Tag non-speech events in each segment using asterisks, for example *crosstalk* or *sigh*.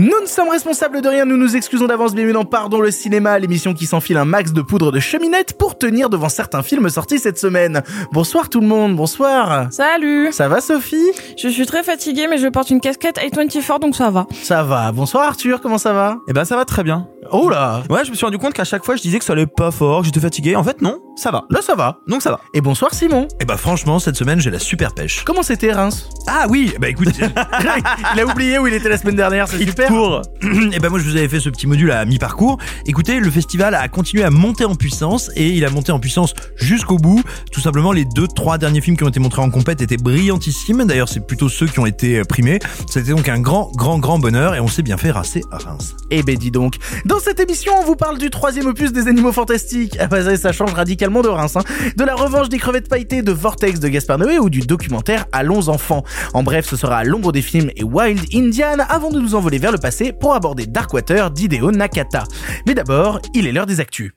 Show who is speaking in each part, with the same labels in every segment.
Speaker 1: Nous ne sommes responsables de rien, nous nous excusons d'avance, bienvenue dans Pardon le cinéma, l'émission qui s'enfile un max de poudre de cheminette pour tenir devant certains films sortis cette semaine. Bonsoir tout le monde, bonsoir.
Speaker 2: Salut
Speaker 1: Ça va Sophie?
Speaker 2: Je suis très fatiguée mais je porte une casquette A24 donc ça va.
Speaker 1: Ça va. Bonsoir Arthur, comment ça va?
Speaker 3: Eh ben ça va très bien.
Speaker 1: Oh là
Speaker 3: Ouais, je me suis rendu compte qu'à chaque fois je disais que ça allait pas fort, que j'étais fatigué. En fait non, ça va.
Speaker 1: Là ça va.
Speaker 3: Donc ça va.
Speaker 1: Et bonsoir Simon.
Speaker 4: Eh bah franchement, cette semaine, j'ai la super pêche.
Speaker 1: Comment c'était Reims?
Speaker 4: Ah oui, bah écoute, *laughs*
Speaker 1: Il a oublié où il était la semaine dernière, c'est super.
Speaker 4: Pour... *clears throat* eh ben moi je vous avais fait ce petit module à mi-parcours. Écoutez, le festival a continué à monter en puissance et il a monté en puissance jusqu'au bout. Tout simplement, les deux, trois derniers films qui ont été montrés en compète étaient brillantissimes. D'ailleurs, c'est plutôt ceux qui ont été euh, primés. C'était donc un grand, grand, grand bonheur et on s'est bien fait rasser à Reims.
Speaker 1: Eh ben dis donc, dans cette émission on vous parle du troisième opus des animaux fantastiques. Ah bah ça, ça change radicalement de Reims, hein. De la revanche des crevettes pailletées de Vortex de Gaspard Noé ou du documentaire Allons enfants. En bref, ce sera à l'ombre des films et Wild Indian avant de nous envoler vers le passé pour aborder Darkwater d'Hideo Nakata. Mais d'abord, il est l'heure des actus.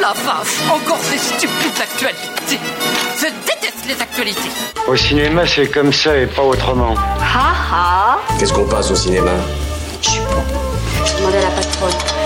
Speaker 5: La vache, encore ces stupides actualités. Je déteste les actualités.
Speaker 6: Au cinéma, c'est comme ça et pas autrement.
Speaker 7: Ha ha
Speaker 8: Qu'est-ce qu'on passe au cinéma?
Speaker 7: Je suis bon. Je demandais à la patronne.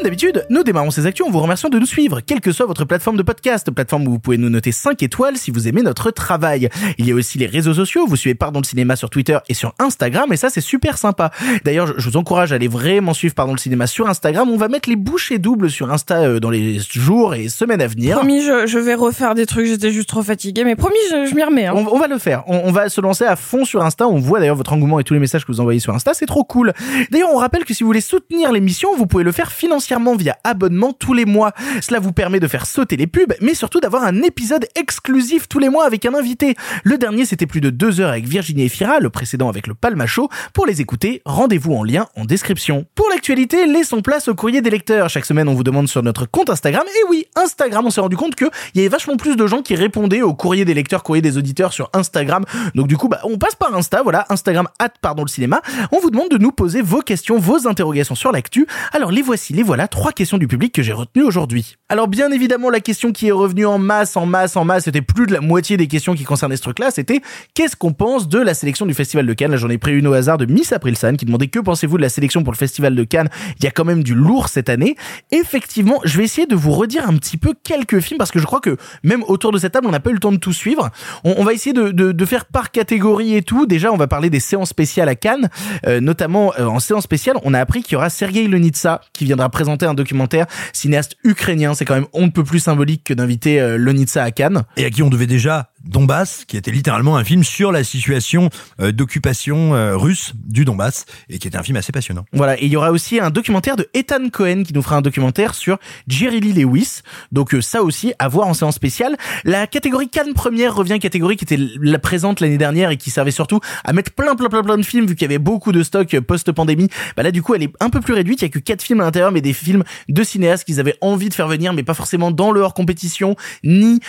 Speaker 1: Comme d'habitude, nous démarrons ces actus en vous remerciant de nous suivre, quelle que soit votre plateforme de podcast, plateforme où vous pouvez nous noter 5 étoiles si vous aimez notre travail. Il y a aussi les réseaux sociaux, vous suivez Pardon le cinéma sur Twitter et sur Instagram, et ça c'est super sympa. D'ailleurs, je- vous encourage à aller vraiment suivre Pardon le cinéma sur Instagram, on va mettre les bouchées doubles sur Insta euh, dans les jours et semaines à venir.
Speaker 2: Promis, je, je vais refaire des trucs, j'étais juste trop fatiguée mais promis, je, je m'y remets. Hein.
Speaker 1: On, on va le faire. On, on va se lancer à fond sur Insta. On voit d'ailleurs votre engouement et tous les messages que vous envoyez sur Insta. C'est trop cool. D'ailleurs, on rappelle que si vous voulez soutenir l'émission, vous pouvez le faire financièrement via abonnement tous les mois. Cela vous permet de faire sauter les pubs, mais surtout d'avoir un épisode exclusif tous les mois avec un invité. Le dernier, c'était plus de deux heures avec Virginie Efira, le précédent avec le Palma Show. Pour les écouter, rendez-vous en lien en description. Pour l'actualité, laissons place au courrier des lecteurs. Chaque semaine, on vous demande sur notre compte Instagram. Et oui, Instagram, on s'est rendu compte que il y avait vachement plus de gens qui répondaient au courrier des lecteurs, courrier des auditeurs sur Instagram. Donc du coup, bah, on passe par Insta, voilà, Instagram at pardon le cinéma. On vous demande de nous poser vos questions, vos interrogations sur l'actu. Alors les voici, les voilà, trois questions du public que j'ai retenues aujourd'hui. Alors bien évidemment, la question qui est revenue en masse, en masse, en masse, c'était plus de la moitié des questions qui concernaient ce truc-là, c'était qu'est-ce qu'on pense de la sélection du Festival de Cannes? Là, j'en ai pris une au hasard de Miss Aprilsan qui demandait que pensez-vous de la sélection pour le Festival de Cannes? Il y a quand même du lourd cette année. Effectivement, je vais essayer de vous redire un petit peu quelques films parce que je crois que même autour de cette table, on n'a pas eu le temps de tout suivre. On, va essayer de, faire par catégorie et tout. Déjà, on va parler des séances spéciales à Cannes, Euh, notamment euh, en séance spéciale, on a appris qu'il y aura Sergei Lonitsa qui viendra présenter un documentaire cinéaste ukrainien. C'est quand même on ne peut plus symbolique que d'inviter euh, Lonitsa à Cannes.
Speaker 4: Et à qui on devait déjà Donbass, qui était littéralement un film sur la situation euh, d'occupation euh, russe du Donbass, et qui était un film assez passionnant.
Speaker 1: Voilà, et il y aura aussi un documentaire de Ethan Cohen qui nous fera un documentaire sur Jerry Lee Lewis. Donc euh, ça aussi à voir en séance spéciale. La catégorie Cannes première revient catégorie qui était la présente l'année dernière et qui servait surtout à mettre plein plein plein plein de films vu qu'il y avait beaucoup de stock post-pandémie. Bah là du coup elle est un peu plus réduite, il y a que quatre films à l'intérieur mais des films de cinéastes qu'ils avaient envie de faire venir mais pas forcément dans le hors compétition ni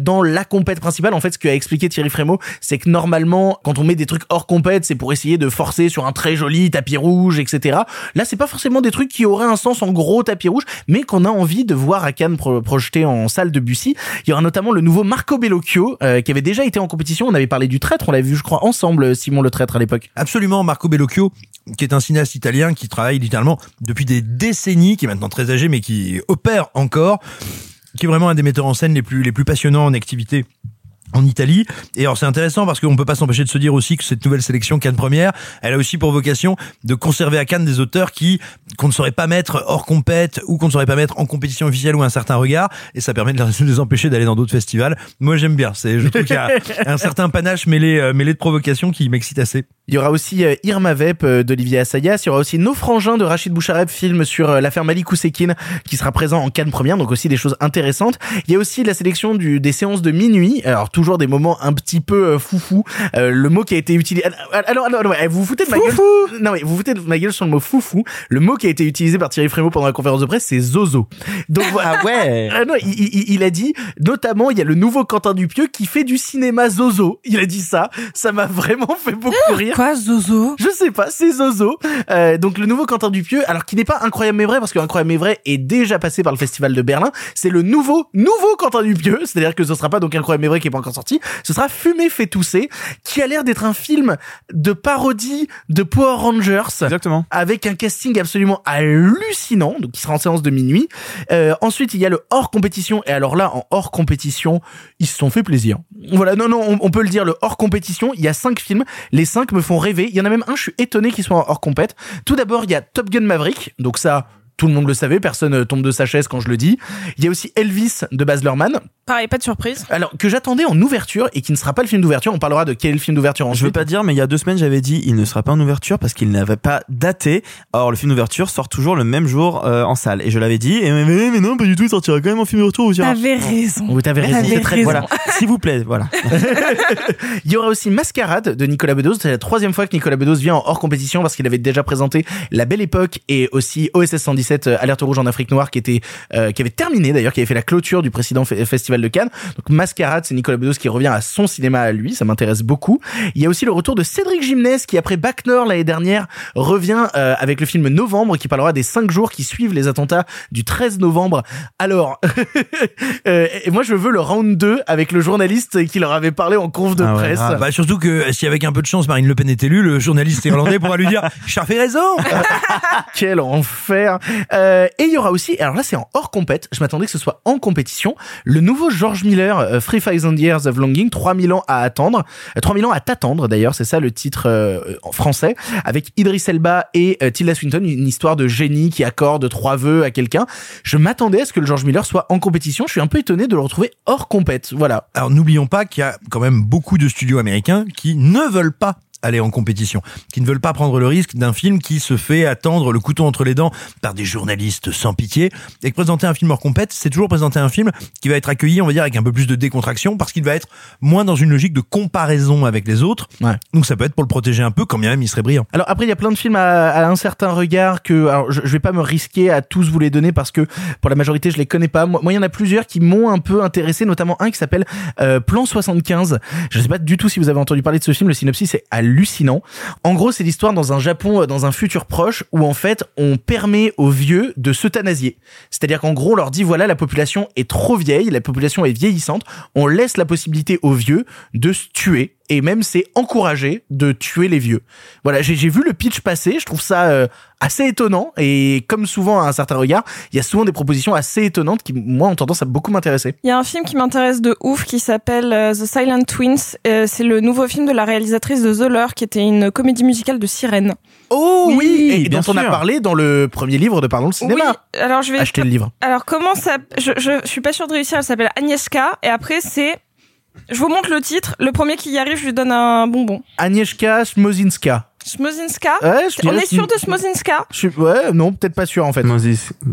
Speaker 1: dans la compète principale. En fait, ce qu'a expliqué Thierry Frémaux, c'est que normalement, quand on met des trucs hors compète, c'est pour essayer de forcer sur un très joli tapis rouge, etc. Là, c'est pas forcément des trucs qui auraient un sens en gros tapis rouge, mais qu'on a envie de voir à Cannes pro- projeté en salle de Bussy. Il y aura notamment le nouveau Marco Bellocchio, euh, qui avait déjà été en compétition. On avait parlé du traître, on l'avait vu, je crois, ensemble, Simon le traître à l'époque.
Speaker 4: Absolument, Marco Bellocchio, qui est un cinéaste italien qui travaille littéralement depuis des décennies, qui est maintenant très âgé, mais qui opère encore, qui est vraiment un des metteurs en scène les plus passionnants en activité en Italie. Et alors c'est intéressant parce qu'on peut pas s'empêcher de se dire aussi que cette nouvelle sélection Cannes première, elle a aussi pour vocation de conserver à Cannes des auteurs qui qu'on ne saurait pas mettre hors compète ou qu'on ne saurait pas mettre en compétition officielle ou un certain regard. Et ça permet de les- *laughs* empêcher d'aller dans d'autres festivals. Moi j'aime bien. C'est je trouve qu'il y a *laughs* un certain panache mêlé euh, mêlé de provocation qui m'excite assez.
Speaker 1: Il y aura aussi euh, Irma Vep euh, d'Olivier Assayas. Il y aura aussi Nos Frangins de Rachid Bouchareb, film sur l'affaire Malik Ousekine, qui sera présent en Cannes première, donc aussi des choses intéressantes. Il y a aussi la sélection du, des séances de minuit. Alors toujours des moments un petit peu euh, foufou. Euh, le mot qui a été utilisé. Alors, alors, alors, ouais, vous vous foutez de ma gueule. Non, mais vous vous foutez de ma gueule sur le mot foufou. Le mot qui a été utilisé par Thierry Frémaux pendant la conférence de presse, c'est zozo. Donc.
Speaker 3: Ah ouais. *laughs*
Speaker 1: Ah non, il, il- il a dit, notamment, il y a le nouveau Quentin Dupieux qui fait du cinéma zozo. Il a dit ça. Ça m'a vraiment fait beaucoup rire.
Speaker 2: Quoi, Zozo?
Speaker 1: Je sais pas, c'est Zozo. Euh, donc le nouveau Quentin Dupieux, alors qui n'est pas incroyable mais vrai parce que incroyable mais vrai est déjà passé par le festival de Berlin. C'est le nouveau nouveau Quentin Dupieux, c'est-à-dire que ce sera pas donc incroyable mais vrai qui est pas encore sorti. Ce sera Fumé fait tousser, qui a l'air d'être un film de parodie de Power Rangers.
Speaker 3: Exactement.
Speaker 1: Avec un casting absolument hallucinant, donc qui sera en séance de minuit. Euh, ensuite, il y a le hors compétition, et alors là, en hors compétition, ils se sont fait plaisir. Voilà, non, non, on, on peut le dire, le hors compétition, il y a cinq films, les cinq me font rêver. Il y en a même un, je suis étonné qu'ils soient en hors compète. Tout d'abord, il y a Top Gun Maverick, donc ça, tout le monde le savait, personne euh, tombe de sa chaise quand je le dis. Il y a aussi Elvis de Baz Luhrmann,
Speaker 2: Pareil, pas de surprise.
Speaker 1: alors que j'attendais en ouverture et qui ne sera pas le film d'ouverture. On parlera de quel est le film d'ouverture
Speaker 3: Je veux
Speaker 1: ensuite.
Speaker 3: pas dire, mais il y a deux semaines, j'avais dit, il ne sera pas en ouverture parce qu'il n'avait pas daté. Or, le film d'ouverture sort toujours le même jour euh, en salle. Et je l'avais dit, et mais, mais, mais non, pas du tout, il sortira quand même en film d'ouverture. Vous
Speaker 2: T'avais raison.
Speaker 1: Oui, t'avais raison, très
Speaker 2: raison.
Speaker 1: voilà.
Speaker 3: S'il vous plaît, voilà. *laughs*
Speaker 1: Il y aura aussi Mascarade de Nicolas Bedos. C'est la troisième fois que Nicolas Bedos vient en hors compétition parce qu'il avait déjà présenté La Belle Époque et aussi OSS 117 euh, Alerte rouge en Afrique noire qui était euh, qui avait terminé d'ailleurs, qui avait fait la clôture du précédent fe- festival de Cannes. Donc Mascarade, c'est Nicolas Bedos qui revient à son cinéma à lui. Ça m'intéresse beaucoup. Il y a aussi le retour de Cédric Gimnès qui après Bac Nord l'année dernière revient euh, avec le film Novembre qui parlera des cinq jours qui suivent les attentats du 13 novembre. Alors, *laughs* et moi je veux le round 2 avec le journaliste qui leur avait parlé en conf de
Speaker 3: Ah ouais,
Speaker 1: presse.
Speaker 4: Ah, bah surtout que si avec un peu de chance Marine Le Pen est élue, le journaliste irlandais pourra lui dire *laughs* "Je fait raison." *laughs*
Speaker 1: Quel enfer euh, Et il y aura aussi, alors là c'est en hors compète, je m'attendais que ce soit en compétition, le nouveau George Miller, euh, Three Thousand Years of Longing, 3000 ans à attendre, euh, 3000 ans à t'attendre d'ailleurs, c'est ça le titre euh, en français, avec Idris Elba et euh, Tilda Swinton, une histoire de génie qui accorde trois vœux à quelqu'un. Je m'attendais à ce que le George Miller soit en compétition, je suis un peu étonné de le retrouver hors compète, voilà.
Speaker 4: Alors n'oublions pas qu'il y a quand même beaucoup de studios américains qui ne veulent pas aller en compétition, qui ne veulent pas prendre le risque d'un film qui se fait attendre le couteau entre les dents par des journalistes sans pitié, et que présenter un film hors compète, c'est toujours présenter un film qui va être accueilli, on va dire, avec un peu plus de décontraction, parce qu'il va être moins dans une logique de comparaison avec les autres.
Speaker 1: Ouais.
Speaker 4: Donc ça peut être pour le protéger un peu, quand bien même il serait brillant.
Speaker 1: Alors après, il y a plein de films à, à un certain regard que alors, je, je vais pas me risquer à tous vous les donner parce que pour la majorité, je les connais pas. Moi, il y en a plusieurs qui m'ont un peu intéressé, notamment un qui s'appelle euh, Plan 75. Je sais pas du tout si vous avez entendu parler de ce film. Le synopsis est En gros, c'est l'histoire dans un Japon, euh, dans un futur proche, où en fait, on permet aux vieux de s'euthanasier. C'est-à-dire qu'en gros, on leur dit voilà, la population est trop vieille, la population est vieillissante. On laisse la possibilité aux vieux de se tuer et même c'est encouragé de tuer les vieux. Voilà, j'ai j'ai vu le pitch passer, je trouve ça euh, assez étonnant et comme souvent à un certain regard, il y a souvent des propositions assez étonnantes qui moi ont tendance à beaucoup m'intéresser.
Speaker 2: Il y a un film qui m'intéresse de ouf qui s'appelle euh, The Silent Twins. Euh, c'est le nouveau film de la réalisatrice de The Lure qui était une comédie musicale de sirène.
Speaker 1: Oh oui,
Speaker 3: Oui,
Speaker 1: et dont on a parlé dans le premier livre de Pardon le cinéma.
Speaker 2: Oui, alors je vais
Speaker 1: Achetez le livre.
Speaker 2: Alors comment ça je, je, je suis pas sûre de réussir, elle s'appelle Agnieszka et après c'est je vous montre le titre, le premier qui y arrive, je lui donne un bonbon.
Speaker 1: Agnieszka Smozinska.
Speaker 2: Smozinska
Speaker 1: Ouais, je
Speaker 2: On est sûr de Smozinska
Speaker 1: Je suis- ouais, non, peut-être pas sûr en fait.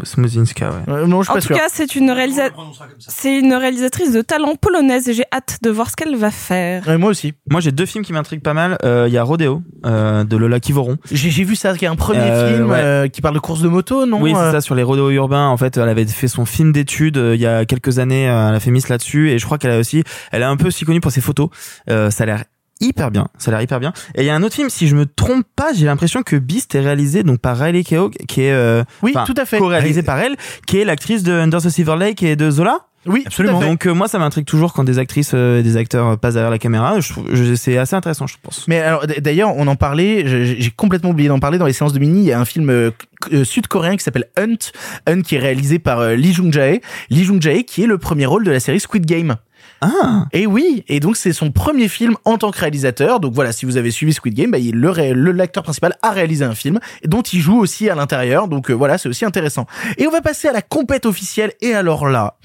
Speaker 3: Smozinska, ouais.
Speaker 1: Euh, non, je suis
Speaker 2: En
Speaker 1: pas
Speaker 2: tout
Speaker 1: sûr.
Speaker 2: cas, c'est une réalisa- c'est une réalisatrice de talent polonaise et j'ai hâte de voir ce qu'elle va faire.
Speaker 1: Ouais, moi aussi.
Speaker 3: Moi, j'ai deux films qui m'intriguent pas mal. Euh, Il y a Rodeo euh, de Lola Kivoron.
Speaker 1: J'ai j'ai vu ça, qu'il y a un premier
Speaker 3: Euh,
Speaker 1: film
Speaker 3: ouais.
Speaker 1: euh, qui parle de course de moto, non
Speaker 3: Oui,
Speaker 1: euh,
Speaker 3: c'est ça, sur les rodéos urbains. En fait, elle avait fait son film d'études euh, il y a quelques années. euh, elle a fait Miss là-dessus. Et je crois qu'elle a aussi, elle est un peu aussi connue pour ses photos. Euh, ça a l'air hyper bien. Ça a l'air hyper bien. Et il y a un autre film, si je me trompe pas, j'ai l'impression que Beast est réalisé donc par Riley Keough, qui est euh,
Speaker 1: Oui, tout à fait.
Speaker 3: co-réalisé par elle, qui est l'actrice de Under the Silver Lake et de Zola.
Speaker 1: Oui,
Speaker 4: Absolument.
Speaker 3: Donc euh, moi, ça m'intrigue toujours quand des actrices et des acteurs euh, passent derrière la caméra. Je trouve, je- c'est assez intéressant, je pense.
Speaker 1: Mais alors d'ailleurs, on en parlait, j'ai j'ai complètement oublié d'en parler dans les séances de mini. Il y a un film euh, euh, sud-coréen qui s'appelle Hunt, Hunt qui est réalisé par euh, Lee Jung Jae, Lee Jung Jae qui est le premier rôle de la série Squid Game.
Speaker 3: Ah,
Speaker 1: Et oui, et donc c'est son premier film en tant que réalisateur. Donc voilà, si vous avez suivi Squid Game, bah, il, le l'acteur principal a réalisé un film dont il joue aussi à l'intérieur. Donc euh, voilà, c'est aussi intéressant. Et on va passer à la compète officielle. Et alors là,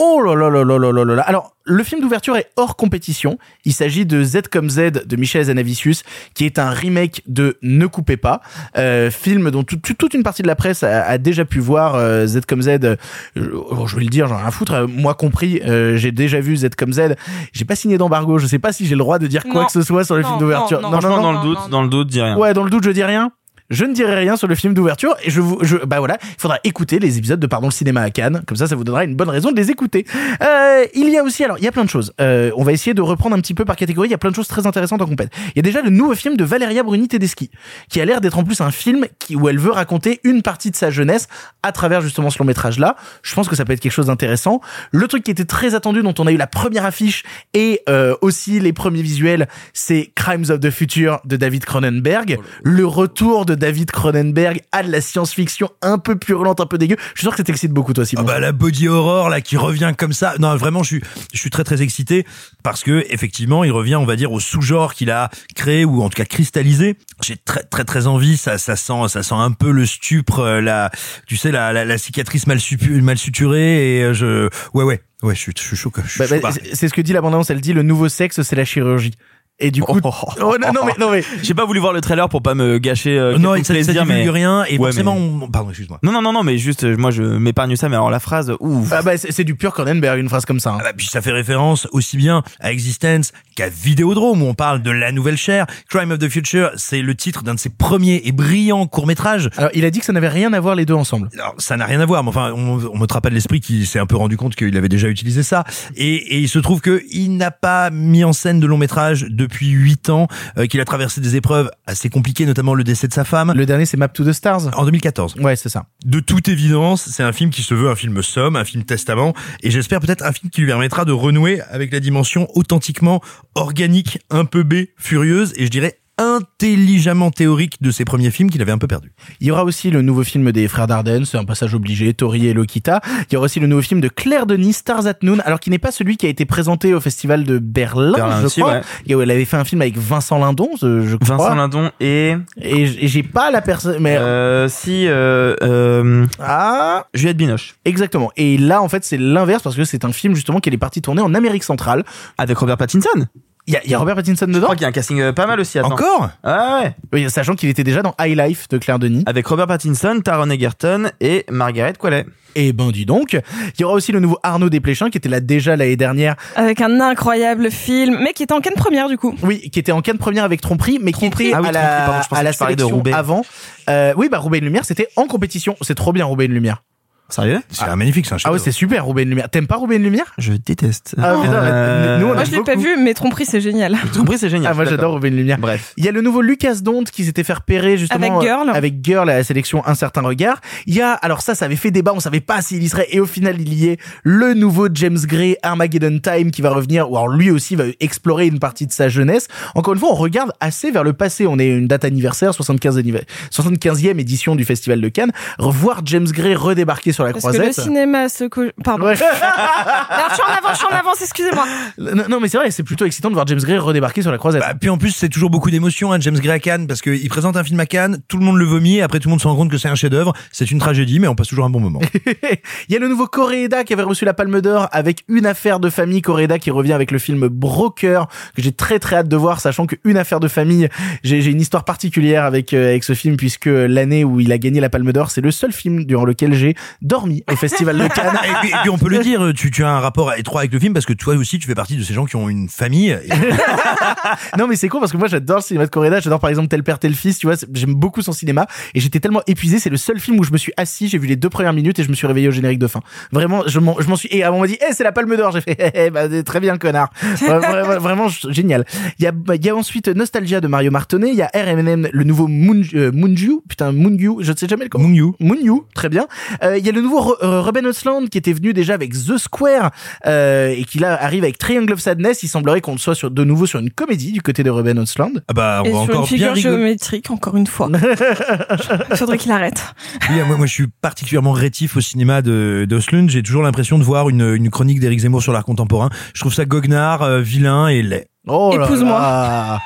Speaker 1: Oh là là là là là là là Alors, le film d'ouverture est hors compétition. Il s'agit de Z comme Z de Michel Zanavicius, qui est un remake de Ne coupez pas, euh, film dont toute, une partie de la presse a, déjà pu voir euh, Z comme Z. Euh, je vais le dire, j'en ai rien à foutre. Euh, moi compris, euh, j'ai déjà vu Z comme Z. J'ai pas signé d'embargo. Je sais pas si j'ai le droit de dire quoi que ce soit sur le
Speaker 2: non,
Speaker 1: film d'ouverture.
Speaker 2: Non,
Speaker 3: non, dans le doute, dans le doute, dis rien.
Speaker 1: Ouais, dans le doute, je dis rien. Je ne dirai rien sur le film d'ouverture et je vous, je, bah voilà, il faudra écouter les épisodes de Pardon le cinéma à Cannes, comme ça, ça vous donnera une bonne raison de les écouter. Euh, il y a aussi, alors, il y a plein de choses. Euh, on va essayer de reprendre un petit peu par catégorie. Il y a plein de choses très intéressantes en compète. Il y a déjà le nouveau film de Valeria Bruni Tedeschi, qui a l'air d'être en plus un film qui, où elle veut raconter une partie de sa jeunesse à travers justement ce long métrage là. Je pense que ça peut être quelque chose d'intéressant. Le truc qui était très attendu, dont on a eu la première affiche et euh, aussi les premiers visuels, c'est Crimes of the Future de David Cronenberg. le retour de David Cronenberg à de la science-fiction un peu purulente, un peu dégueu. Je suis sûr que ça t'excite beaucoup toi, Simon.
Speaker 4: Ah bah la body horror là qui revient comme ça. Non, vraiment je suis je suis très très excité parce que effectivement, il revient on va dire au sous-genre qu'il a créé ou en tout cas cristallisé. J'ai très très très envie, ça ça sent ça sent un peu le stupre euh, la tu sais la la, la cicatrice mal mal suturée et euh, je ouais ouais ouais, je suis je suis chaud
Speaker 1: Bah, bah,
Speaker 4: barré.
Speaker 1: c'est- c'est ce que dit l'abondance. Elle dit le nouveau sexe, c'est la chirurgie. Et du coup, *laughs* oh, non, non mais non mais
Speaker 3: J'ai pas voulu voir le trailer pour pas me gâcher euh,
Speaker 4: non, ça, ça
Speaker 3: plaisirs, mais
Speaker 4: rien et
Speaker 3: Ouais,
Speaker 4: forcément
Speaker 3: mais-
Speaker 4: on- pardon, excuse-moi.
Speaker 3: non non non non, mais juste moi je m'épargne ça, mais alors la phrase ouf.
Speaker 1: ah bah, c'est du pur Cronenberg une phrase comme ça. hein.
Speaker 4: Ah bah, puis ça fait référence aussi bien à Existence qu'à Vidéodrome où on parle de la nouvelle chair. Crime of the Future, c'est le titre d'un de ses premiers et brillants courts-métrages.
Speaker 1: Alors il a dit que ça n'avait rien à voir les deux ensemble.
Speaker 4: Alors, ça n'a rien à voir, mais enfin, on, on me pas de l'esprit qui s'est un peu rendu compte qu'il avait déjà utilisé ça. Et, et il se trouve que il n'a pas mis en scène de long métrage depuis huit ans, euh, qu'il a traversé des épreuves assez compliquées, notamment le décès de sa femme.
Speaker 1: Le dernier c'est Map to the Stars.
Speaker 4: En 2014.
Speaker 1: Ouais, c'est ça.
Speaker 4: De toute évidence, c'est un film qui se veut un film somme, un film testament, et j'espère peut-être un film qui lui permettra de renouer avec la dimension authentiquement organique, un peu B, furieuse, et je dirais intelligemment théorique de ses premiers films qu'il avait un peu perdu.
Speaker 1: Il y aura aussi le nouveau film des frères Dardenne, c'est un passage obligé, Tori et Lokita. Il y aura aussi le nouveau film de Claire Denis, Stars at Noon, alors qui n'est pas celui qui a été présenté au festival de Berlin,
Speaker 3: Berlin
Speaker 1: je
Speaker 3: aussi,
Speaker 1: crois.
Speaker 3: ouais.
Speaker 1: Et où elle avait fait un film avec Vincent Lindon, je, crois.
Speaker 3: Vincent Lindon et
Speaker 1: et j'ai pas la personne, mais
Speaker 3: euh, si euh, euh,
Speaker 1: ah,
Speaker 3: Juliette Binoche
Speaker 1: exactement. Et là, en fait, c'est l'inverse parce que c'est un film justement qui est parti tourner en Amérique centrale.
Speaker 3: avec Robert Pattinson.
Speaker 1: Il y a, il y a Robert Pattinson
Speaker 3: Je
Speaker 1: dedans,
Speaker 3: crois qu'il y a un casting euh, pas mal aussi. Attends.
Speaker 4: Encore
Speaker 3: Ah ouais.
Speaker 1: Oui, sachant qu'il était déjà dans High Life de Claire Denis.
Speaker 3: Avec Robert Pattinson, Taron Egerton et Margaret Qualley.
Speaker 1: Et ben dis donc, il y aura aussi le nouveau Arnaud Desplechin qui était là déjà l'année dernière.
Speaker 2: Avec un incroyable film, mais qui était en canne première du coup.
Speaker 1: Oui, qui était en canne première avec Tromperie, mais qui était
Speaker 3: Ah oui,
Speaker 1: à la,
Speaker 3: Tromperie, pardon, je
Speaker 1: à la
Speaker 3: parlais de
Speaker 1: sélection
Speaker 3: Roubaix.
Speaker 1: avant. Euh, oui, bah Roubaix une Lumière, c'était en compétition. C'est trop bien Roubaix une Lumière.
Speaker 3: Sérieux
Speaker 4: C'est magnifique, c'est un
Speaker 1: Ah ouais, c'est super Roubaix une Lumière. T'aimes pas Roubaix une Lumière?
Speaker 3: Je déteste.
Speaker 1: Ah, putain,
Speaker 3: Euh,
Speaker 1: nous, on
Speaker 2: Moi je l'ai pas vu, mais tromperie c'est génial. *laughs*
Speaker 3: Compris, c'est génial.
Speaker 1: Ah moi j'adore Roubaix une Lumière.
Speaker 3: Bref.
Speaker 1: Il y a le nouveau Lucas Dont qui s'était fait repérer justement
Speaker 2: Avec Girl.
Speaker 1: euh, avec Girl à la sélection Un certain regard. Il y a alors ça ça avait fait débat, on savait pas s'il y serait et au final il y est le nouveau James Gray Armageddon Time qui va revenir ou alors lui aussi va explorer une partie de sa jeunesse. Encore une fois, on regarde assez vers le passé, on est une date anniversaire 75 anniv- 75e édition du festival de Cannes, revoir James Gray redébarquer sur la
Speaker 2: Parce que le
Speaker 1: croisette.
Speaker 2: cinéma se co... Pardon.
Speaker 1: Ouais. *laughs*
Speaker 2: Non, je suis en avance, je suis en avance, excusez-moi.
Speaker 1: non, non, mais c'est vrai, c'est plutôt excitant de voir James Gray redébarquer sur la croisette.
Speaker 4: Bah, puis en plus, c'est toujours beaucoup d'émotions, hein, James Gray à Cannes, parce qu'il présente un film à Cannes, tout le monde le vomit, et après tout le monde se rend compte que c'est un chef-d'œuvre. C'est une tragédie, mais on passe toujours un bon moment. *laughs*
Speaker 1: Il y a le nouveau Coréda qui avait reçu la Palme d'Or avec une affaire de famille. Coréda qui revient avec le film Broker que j'ai très très hâte de voir, sachant qu'une affaire de famille, j'ai j'ai une histoire particulière avec euh, avec ce film puisque l'année où il a gagné la Palme d'Or, c'est le seul film durant lequel j'ai dormi au *laughs* Festival de Cannes.
Speaker 4: et, puis, et puis on peut le dire, tu, tu as un rapport étroit avec le film parce que toi aussi tu fais partie de ces gens qui ont une famille. Et- *laughs*
Speaker 1: non mais c'est cool parce que moi j'adore le cinéma de Coréda, j'adore par exemple Tel père tel fils, tu vois, j'aime beaucoup son cinéma et j'étais tellement épuisé, c'est le seul film où je me suis assis, j'ai vu les deux premières minutes et je me suis réveillé au générique de fin. Vraiment, je m'en je m'en suis et moment on m'a dit "Eh, c'est la Palme d'Or." J'ai fait eh, eh, bah, très bien connard. Vra- vra- *laughs* vraiment génial. Il y a bah, il y a ensuite Nostalgia de Mario Martonnet, il y a RMM le nouveau Moon euh, Moonju, putain Moonju, je ne sais jamais le comment.
Speaker 4: Moon-Yu.
Speaker 1: Moonyu, très bien. Euh, Il y a le nouveau Ro- euh, Ruben Östlund qui était venu déjà avec The Square euh, et qui là arrive avec Triangle of Sadness. Il semblerait qu'on soit sur, de nouveau sur une comédie du côté de Ruben Östlund.
Speaker 4: Ah bah on
Speaker 2: Et
Speaker 4: va
Speaker 2: sur une
Speaker 4: encore bien
Speaker 2: figure géométrique, encore une fois. Il *laughs* faudrait qu'il arrête.
Speaker 4: Oui, moi, moi je suis particulièrement rétif au cinéma de. J'ai toujours l'impression de voir une, une chronique d'Éric Zemmour sur l'art contemporain. Je trouve ça goguenard, euh, vilain et laid.
Speaker 1: Oh
Speaker 2: Épouse-moi.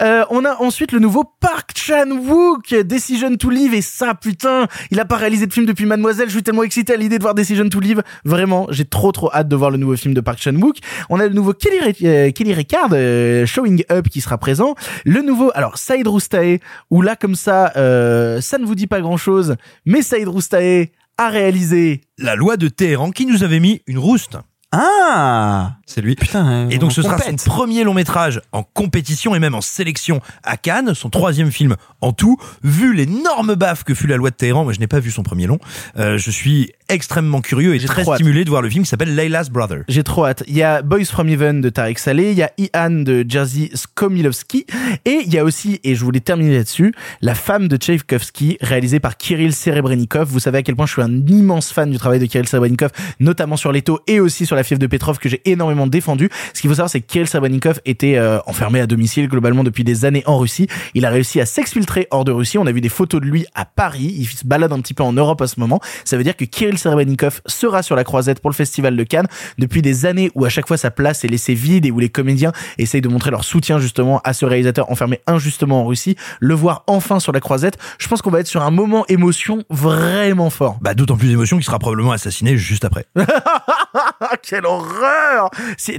Speaker 1: Euh, on a ensuite le nouveau Park Chan-wook, Decision to Live, et ça, putain, il a pas réalisé de film depuis Mademoiselle, je suis tellement excité à l'idée de voir Decision to Live, vraiment, j'ai trop trop hâte de voir le nouveau film de Park Chan-wook. On a le nouveau Kelly, euh, Kelly Ricard, euh, Showing Up, qui sera présent, le nouveau, alors, Saïd Roustaé, où là, comme ça, euh, ça ne vous dit pas grand-chose, mais Saïd Roustaé a réalisé
Speaker 4: La loi de Téhéran qui nous avait mis une rouste.
Speaker 3: Ah
Speaker 4: C'est lui.
Speaker 3: Putain.
Speaker 4: Et donc ce sera
Speaker 3: compète.
Speaker 4: son premier long métrage en compétition et même en sélection à Cannes, son troisième film en tout. Vu l'énorme baffe que fut la loi de Téhéran, moi je n'ai pas vu son premier long, euh, je suis extrêmement curieux et très
Speaker 1: hâte.
Speaker 4: stimulé de voir le film qui s'appelle Layla's Brother.
Speaker 1: J'ai trop hâte. Il y a Boys from Heaven de Tarek Saleh, il y a Ian de Jerzy Skomilowski, et il y a aussi, et je voulais terminer là-dessus, La femme de Tchaïkovski, réalisée par Kirill Serebrennikov. Vous savez à quel point je suis un immense fan du travail de Kirill Serebrennikov, notamment sur Leto et aussi sur La fièvre de Petrov que j'ai énormément défendu. Ce qu'il faut savoir, c'est que Kirill Serebrennikov était euh, enfermé à domicile globalement depuis des années en Russie. Il a réussi à s'exfiltrer hors de Russie. On a vu des photos de lui à Paris. Il se balade un petit peu en Europe à ce moment. Ça veut dire que Kirill Serebrennikov sera sur la croisette pour le festival de Cannes depuis des années où à chaque fois sa place est laissée vide et où les comédiens essayent de montrer leur soutien justement à ce réalisateur enfermé injustement en Russie. Le voir enfin sur la croisette, je pense qu'on va être sur un moment émotion vraiment fort.
Speaker 4: Bah d'autant plus d'émotion qu'il sera probablement assassiné juste après. *laughs* *laughs*
Speaker 1: Quelle horreur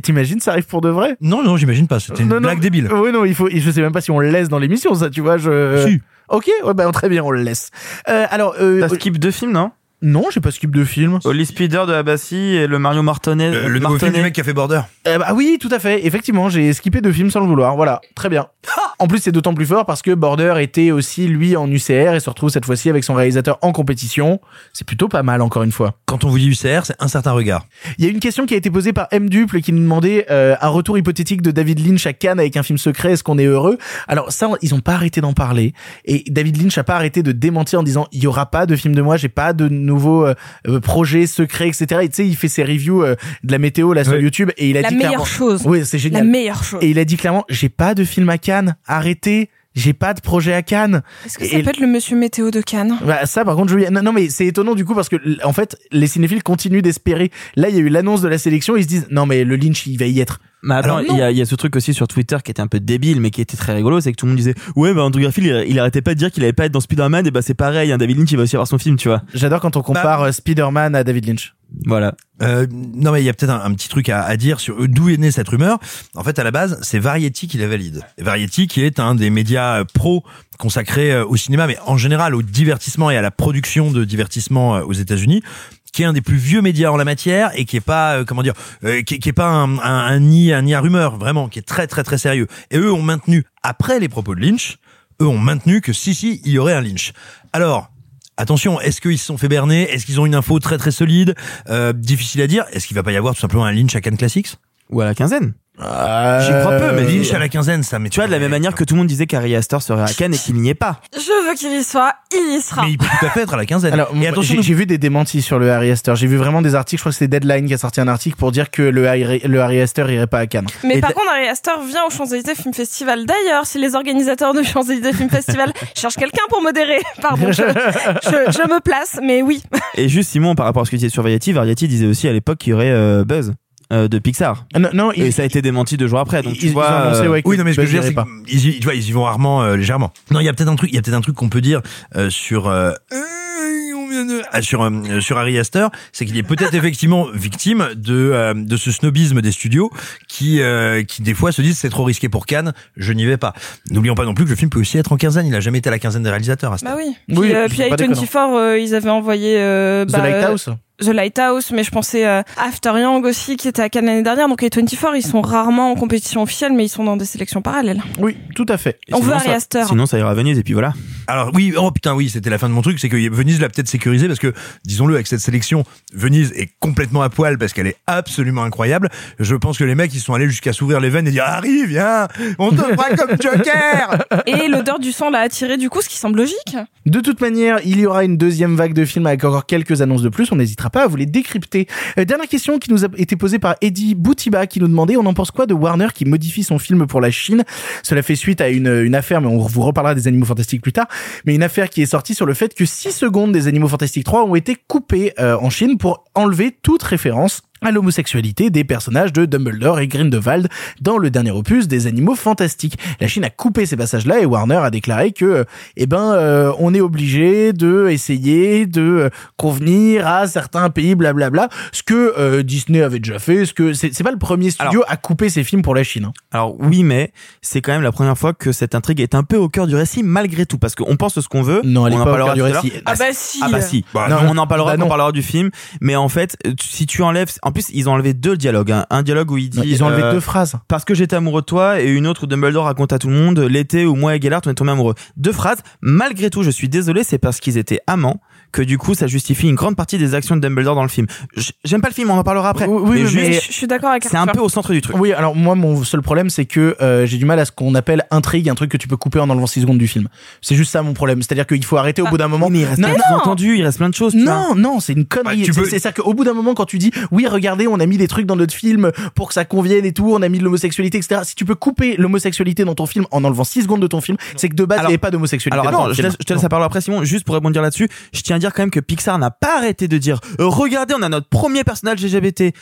Speaker 1: T'imagines ça arrive pour de vrai?
Speaker 4: Non, non, j'imagine pas. C'était une
Speaker 1: Non, non,
Speaker 4: blague débile.
Speaker 1: Oui, non, il faut. Je sais même pas si on le laisse dans l'émission, ça, tu vois. Je.
Speaker 4: Si.
Speaker 1: Ok, ouais, bah très bien, on le laisse. Euh, alors, euh,
Speaker 3: T'as skip deux films, non?
Speaker 1: Non, j'ai pas skip de film.
Speaker 3: Holly Speeder de Abassi et le Mario Martonnet.
Speaker 4: Euh, le nouveau film du mec qui a fait Border.
Speaker 1: Euh, bah oui, tout à fait. Effectivement, j'ai skippé deux films sans le vouloir. Voilà, très bien. En plus, c'est d'autant plus fort parce que Border était aussi lui en UCR et se retrouve cette fois-ci avec son réalisateur en compétition. C'est plutôt pas mal, encore une fois.
Speaker 4: Quand on vous dit UCR, c'est un certain regard.
Speaker 1: Il y a une question qui a été posée par M Duple qui nous demandait euh, un retour hypothétique de David Lynch à Cannes avec un film secret. Est-ce qu'on est heureux? Alors ça, ils ont pas arrêté d'en parler et David Lynch a pas arrêté de démentir en disant il y aura pas de film de moi, j'ai pas de nouveaux euh, euh, projets secrets, etc. Et tu sais, il fait ses reviews euh, de la météo là sur
Speaker 4: Ouais.
Speaker 1: YouTube et il a
Speaker 2: La
Speaker 1: dit
Speaker 2: meilleure chose.
Speaker 1: Oui, c'est
Speaker 2: La
Speaker 1: génial.
Speaker 2: meilleure chose.
Speaker 1: Et il a dit clairement, j'ai pas de film à Cannes, arrêtez, j'ai pas de projet à Cannes.
Speaker 2: Est-ce que
Speaker 1: Et-
Speaker 2: ça peut être le monsieur météo de Cannes?
Speaker 1: Bah, ça, par contre, je non, non, mais c'est étonnant du coup parce que, en fait, les cinéphiles continuent d'espérer. Là, il y a eu l'annonce de la sélection, ils se disent, non, mais le Lynch, il va y être.
Speaker 3: Mais attends, il y, a, il y a ce truc aussi sur Twitter qui était un peu débile, mais qui était très rigolo, c'est que tout le monde disait ouais, bah Andrew Garfield, il, il arrêtait pas de dire qu'il allait pas être dans Spider-Man, et bah c'est pareil, hein, David Lynch, il va aussi avoir son film, tu vois.
Speaker 1: J'adore quand on compare euh, Spider-Man à David Lynch.
Speaker 3: Voilà.
Speaker 4: Euh, non mais il y a peut-être un, un petit truc à, à dire sur d'où est née cette rumeur. En fait, à la base, c'est Variety qui la valide. Et Variety qui est un des médias euh, pro consacrés euh, au cinéma, mais en général au divertissement et à la production de divertissement euh, aux États-Unis qui est un des plus vieux médias en la matière et qui est pas euh, comment dire euh, qui, qui est pas un, un, un nid un nid à rumeurs vraiment qui est très très très sérieux. Et eux ont maintenu après les propos de Lynch eux ont maintenu que si si il y aurait un Lynch. Alors Attention, est-ce qu'ils se sont fait berner? Est-ce qu'ils ont une info très très solide? Euh, Difficile à dire. Est-ce qu'il va pas y avoir tout simplement un Lynch à Cannes Classics?
Speaker 3: Ou à la quinzaine?
Speaker 1: J'y
Speaker 4: J'y crois peu, mais Lynch à la quinzaine, ça mais
Speaker 3: Tu vois, de la même manière que tout le monde disait qu'Ari Aster serait à Cannes et qu'il n'y est pas.
Speaker 2: Je veux qu'il y soit, il y sera.
Speaker 4: Mais il peut tout à fait être à la quinzaine.
Speaker 1: Alors,
Speaker 4: et attention,
Speaker 1: j'ai j'ai vu des démentis sur le Harry Astor. J'ai vu vraiment des articles. Je crois que c'est Deadline qui a sorti un article pour dire que le Harry, le Harry Astor irait pas à Cannes.
Speaker 2: Mais
Speaker 1: Et
Speaker 2: par contre, Ari Aster vient au Champs-Élysées Film Festival. D'ailleurs, si les organisateurs du Champs-Élysées Film Festival *laughs* cherchent quelqu'un pour modérer, *laughs* pardon, je, *laughs* je, je me place, mais oui.
Speaker 3: Et juste Simon, par rapport à ce que tu disais sur Variety, Variety disait aussi à l'époque qu'il y aurait euh, Buzz euh, de Pixar.
Speaker 1: Ah, non, non,
Speaker 3: Et
Speaker 1: il-
Speaker 3: ça a été démenti deux jours après. Donc
Speaker 1: ils-
Speaker 3: tu
Speaker 1: ils
Speaker 3: vois,
Speaker 1: ont annoncé,
Speaker 3: euh,
Speaker 1: ouais, que
Speaker 4: Oui, non, mais ce que je veux dire, c'est
Speaker 1: pas.
Speaker 4: qu'ils y, tu vois, ils y vont rarement euh, légèrement. Non, il y a peut-être un truc, il y a peut-être un truc qu'on peut dire euh, sur euh, euh, ah, sur euh, sur Harry Astor, c'est qu'il est peut-être *laughs* effectivement victime de euh, de ce snobisme des studios qui euh, qui des fois se disent c'est trop risqué pour Cannes, je n'y vais pas. N'oublions pas non plus que le film peut aussi être en quinzaine. Il a jamais été à la quinzaine des réalisateurs. Astor.
Speaker 2: Bah oui.
Speaker 1: Oui,
Speaker 2: Puis, euh, puis avec
Speaker 1: déconnant.
Speaker 2: 24, euh, ils avaient envoyé euh,
Speaker 1: The
Speaker 2: bah,
Speaker 1: Lighthouse.
Speaker 2: The Lighthouse, mais je pensais euh, After Yang aussi, qui était à Cannes l'année dernière. Donc les 24, ils sont rarement en compétition officielle, mais ils sont dans des sélections parallèles.
Speaker 1: Oui, tout à fait.
Speaker 3: et
Speaker 2: On
Speaker 3: sinon,
Speaker 2: veut Ari Aster.
Speaker 3: Sinon, ça ira à Venise et puis voilà.
Speaker 4: Alors oui, oh putain oui, c'était la fin de mon truc, c'est que Venise l'a peut-être sécurisé parce que, disons-le, avec cette sélection, Venise est complètement à poil parce qu'elle est absolument incroyable. Je pense que les mecs, ils sont allés jusqu'à s'ouvrir les veines et dire Harry, viens, on te prend comme Joker *laughs*
Speaker 2: Et l'odeur du sang l'a attiré du coup, ce qui semble logique.
Speaker 1: De toute manière, il y aura une deuxième vague de films avec encore quelques annonces de plus. On n'hésitera pas à vous les décrypter. Euh, dernière question qui nous a été posée par Eddie Boutiba qui nous demandait on en pense quoi de Warner qui modifie son film pour la Chine? Cela fait suite à une, une affaire, mais on vous reparlera des Animaux Fantastiques plus tard. Mais une affaire qui est sortie sur le fait que 6 secondes des Animaux Fantastiques 3 ont été coupées euh, en Chine pour enlever toute référence à l'homosexualité des personnages de Dumbledore et Grindelwald dans le dernier opus des Animaux Fantastiques. La Chine a coupé ces passages-là et Warner a déclaré que, eh ben, euh, on est obligé de essayer de euh, convenir à certains pays, blablabla. Ce que euh, Disney avait déjà fait, ce que c'est c'est pas le premier studio à couper ses films pour la Chine. hein.
Speaker 3: Alors oui, mais c'est quand même la première fois que cette intrigue est un peu au cœur du récit malgré tout, parce qu'on pense ce qu'on veut.
Speaker 1: Non, elle est
Speaker 3: on en
Speaker 1: pas au
Speaker 3: parlera
Speaker 1: cœur du récit.
Speaker 2: Ah bah si.
Speaker 3: Ah bah si.
Speaker 4: Bah
Speaker 3: non,
Speaker 1: non.
Speaker 3: on en parlera
Speaker 1: Bah
Speaker 3: on parlera du film. Mais en fait, si tu enlèves, en plus ils ont enlevé deux dialogues. hein. Un dialogue où il dit,
Speaker 1: Non, Ils ont enlevé
Speaker 3: euh,
Speaker 1: deux phrases.
Speaker 3: parce que j'étais amoureux de toi et une autre où Dumbledore raconte à tout le monde l'été où moi et Gellert on est tombés amoureux. Deux phrases. Malgré tout, je suis désolé, c'est parce qu'ils étaient amants que du coup ça justifie une grande partie des actions de Dumbledore dans le film. J'aime pas le film, on en parlera après.
Speaker 1: Oui,
Speaker 3: mais
Speaker 1: mais-
Speaker 2: Je je suis d'accord avec
Speaker 3: c'est un peu au centre du truc.
Speaker 1: Oui, alors moi, mon seul problème, c'est que euh, j'ai du mal à ce qu'on appelle intrigue, un truc que tu peux couper en enlevant 6 secondes du film. C'est juste ça mon problème. C'est-à-dire qu'il faut arrêter au
Speaker 2: Ah,
Speaker 1: bout d'un moment.
Speaker 3: Mais il reste
Speaker 1: Non,
Speaker 3: plein de
Speaker 1: non,
Speaker 3: sous-entendus, il reste plein de choses. vois.
Speaker 1: Non, non, c'est une connerie.
Speaker 4: Bah, tu
Speaker 1: C'est-
Speaker 4: peux-
Speaker 1: C'est ça qu'au bout d'un moment, quand tu dis, oui, regardez, on a mis des trucs dans notre film pour que ça convienne et tout, on a mis de l'homosexualité, etc. Si tu peux couper l'homosexualité dans ton film en enlevant 6 secondes de ton film, c'est que de base, il n'y avait pas d'homosexualité.
Speaker 3: Alors attends, je, te laisse la parole après Simon. Juste pour rebondir là-dessus, je tiens à dire quand même que Pixar n'a pas arrêté de dire euh, regardez, on a notre premier personnage LGBT.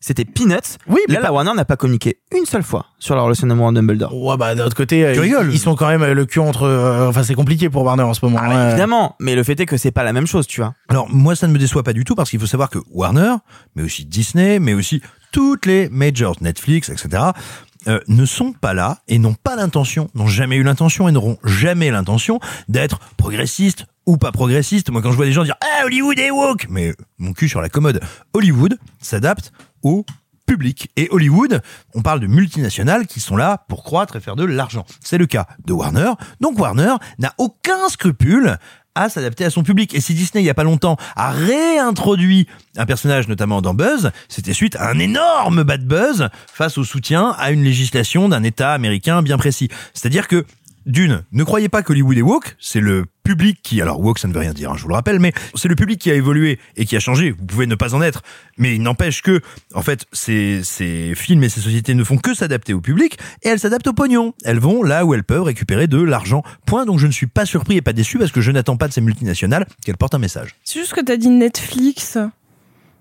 Speaker 3: C'était Peanuts.
Speaker 1: Oui, mais
Speaker 3: Là, la Warner n'a pas communiqué une seule fois sur la relation d'amour de Dumbledore.
Speaker 1: Ouais, bah, d'un autre côté, euh,
Speaker 4: Tu
Speaker 1: ils, ils sont quand même euh, le cul entre, euh, enfin, c'est compliqué pour Warner en ce moment.
Speaker 3: Ah,
Speaker 1: hein.
Speaker 3: évidemment, mais le fait est que c'est pas la même chose, tu vois.
Speaker 4: Alors moi ça ne me déçoit pas du tout parce qu'il faut savoir que Warner, mais aussi Disney, mais aussi toutes les majors, Netflix, etc. euh, ne sont pas là et n'ont pas l'intention, n'ont jamais eu l'intention et n'auront jamais l'intention d'être progressistes ou pas progressistes. Moi quand je vois des gens dire ah Hollywood est woke, mais mon cul sur la commode, Hollywood s'adapte au public. Et Hollywood, on parle de multinationales qui sont là pour croître et faire de l'argent. C'est le cas de Warner. Donc Warner n'a aucun scrupule à s'adapter à son public. Et si Disney, il y a pas longtemps, a réintroduit un personnage, notamment dans Buzz, c'était suite à un énorme bad buzz face au soutien à une législation d'un État américain bien précis. C'est-à-dire que, d'une, ne croyez pas qu'Hollywood est woke, c'est le public qui, alors woke ça ne veut rien dire, hein, je vous le rappelle, mais c'est le public qui a évolué et qui a changé. Vous pouvez ne pas en être, mais il n'empêche que, en fait, ces, films et ces sociétés ne font que s'adapter au public et elles s'adaptent au pognon. Elles vont là où elles peuvent récupérer de l'argent. Point. Donc je ne suis pas surpris et pas déçu parce que je n'attends pas de ces multinationales qu'elles portent un message.
Speaker 2: C'est juste que t'as dit Netflix.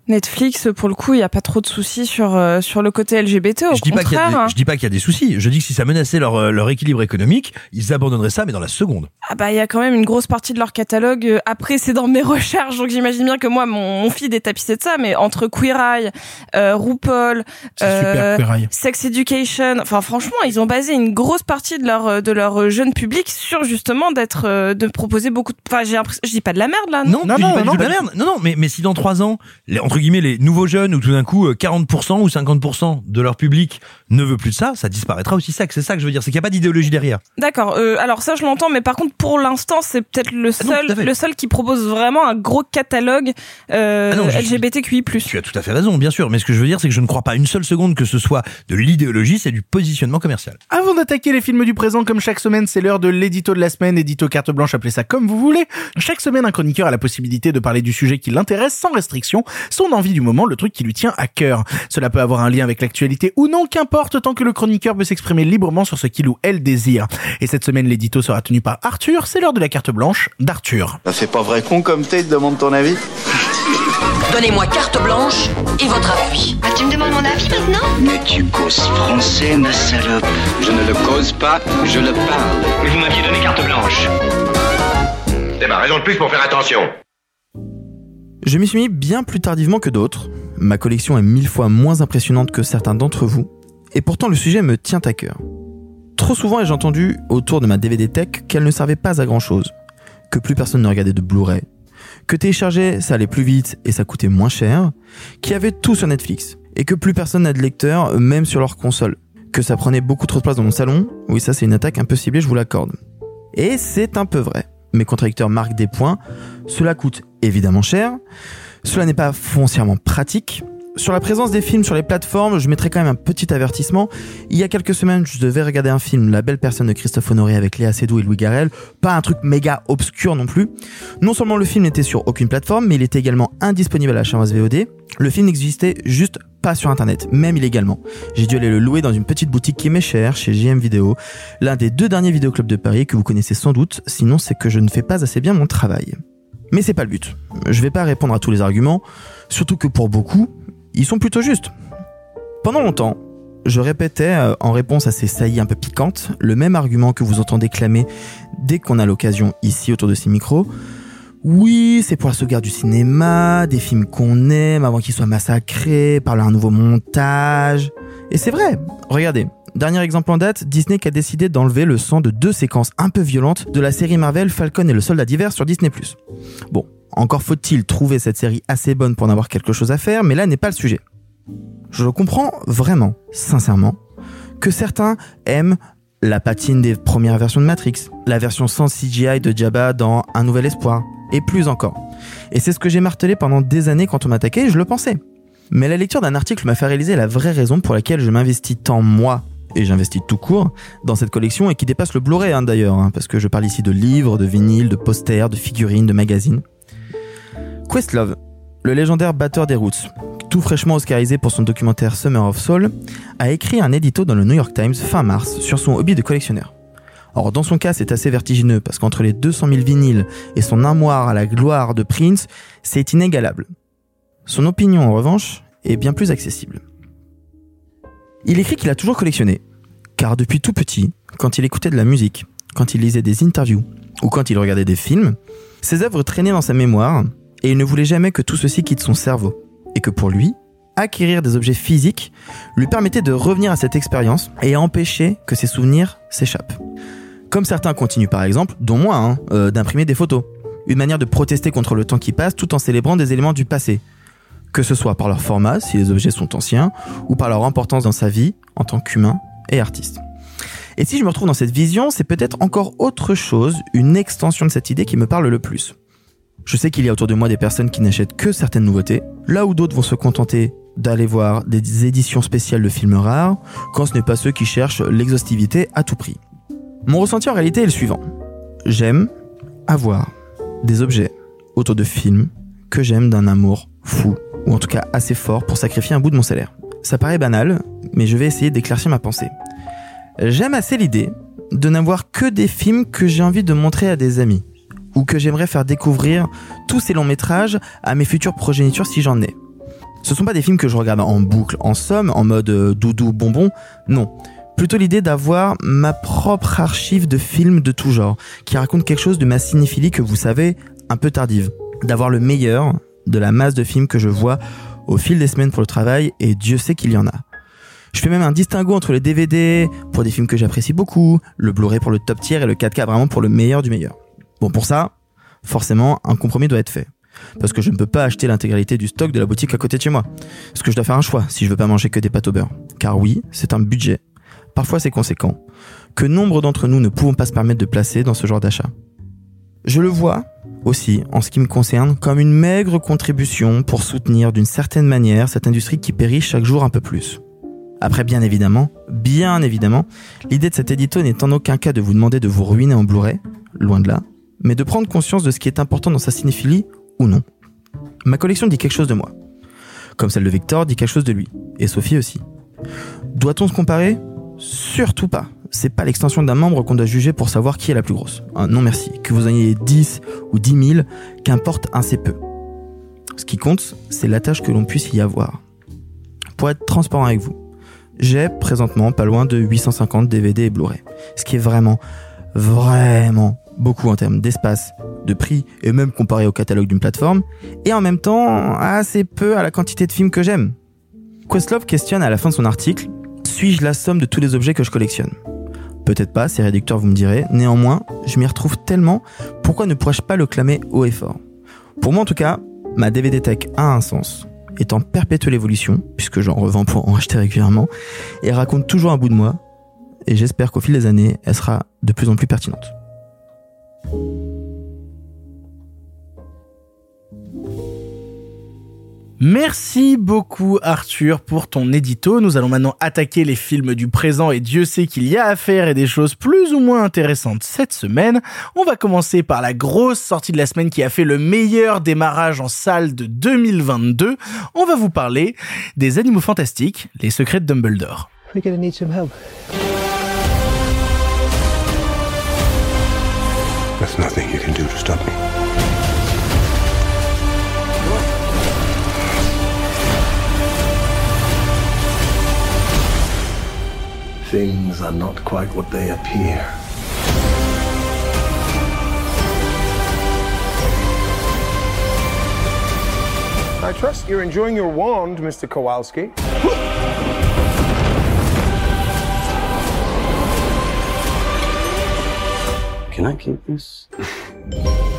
Speaker 2: Netflix, pour le coup, il n'y a pas trop de soucis sur, euh, sur le côté LGBT. Au
Speaker 4: je dis pas qu'il y a
Speaker 2: contraire,
Speaker 4: des, je dis pas qu'il y a des soucis. Je dis que si ça menaçait leur, euh, leur équilibre économique, ils abandonneraient ça, mais dans la seconde.
Speaker 2: Ah bah il y a quand même une grosse partie de leur catalogue. euh, Après c'est dans mes *laughs* recherches, donc j'imagine bien que moi mon, mon feed est tapissé de ça. Mais entre Queer Eye, euh, RuPaul,
Speaker 1: C'est super,
Speaker 2: euh,
Speaker 1: Queer Eye.
Speaker 2: Sex Education, enfin franchement ils ont basé une grosse partie de leur euh, de leur jeune public sur justement d'être euh, de proposer beaucoup. De... Enfin j'ai l'impression, je dis pas de la merde là. Non,
Speaker 4: Non, pas du tout de la merde. Non, non, mais, mais si dans trois ans, les, entre guillemets, les nouveaux jeunes, ou tout d'un coup, euh, 40% ou 50% de leur public ne veut plus de ça, ça disparaîtra aussi sec. C'est ça que je veux dire. C'est qu'il n'y a pas d'idéologie derrière.
Speaker 2: D'accord. euh, alors ça je l'entends, mais par contre pour l'instant c'est peut-être le
Speaker 4: Ah non,
Speaker 2: seul le seul qui propose vraiment un gros catalogue euh,
Speaker 4: Ah non,
Speaker 2: LGBTQI+.
Speaker 4: Tu as tout à fait raison, bien sûr. Mais ce que je veux dire, c'est que je ne crois pas une seule seconde que ce soit de l'idéologie, c'est du positionnement commercial.
Speaker 1: Avant d'attaquer les films du présent, comme chaque semaine, c'est l'heure de l'édito de la semaine, édito carte blanche, appelez ça comme vous voulez. Chaque semaine, un chroniqueur a la possibilité de parler du sujet qui l'intéresse sans restriction, son envie du moment, le truc qui lui tient à cœur. Cela peut avoir un lien avec l'actualité ou non, qu'importe, tant que le chroniqueur peut s'exprimer librement sur ce qu'il ou elle désire. Et cette semaine, l'édito sera tenu par Arthur, c'est l'heure de la carte blanche d'Arthur.
Speaker 9: Ça fait pas vrai con comme t'es, te demande ton avis
Speaker 5: Donnez-moi carte blanche et votre appui.
Speaker 10: Ah, tu me demandes mon avis maintenant?
Speaker 6: Mais tu causes français, ma salope. Je ne le cause pas, je le parle.
Speaker 11: Mais vous m'aviez donné carte blanche.
Speaker 8: C'est ma raison de plus pour faire attention.
Speaker 3: Je m'y suis mis bien plus tardivement que d'autres. Ma collection est mille fois moins impressionnante que certains d'entre vous. Et pourtant le sujet me tient à cœur. Trop souvent ai-je entendu autour de ma DVD Tech qu'elle ne servait pas à grand chose. Que plus personne ne regardait de Blu-ray. Que télécharger ça allait plus vite et ça coûtait moins cher. Qu'il y avait tout sur Netflix. Et que plus personne n'a de lecteur, même sur leur console. Que ça prenait beaucoup trop de place dans mon salon. Oui ça c'est une attaque un peu ciblée, je vous l'accorde. Et c'est un peu vrai. Mes contradicteurs marquent des points. Cela coûte évidemment cher. Cela n'est pas foncièrement pratique. Sur la présence des films sur les plateformes, je mettrai quand même un petit avertissement. Il y a quelques semaines, je devais regarder un film, La belle personne de Christophe Honoré avec Léa Seydoux et Louis Garrel. Pas un truc méga obscur non plus. Non seulement le film n'était sur aucune plateforme, mais il était également indisponible à la chaîne VOD. Le film n'existait juste sur internet, même illégalement. J'ai dû aller le louer dans une petite boutique qui m'est chère, chez JM Vidéo, l'un des deux derniers vidéoclubs de Paris que vous connaissez sans doute, sinon c'est que je ne fais pas assez bien mon travail. Mais c'est pas le but. Je vais pas répondre à tous les arguments, surtout que pour beaucoup, ils sont plutôt justes. Pendant longtemps, je répétais, euh, en réponse à ces saillies un peu piquantes, le même argument que vous entendez clamer dès qu'on a l'occasion ici autour de ces micros. Oui, c'est pour la sauvegarde du cinéma, des films qu'on aime avant qu'ils soient massacrés par un nouveau montage. Et c'est vrai, regardez, dernier exemple en date, Disney qui a décidé d'enlever le sang de deux séquences un peu violentes de la série Marvel Falcon et le Soldat d'hiver sur Disney+. Bon, encore faut-il trouver cette série assez bonne pour en avoir quelque chose à faire, mais là n'est pas le sujet. Je comprends vraiment, sincèrement, que certains aiment la patine des premières versions de Matrix, la version sans CGI de Jabba dans Un Nouvel Espoir, et plus encore. Et c'est ce que j'ai martelé pendant des années quand on m'attaquait, je le pensais. Mais la lecture d'un article m'a fait réaliser la vraie raison pour laquelle je m'investis tant moi, et j'investis tout court, dans cette collection et qui dépasse le Blu-ray hein, d'ailleurs, hein, parce que je parle ici de livres, de vinyles, de posters, de figurines, de magazines. Questlove, le légendaire batteur des Roots, tout fraîchement oscarisé pour son documentaire Summer of Soul, a écrit un édito dans le New York Times fin mars sur son hobby de collectionneur. Or, dans son cas, c'est assez vertigineux parce qu'entre les 200 000 vinyles et son armoire à la gloire de Prince, c'est inégalable. Son opinion, en revanche, est bien plus accessible. Il écrit qu'il a toujours collectionné, car depuis tout petit, quand il écoutait de la musique, quand il lisait des interviews ou quand il regardait des films, ses œuvres traînaient dans sa mémoire et il ne voulait jamais que tout ceci quitte son cerveau. Et que pour lui, acquérir des objets physiques lui permettait de revenir à cette expérience et empêcher que ses souvenirs s'échappent. Comme certains continuent par exemple, dont moi, hein, euh, d'imprimer des photos. Une manière de protester contre le temps qui passe tout en célébrant des éléments du passé. Que ce soit par leur format, si les objets sont anciens, ou par leur importance dans sa vie en tant qu'humain et artiste. Et si je me retrouve dans cette vision, c'est peut-être encore autre chose, une extension de cette idée qui me parle le plus. Je sais qu'il y a autour de moi des personnes qui n'achètent que certaines nouveautés, là où d'autres vont se contenter d'aller voir des éditions spéciales de films rares, quand ce n'est pas ceux qui cherchent l'exhaustivité à tout prix. Mon ressenti en réalité est le suivant. J'aime avoir des objets autour de films que j'aime d'un amour fou, ou en tout cas assez fort pour sacrifier un bout de mon salaire. Ça paraît banal, mais je vais essayer d'éclaircir ma pensée. J'aime assez l'idée de n'avoir que des films que j'ai envie de montrer à des amis, ou que j'aimerais faire découvrir tous ces longs métrages à mes futures progénitures si j'en ai. Ce sont pas des films que je regarde en boucle, en somme, en mode euh, doudou bonbon, non plutôt l'idée d'avoir ma propre archive de films de tout genre, qui raconte quelque chose de ma cinéphilie que vous savez, un peu tardive. D'avoir le meilleur de la masse de films que je vois au fil des semaines pour le travail, et Dieu sait qu'il y en a. Je fais même un distinguo entre les DVD pour des films que j'apprécie beaucoup, le Blu-ray pour le top tier et le 4K vraiment pour le meilleur du meilleur. Bon, pour ça, forcément, un compromis doit être fait. Parce que je ne peux pas acheter l'intégralité du stock de la boutique à côté de chez moi. Parce que je dois faire un choix si je veux pas manger que des pâtes au beurre. Car oui, c'est un budget parfois c'est conséquent, que nombre d'entre nous ne pouvons pas se permettre de placer dans ce genre d'achat. Je le vois aussi, en ce qui me concerne, comme une maigre contribution pour soutenir d'une certaine manière cette industrie qui périt chaque jour un peu plus. Après, bien évidemment, bien évidemment, l'idée de cet édito n'est en aucun cas de vous demander de vous ruiner en Blu-ray, loin de là, mais de prendre conscience de ce qui est important dans sa cinéphilie ou non. Ma collection dit quelque chose de moi. Comme celle de Victor dit quelque chose de lui. Et Sophie aussi. Doit-on se comparer? Surtout pas. C'est pas l'extension d'un membre qu'on doit juger pour savoir qui est la plus grosse. Non merci. Que vous en ayez 10 ou 10 000, qu'importe assez peu. Ce qui compte, c'est la tâche que l'on puisse y avoir. Pour être transparent avec vous, j'ai présentement pas loin de 850 DVD et Blu-ray. Ce qui est vraiment, vraiment beaucoup en termes d'espace, de prix et même comparé au catalogue d'une plateforme, et en même temps assez peu à la quantité de films que j'aime. Questlove questionne à la fin de son article suis-je la somme de tous les objets que je collectionne? Peut-être pas, c'est réducteur, vous me direz. Néanmoins, je m'y retrouve tellement, pourquoi ne pourrais-je pas le clamer haut et fort? Pour moi en tout cas, ma DVD Tech a un sens, est en perpétuelle évolution, puisque j'en revends pour en acheter régulièrement, et raconte toujours un bout de moi, et j'espère qu'au fil des années, elle sera de plus en plus pertinente.
Speaker 1: Merci beaucoup Arthur pour ton édito. Nous allons maintenant attaquer les films du présent et Dieu sait qu'il y a à faire et des choses plus ou moins intéressantes cette semaine. On va commencer par la grosse sortie de la semaine qui a fait le meilleur démarrage en salle de 2022. On va vous parler des animaux fantastiques, les secrets de Dumbledore.
Speaker 12: nothing you can do to stop me. Things are not quite what they appear.
Speaker 13: I trust you're enjoying your wand, Mr. Kowalski.
Speaker 12: Can I keep this? *laughs*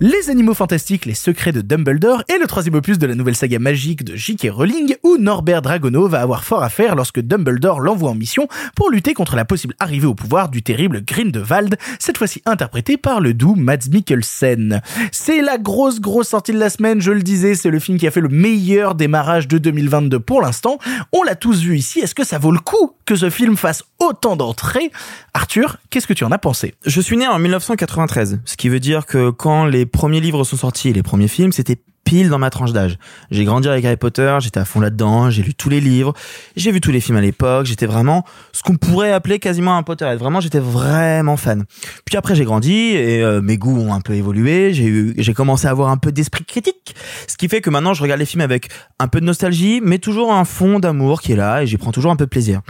Speaker 1: Les Animaux Fantastiques, les Secrets de Dumbledore et le troisième opus de la nouvelle saga magique de J.K. Rowling où Norbert Dragono va avoir fort à faire lorsque Dumbledore l'envoie en mission pour lutter contre la possible arrivée au pouvoir du terrible Grindelwald, cette fois-ci interprété par le doux Mads Mikkelsen. C'est la grosse grosse sortie de la semaine, je le disais, c'est le film qui a fait le meilleur démarrage de 2022 pour l'instant. On l'a tous vu ici, est-ce que ça vaut le coup que ce film fasse autant d'entrées? Arthur, qu'est-ce que tu en as pensé?
Speaker 3: Je suis né en 1993, ce qui veut dire que quand les premiers livres sont sortis, les premiers films, c'était pile dans ma tranche d'âge. J'ai grandi avec Harry Potter, j'étais à fond là-dedans, j'ai lu tous les livres, j'ai vu tous les films à l'époque, j'étais vraiment ce qu'on pourrait appeler quasiment un Potterhead. Vraiment, j'étais vraiment fan. Puis après, j'ai grandi et euh, mes goûts ont un peu évolué, j'ai j'ai commencé à avoir un peu d'esprit critique, ce qui fait que maintenant, je regarde les films avec un peu de nostalgie, mais toujours un fond d'amour qui est là et j'y prends toujours un peu de plaisir.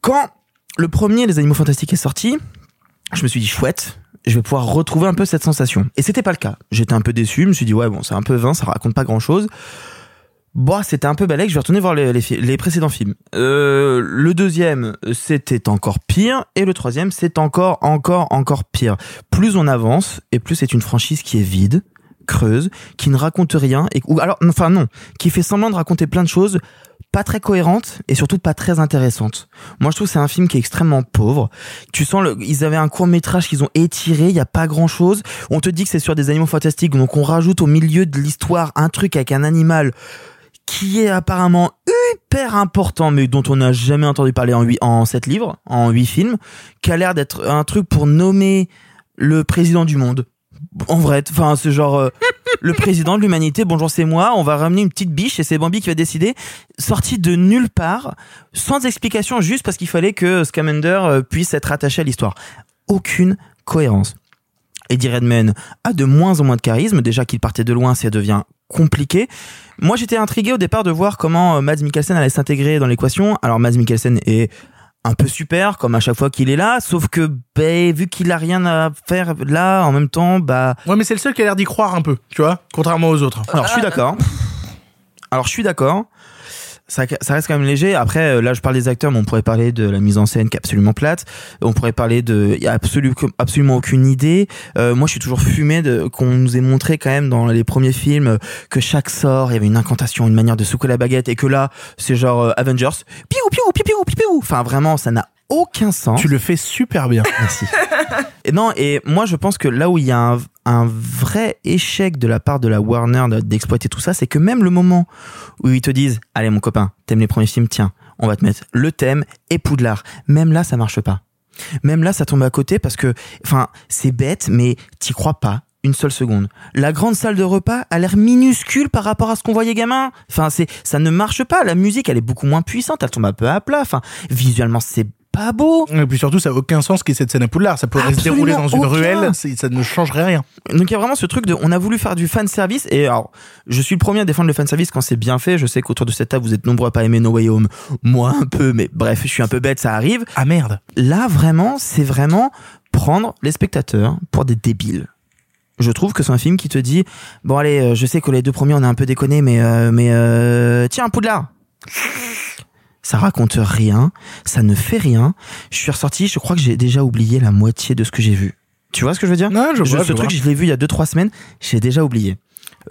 Speaker 3: Quand le premier Les Animaux Fantastiques est sorti, je me suis dit chouette, je vais pouvoir retrouver un peu cette sensation. Et c'était pas le cas. J'étais un peu déçu, je me suis dit ouais bon c'est un peu vain, ça raconte pas grand chose. Bon, c'était un peu balèque, je vais retourner voir les précédents films. Euh, le deuxième, c'était encore pire, et le troisième, c'est encore, encore, encore pire. Plus on avance, et plus c'est une franchise qui est vide, creuse, qui ne raconte rien, et ou alors, enfin non, qui fait semblant de raconter plein de choses, pas très cohérente et surtout pas très intéressante. Moi, je trouve que c'est un film qui est extrêmement pauvre. Tu sens, le, ils avaient un court métrage qu'ils ont étiré, il y a pas grand chose. On te dit que c'est sur des animaux fantastiques, donc on rajoute au milieu de l'histoire un truc avec un animal qui est apparemment hyper important, mais dont on n'a jamais entendu parler en, 8, en 7 livres, en 8 films, qui a l'air d'être un truc pour nommer le président du monde. En vrai, enfin, c'est genre euh, le président de l'humanité. Bonjour, c'est moi. On va ramener une petite biche et c'est Bambi qui va décider. Sorti de nulle part, sans explication, juste parce qu'il fallait que Scamander euh, puisse être attaché à l'histoire. Aucune cohérence. Eddie Redmayne a de moins en moins de charisme. Déjà qu'il partait de loin, ça devient compliqué. Moi, j'étais intrigué au départ de voir comment euh, Mads Mikkelsen allait s'intégrer dans l'équation. Alors, Mads Mikkelsen est un peu super comme à chaque fois qu'il est là sauf que bah, vu qu'il a rien à faire là en même temps bah
Speaker 1: ouais mais c'est le seul qui a l'air d'y croire un peu tu vois contrairement aux autres.
Speaker 3: Alors je suis d'accord. Alors je suis d'accord ça, ça, reste quand même léger. Après, là, je parle des acteurs, mais on pourrait parler de la mise en scène qui est absolument plate. On pourrait parler de, il y a absolu, absolument aucune idée. Euh, moi, je suis toujours fumé de qu'on nous ait montré quand même dans les premiers films que chaque sort, il y avait une incantation, une manière de secouer la baguette, et que là, c'est genre euh, Avengers. Piou piou piou piou piou piou. Enfin, vraiment, ça n'a aucun sens.
Speaker 1: Tu le fais super bien.
Speaker 3: Merci. *laughs* et non, et moi je pense que là où il y a un, vrai échec de la part de la Warner d'exploiter tout ça, c'est que même le moment où ils te disent, allez mon copain, t'aimes les premiers films, tiens, on va te mettre le thème et Poudlard. Même là, ça marche pas. Même là, ça tombe à côté parce que, enfin, c'est bête, mais t'y crois pas une seule seconde. La grande salle de repas a l'air minuscule par rapport à ce qu'on voyait gamin. Enfin, c'est, ça ne marche pas. La musique, elle est beaucoup moins puissante. Elle tombe un peu à plat. Enfin, visuellement, c'est pas beau.
Speaker 1: Et puis surtout, ça n'a aucun sens qu'il y ait cette scène à Poudlard. Ça pourrait se dérouler dans une
Speaker 3: aucun.
Speaker 1: ruelle, ça ne changerait rien.
Speaker 3: Donc il y a vraiment ce truc de, on a voulu faire du fan service et alors, je suis le premier à défendre le fan service quand c'est bien fait. Je sais qu'autour de cette table, vous êtes nombreux à pas aimer No Way Home. Moi un peu, mais bref, je suis un peu bête, ça arrive.
Speaker 1: Ah merde.
Speaker 3: Là vraiment, c'est vraiment prendre les spectateurs pour des débiles. Je trouve que c'est un film qui te dit, bon allez, je sais que les deux premiers on a un peu déconné, mais euh, mais euh, tiens Poudlard ça raconte rien, ça ne fait rien. Je suis ressorti, je crois que j'ai déjà oublié la moitié de ce que j'ai vu. Tu vois ce que je veux dire?
Speaker 1: Non, je vois.
Speaker 3: ce
Speaker 1: je
Speaker 3: truc,
Speaker 1: vois.
Speaker 3: je l'ai vu il y a 2-3 semaines, j'ai déjà oublié.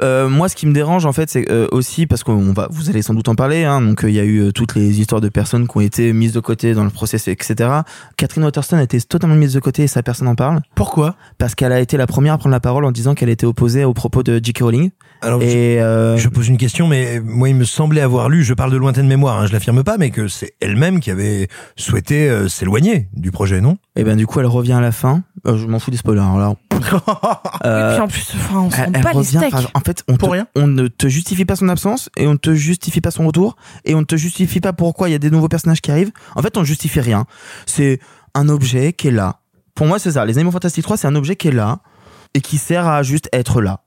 Speaker 3: Euh, moi, ce qui me dérange en fait, c'est euh, aussi parce qu'on va, vous allez sans doute en parler. Hein, donc, il y a eu euh, toutes les histoires de personnes qui ont été mises de côté dans le process, etc. Catherine Waterston a été totalement mise de côté et ça personne n'en parle.
Speaker 1: Pourquoi?
Speaker 3: Parce qu'elle a été la première à prendre la parole en disant qu'elle était opposée aux propos de J.K. Rowling.
Speaker 4: Alors,
Speaker 3: et euh,
Speaker 4: Je pose une question, mais moi, il me semblait avoir lu, je parle de lointaine mémoire, hein, je l'affirme pas, mais que c'est elle-même qui avait souhaité euh, s'éloigner du projet, non?
Speaker 3: Et ben du coup, elle revient à la fin. Euh, je m'en fous des spoilers. Alors, *laughs*
Speaker 2: Et puis en plus, enfin, on
Speaker 3: elle, elle
Speaker 2: les steaks.
Speaker 3: en fait, on,
Speaker 1: Pour
Speaker 3: te-
Speaker 1: rien
Speaker 3: on ne te justifie pas son absence et on ne te justifie pas son retour et on ne te justifie pas pourquoi il y a des nouveaux personnages qui arrivent. En fait, on ne justifie rien. C'est un objet qui est là. Pour moi, c'est ça. Les Animaux Fantastiques 3, c'est un objet qui est là et qui sert à juste être là.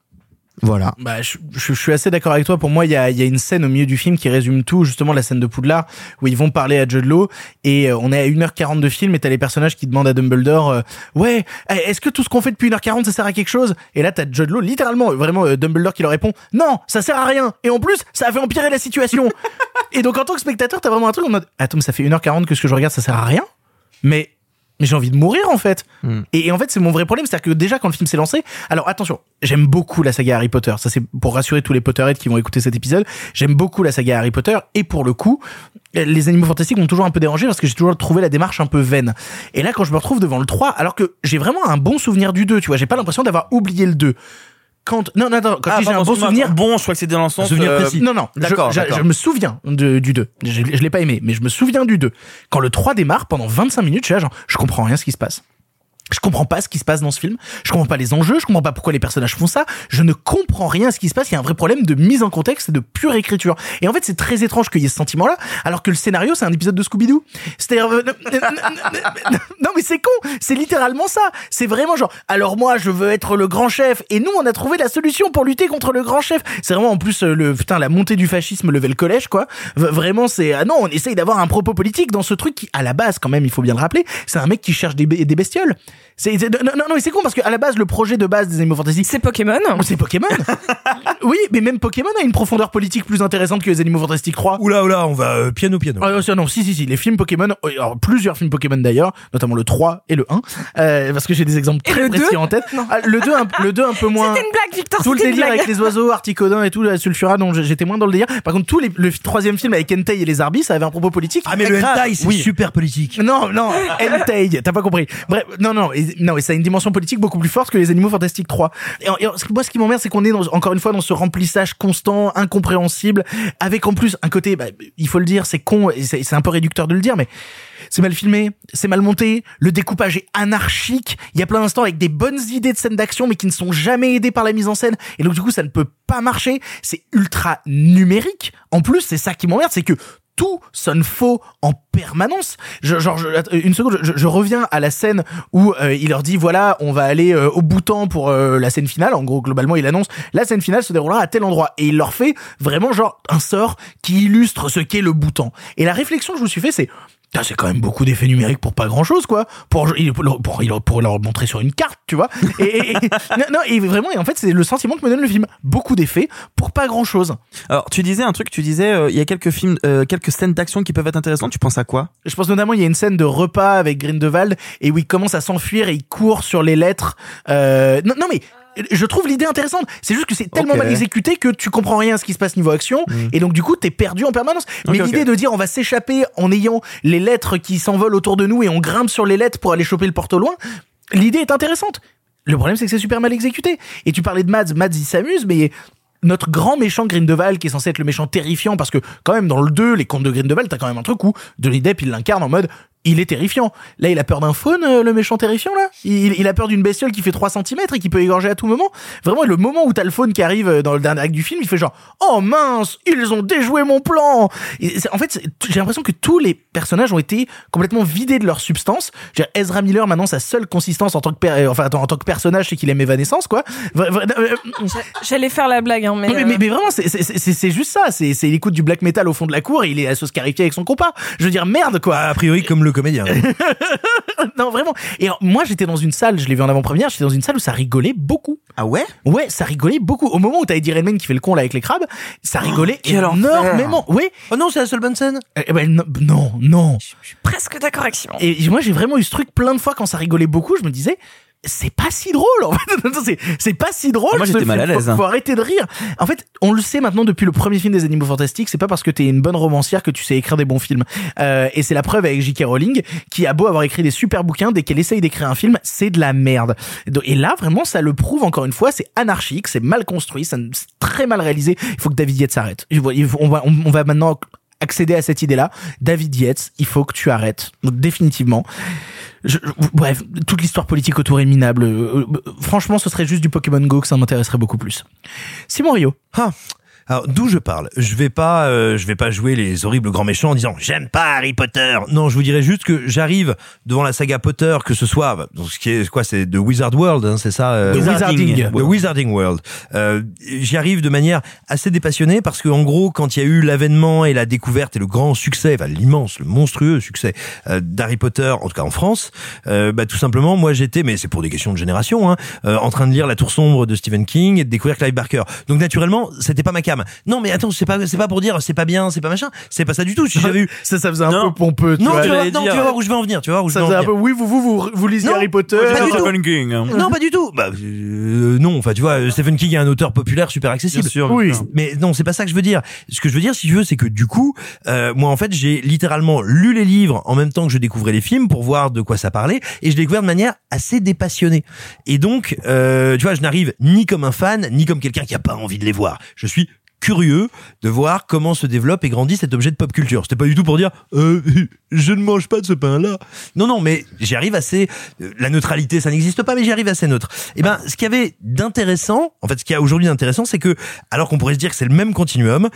Speaker 3: Voilà.
Speaker 1: Bah, je, je- je suis assez d'accord avec toi. Pour moi, il y a, il y a une scène au milieu du film qui résume tout, justement la scène de Poudlard, où ils vont parler à Jude Law, et euh, on est à 1h40 de film, et t'as les personnages qui demandent à Dumbledore, euh, ouais, eh, est-ce que tout ce qu'on fait depuis 1h40, ça sert à quelque chose? Et là, t'as Jude Law, littéralement, vraiment, euh, Dumbledore qui leur répond, non, ça sert à rien, et en plus, ça a fait empirer la situation. *laughs* et donc, en tant que spectateur, t'as vraiment un truc en mode, attends, mais ça fait 1h40 que ce que je regarde, ça sert à rien? Mais mais j'ai envie de mourir en fait. Et, et en fait, c'est mon vrai problème, c'est-à-dire que déjà quand le film s'est lancé, alors attention, j'aime beaucoup la saga Harry Potter. Ça c'est pour rassurer tous les Potterheads qui vont écouter cet épisode. J'aime beaucoup la saga Harry Potter et pour le coup, les animaux fantastiques m'ont toujours un peu dérangé parce que j'ai toujours trouvé la démarche un peu vaine. Et là, quand je me retrouve devant le 3, alors que j'ai vraiment un bon souvenir du 2, tu vois, j'ai pas l'impression d'avoir oublié le 2. Quand non non non quand
Speaker 3: Ah,
Speaker 1: j'ai un bon souvenir
Speaker 3: Bon, je crois que c'était dans le sens.
Speaker 4: souvenir
Speaker 3: euh,
Speaker 4: précis.
Speaker 1: non, non,
Speaker 3: D'accord,
Speaker 1: je, je me souviens de, du 2. Je, je l'ai pas aimé, mais je me souviens du 2. Quand le 3 démarre, pendant 25 minutes, je suis là, genre, je comprends rien ce qui se passe. Je comprends pas ce qui se passe dans ce film. Je comprends pas les enjeux. Je comprends pas pourquoi les personnages font ça. Je ne comprends rien à ce qui se passe. Il y a un vrai problème de mise en contexte et de pure écriture. Et en fait, c'est très étrange qu'il y ait ce sentiment-là, alors que le scénario, c'est un épisode de Scooby-Doo. C'est-à-dire, euh, non, mais c'est con. C'est littéralement ça. C'est vraiment genre, alors moi, je veux être le grand chef. Et nous, on a trouvé la solution pour lutter contre le grand chef. C'est vraiment, en plus, euh, le, putain, la montée du fascisme level collège, quoi. Vraiment, c'est, ah non, on essaye d'avoir un propos politique dans ce truc qui, à la base, quand même, il faut bien le rappeler, c'est un mec qui cherche des, des bestioles. C'est, c'est- non, non, non, mais c'est con parce que à la base, le projet de base des animaux fantastiques,
Speaker 2: C'est Pokémon.
Speaker 1: c'est Pokémon. *laughs* oui, mais même Pokémon a une profondeur politique plus intéressante que les animaux fantastiques 3.
Speaker 4: Oula, oula, on va euh, piano, piano.
Speaker 1: Ah, non, non, si, si, si, les films Pokémon, euh, alors plusieurs films Pokémon d'ailleurs, notamment le 3 et le 1, euh, parce que j'ai des exemples très précis
Speaker 2: 2?
Speaker 1: en tête. Ah, le 2, un, le 2 un peu moins.
Speaker 2: C'était une blague, Victor.
Speaker 1: Tout le délire avec les oiseaux, Articodin et tout, la Sulfura, donc j'étais moins dans le délire. Par contre, tout les, le troisième film avec Entei et les Arbis, ça avait un propos politique.
Speaker 4: Ah, mais le hentai, c'est
Speaker 1: Oui.
Speaker 4: super politique.
Speaker 1: Non, non, Entei, t'as pas compris. Bref, non, non, non, et ça a une dimension politique beaucoup plus forte que les Animaux Fantastiques 3. Et, moi, ce qui m'emmerde, c'est qu'on est encore une fois dans ce remplissage constant, incompréhensible, avec en plus un côté, bah, il faut le dire, c'est con, et c'est un peu réducteur de le dire, mais c'est mal filmé, c'est mal monté, le découpage est anarchique, il y a plein d'instants avec des bonnes idées de scènes d'action, mais qui ne sont jamais aidées par la mise en scène, et donc du coup, ça ne peut pas marcher, c'est ultra numérique. En plus, c'est ça qui m'emmerde, c'est que tout sonne faux en permanence. Je, genre, je- une seconde, je, je reviens à la scène où euh, il leur dit voilà, on va aller euh, au bouton pour euh, la scène finale. En gros, globalement, il annonce la scène finale se déroulera à tel endroit et il leur fait vraiment genre un sort qui illustre ce qu'est le bouton. Et la réflexion que je me suis fait, c'est c'est quand même beaucoup d'effets numériques pour pas grand chose, quoi. Pour, il- pour, pour, pour leur montrer sur une carte, tu vois. Et, et- et- *laughs* non, non, et vraiment, et en fait, c'est le sentiment que me donne le film. Beaucoup d'effets pour pas grand chose.
Speaker 3: Alors, tu disais un truc, tu disais, euh, il y a quelques films, euh, quelques scènes d'action qui peuvent être intéressantes. Tu penses à quoi?
Speaker 1: Je pense notamment il y a une scène de repas avec Grindelwald et où il commence à s'enfuir et il court sur les lettres. Euh, non, non mais je trouve l'idée intéressante. C'est juste que c'est tellement mal exécuté que tu comprends rien à ce qui se passe niveau action et donc du coup t'es perdu en permanence. Mais l'idée de dire on va s'échapper en ayant les lettres qui s'envolent autour de nous et on grimpe sur les lettres pour aller choper le porte au loin, l'idée est intéressante. Le problème c'est que c'est super mal exécuté. Et tu parlais de Mads, Mads il s'amuse mais notre grand méchant Grindelwald qui est censé être le méchant terrifiant parce que quand même dans le 2 les contes de Grindelwald t'as quand même un truc où Johnny Depp il l'incarne en mode il est terrifiant. Là, il a peur d'un faune, euh, le méchant terrifiant, là. Il, il a peur d'une bestiole qui fait 3 cm et qui peut égorger à tout moment. Vraiment, le moment où t'as le faune qui arrive euh, dans le dernier acte du film, il fait genre, oh mince, ils ont déjoué mon plan. Et en fait, j'ai l'impression que tous les personnages ont été complètement vidés de leur substance. Je veux dire, Ezra Miller, maintenant, sa seule consistance en tant que, euh, enfin, en tant que personnage, c'est qu'il aime Evanescence, quoi. *laughs*
Speaker 2: J'allais faire la blague, hein, mais.
Speaker 1: mais,
Speaker 2: euh,
Speaker 1: mais, mais vraiment, c'est- juste ça. C'est c'est- il écoute du black metal au fond de la cour et il est à se scarifier avec son compas. Je veux dire, merde, quoi.
Speaker 4: A priori, comme le comédien. *laughs*
Speaker 1: non, vraiment. Et alors, moi, j'étais dans une salle, je l'ai vu en avant-première, j'étais dans une salle où ça rigolait beaucoup.
Speaker 3: Ah ouais?
Speaker 1: Ouais, ça rigolait beaucoup. Au moment où t'as Eddie Redmayne qui fait le con là avec les crabes, ça rigolait
Speaker 3: quel
Speaker 1: énormément. Oui.
Speaker 4: Oh non, c'est la seule bonne scène?
Speaker 1: Eh ben, non, non, non.
Speaker 2: Je suis presque d'accord avec Simon.
Speaker 1: Et moi, j'ai vraiment eu ce truc plein de fois quand ça rigolait beaucoup, je me disais, c'est pas si drôle en fait. *laughs* C'est- pas si drôle.
Speaker 3: Ah, moi, j'étais mal à l'aise,
Speaker 1: Faut,
Speaker 3: hein.
Speaker 1: faut arrêter de rire. En fait, on le sait maintenant depuis le premier film des Animaux Fantastiques. C'est pas parce que t'es une bonne romancière que tu sais écrire des bons films. Euh, et c'est la preuve avec J.K. Rowling, qui a beau avoir écrit des super bouquins, dès qu'elle essaye d'écrire un film, c'est de la merde. Et là, vraiment, ça le prouve encore une fois. C'est anarchique, c'est mal construit, c'est très mal réalisé. Il faut que David Yates s'arrête. On va, on va maintenant accéder à cette idée-là. David Yates, il faut que tu arrêtes. Donc, définitivement. Bref, toute l'histoire politique autour est minable. Euh, euh, franchement, ce serait juste du Pokémon Go que ça m'intéresserait beaucoup plus. Simon Rio.
Speaker 4: Ah. Alors d'où je parle Je vais pas, euh, je vais pas jouer les horribles grands méchants en disant j'aime pas Harry Potter. Non, je vous dirais juste que j'arrive devant la saga Potter, que ce soit bah, donc ce qui est quoi, c'est de Wizard World, hein, c'est ça euh,
Speaker 1: Wizarding.
Speaker 4: The Wizarding World. Euh, J'y arrive de manière assez dépassionnée parce que en gros, quand il y a eu l'avènement et la découverte et le grand succès, enfin l'immense, le monstrueux succès euh, d'Harry Potter, en tout cas en France, euh, bah, tout simplement, moi j'étais, mais c'est pour des questions de génération, hein, euh, en train de lire La Tour sombre de Stephen King et de découvrir Clive Barker. Donc naturellement, c'était pas ma cam. Non, mais attends, c'est pas, c'est pas pour dire c'est pas bien, c'est pas machin, c'est pas ça du tout. Si j'avais *laughs* eu
Speaker 1: Ça, ça faisait un
Speaker 3: Non.
Speaker 1: peu pompeux. Tu
Speaker 4: non,
Speaker 1: vois.
Speaker 4: tu vas,
Speaker 3: j'allais
Speaker 4: non,
Speaker 3: dire-
Speaker 4: tu vas voir où je vais en venir, tu voir où je
Speaker 1: Ça
Speaker 4: vais en
Speaker 1: un peu. Oui, vous, vous, vous, vous lisez
Speaker 4: Non,
Speaker 1: Harry Potter.
Speaker 4: pas du tout.
Speaker 3: Stephen King. hein.
Speaker 4: Non, pas du tout. Bah, euh, non, enfin, tu vois, Stephen King est un auteur populaire super accessible.
Speaker 3: Bien sûr.
Speaker 1: Oui.
Speaker 4: Mais non, c'est pas ça que je veux dire. Ce que je veux dire, si tu veux, c'est que du coup, euh, moi, en fait, j'ai littéralement lu les livres en même temps que je découvrais les films pour voir de quoi ça parlait, et je l'ai découvert de manière assez dépassionnée. Et donc, euh, tu vois, je n'arrive ni comme un fan, ni comme quelqu'un qui a pas envie de les voir. Je suis curieux de voir comment se développe et grandit cet objet de pop culture. C'était pas du tout pour dire euh, *laughs* je ne mange pas de ce pain-là. Non, non, mais j'y arrive assez. euh, La neutralité, ça n'existe pas, mais j'y arrive assez neutre. Et ben, ce qu'il y avait d'intéressant, en fait, ce qu'il y a aujourd'hui d'intéressant, c'est que, alors qu'on pourrait se dire que c'est le même continuum,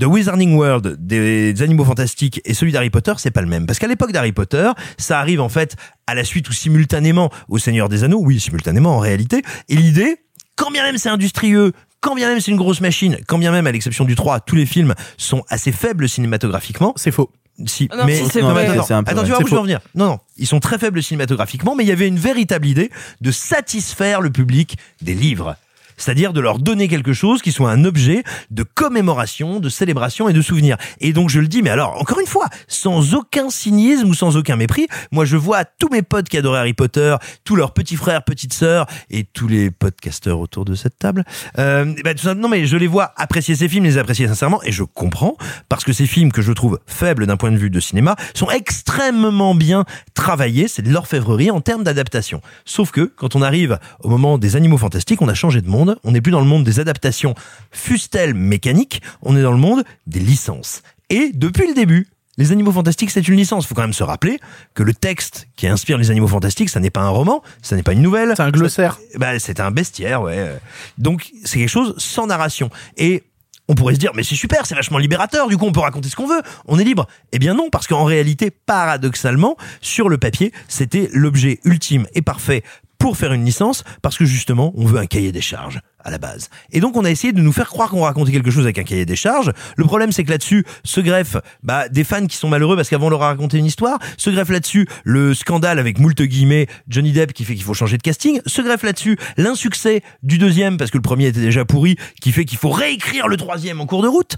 Speaker 4: The Wizarding World des, des animaux fantastiques et celui d'Harry Potter, c'est pas le même. Parce qu'à l'époque d'Harry Potter, ça arrive en fait à la suite ou simultanément au Seigneur des Anneaux. Oui, simultanément en réalité. Et l'idée, quand bien même c'est industrieux, quand bien même c'est une grosse machine, quand bien même à l'exception du 3, tous les films sont assez faibles cinématographiquement.
Speaker 1: C'est faux.
Speaker 4: Si,
Speaker 2: Non,
Speaker 4: mais
Speaker 2: si, c'est
Speaker 4: non,
Speaker 2: vrai.
Speaker 4: attends,
Speaker 3: C'est un peu
Speaker 4: attends, tu vois où je veux
Speaker 1: faux.
Speaker 4: en venir. Non, non, ils sont très faibles cinématographiquement, mais il y avait une véritable idée de satisfaire le public des livres. C'est-à-dire de leur donner quelque chose qui soit un objet de commémoration, de célébration et de souvenir. Et donc je le dis, mais alors, encore une fois, sans aucun cynisme ou sans aucun mépris, moi je vois tous mes potes qui adoraient Harry Potter, tous leurs petits frères, petites sœurs et tous les podcasteurs autour de cette table. Euh, bah, tout ça, non mais je les vois apprécier ces films, les apprécier sincèrement, et je comprends, parce que ces films que je trouve faibles d'un point de vue de cinéma sont extrêmement bien travaillés, c'est de l'orfèvrerie en termes d'adaptation. Sauf que quand on arrive au moment des animaux fantastiques, on a changé de monde, on n'est plus dans le monde des adaptations fussent-elles mécaniques, on est dans le monde des licences. Et depuis le début, les animaux fantastiques, c'est une licence. Faut quand même se rappeler que le texte qui inspire les animaux fantastiques, ça n'est pas un roman, ça n'est pas une nouvelle.
Speaker 1: C'est un glossaire.
Speaker 4: Bah, c'est un bestiaire, ouais. Donc, c'est quelque chose sans narration. Et on pourrait se dire, mais c'est super, c'est vachement libérateur, du coup on peut raconter ce qu'on veut, on est libre. Eh bien non, parce qu'en réalité, paradoxalement, sur le papier, c'était l'objet ultime et parfait pour faire une licence, parce que justement, on veut un cahier des charges à la base. Et donc on a essayé de nous faire croire qu'on racontait quelque chose avec un cahier des charges. Le problème c'est que là-dessus se greffe bah, des fans qui sont malheureux parce qu'avant on leur a raconté une histoire, se greffe là-dessus le scandale avec moult guillemets Johnny Depp qui fait qu'il faut changer de casting, se greffe là-dessus l'insuccès du deuxième parce que le premier était déjà pourri qui fait qu'il faut réécrire le troisième en cours de route.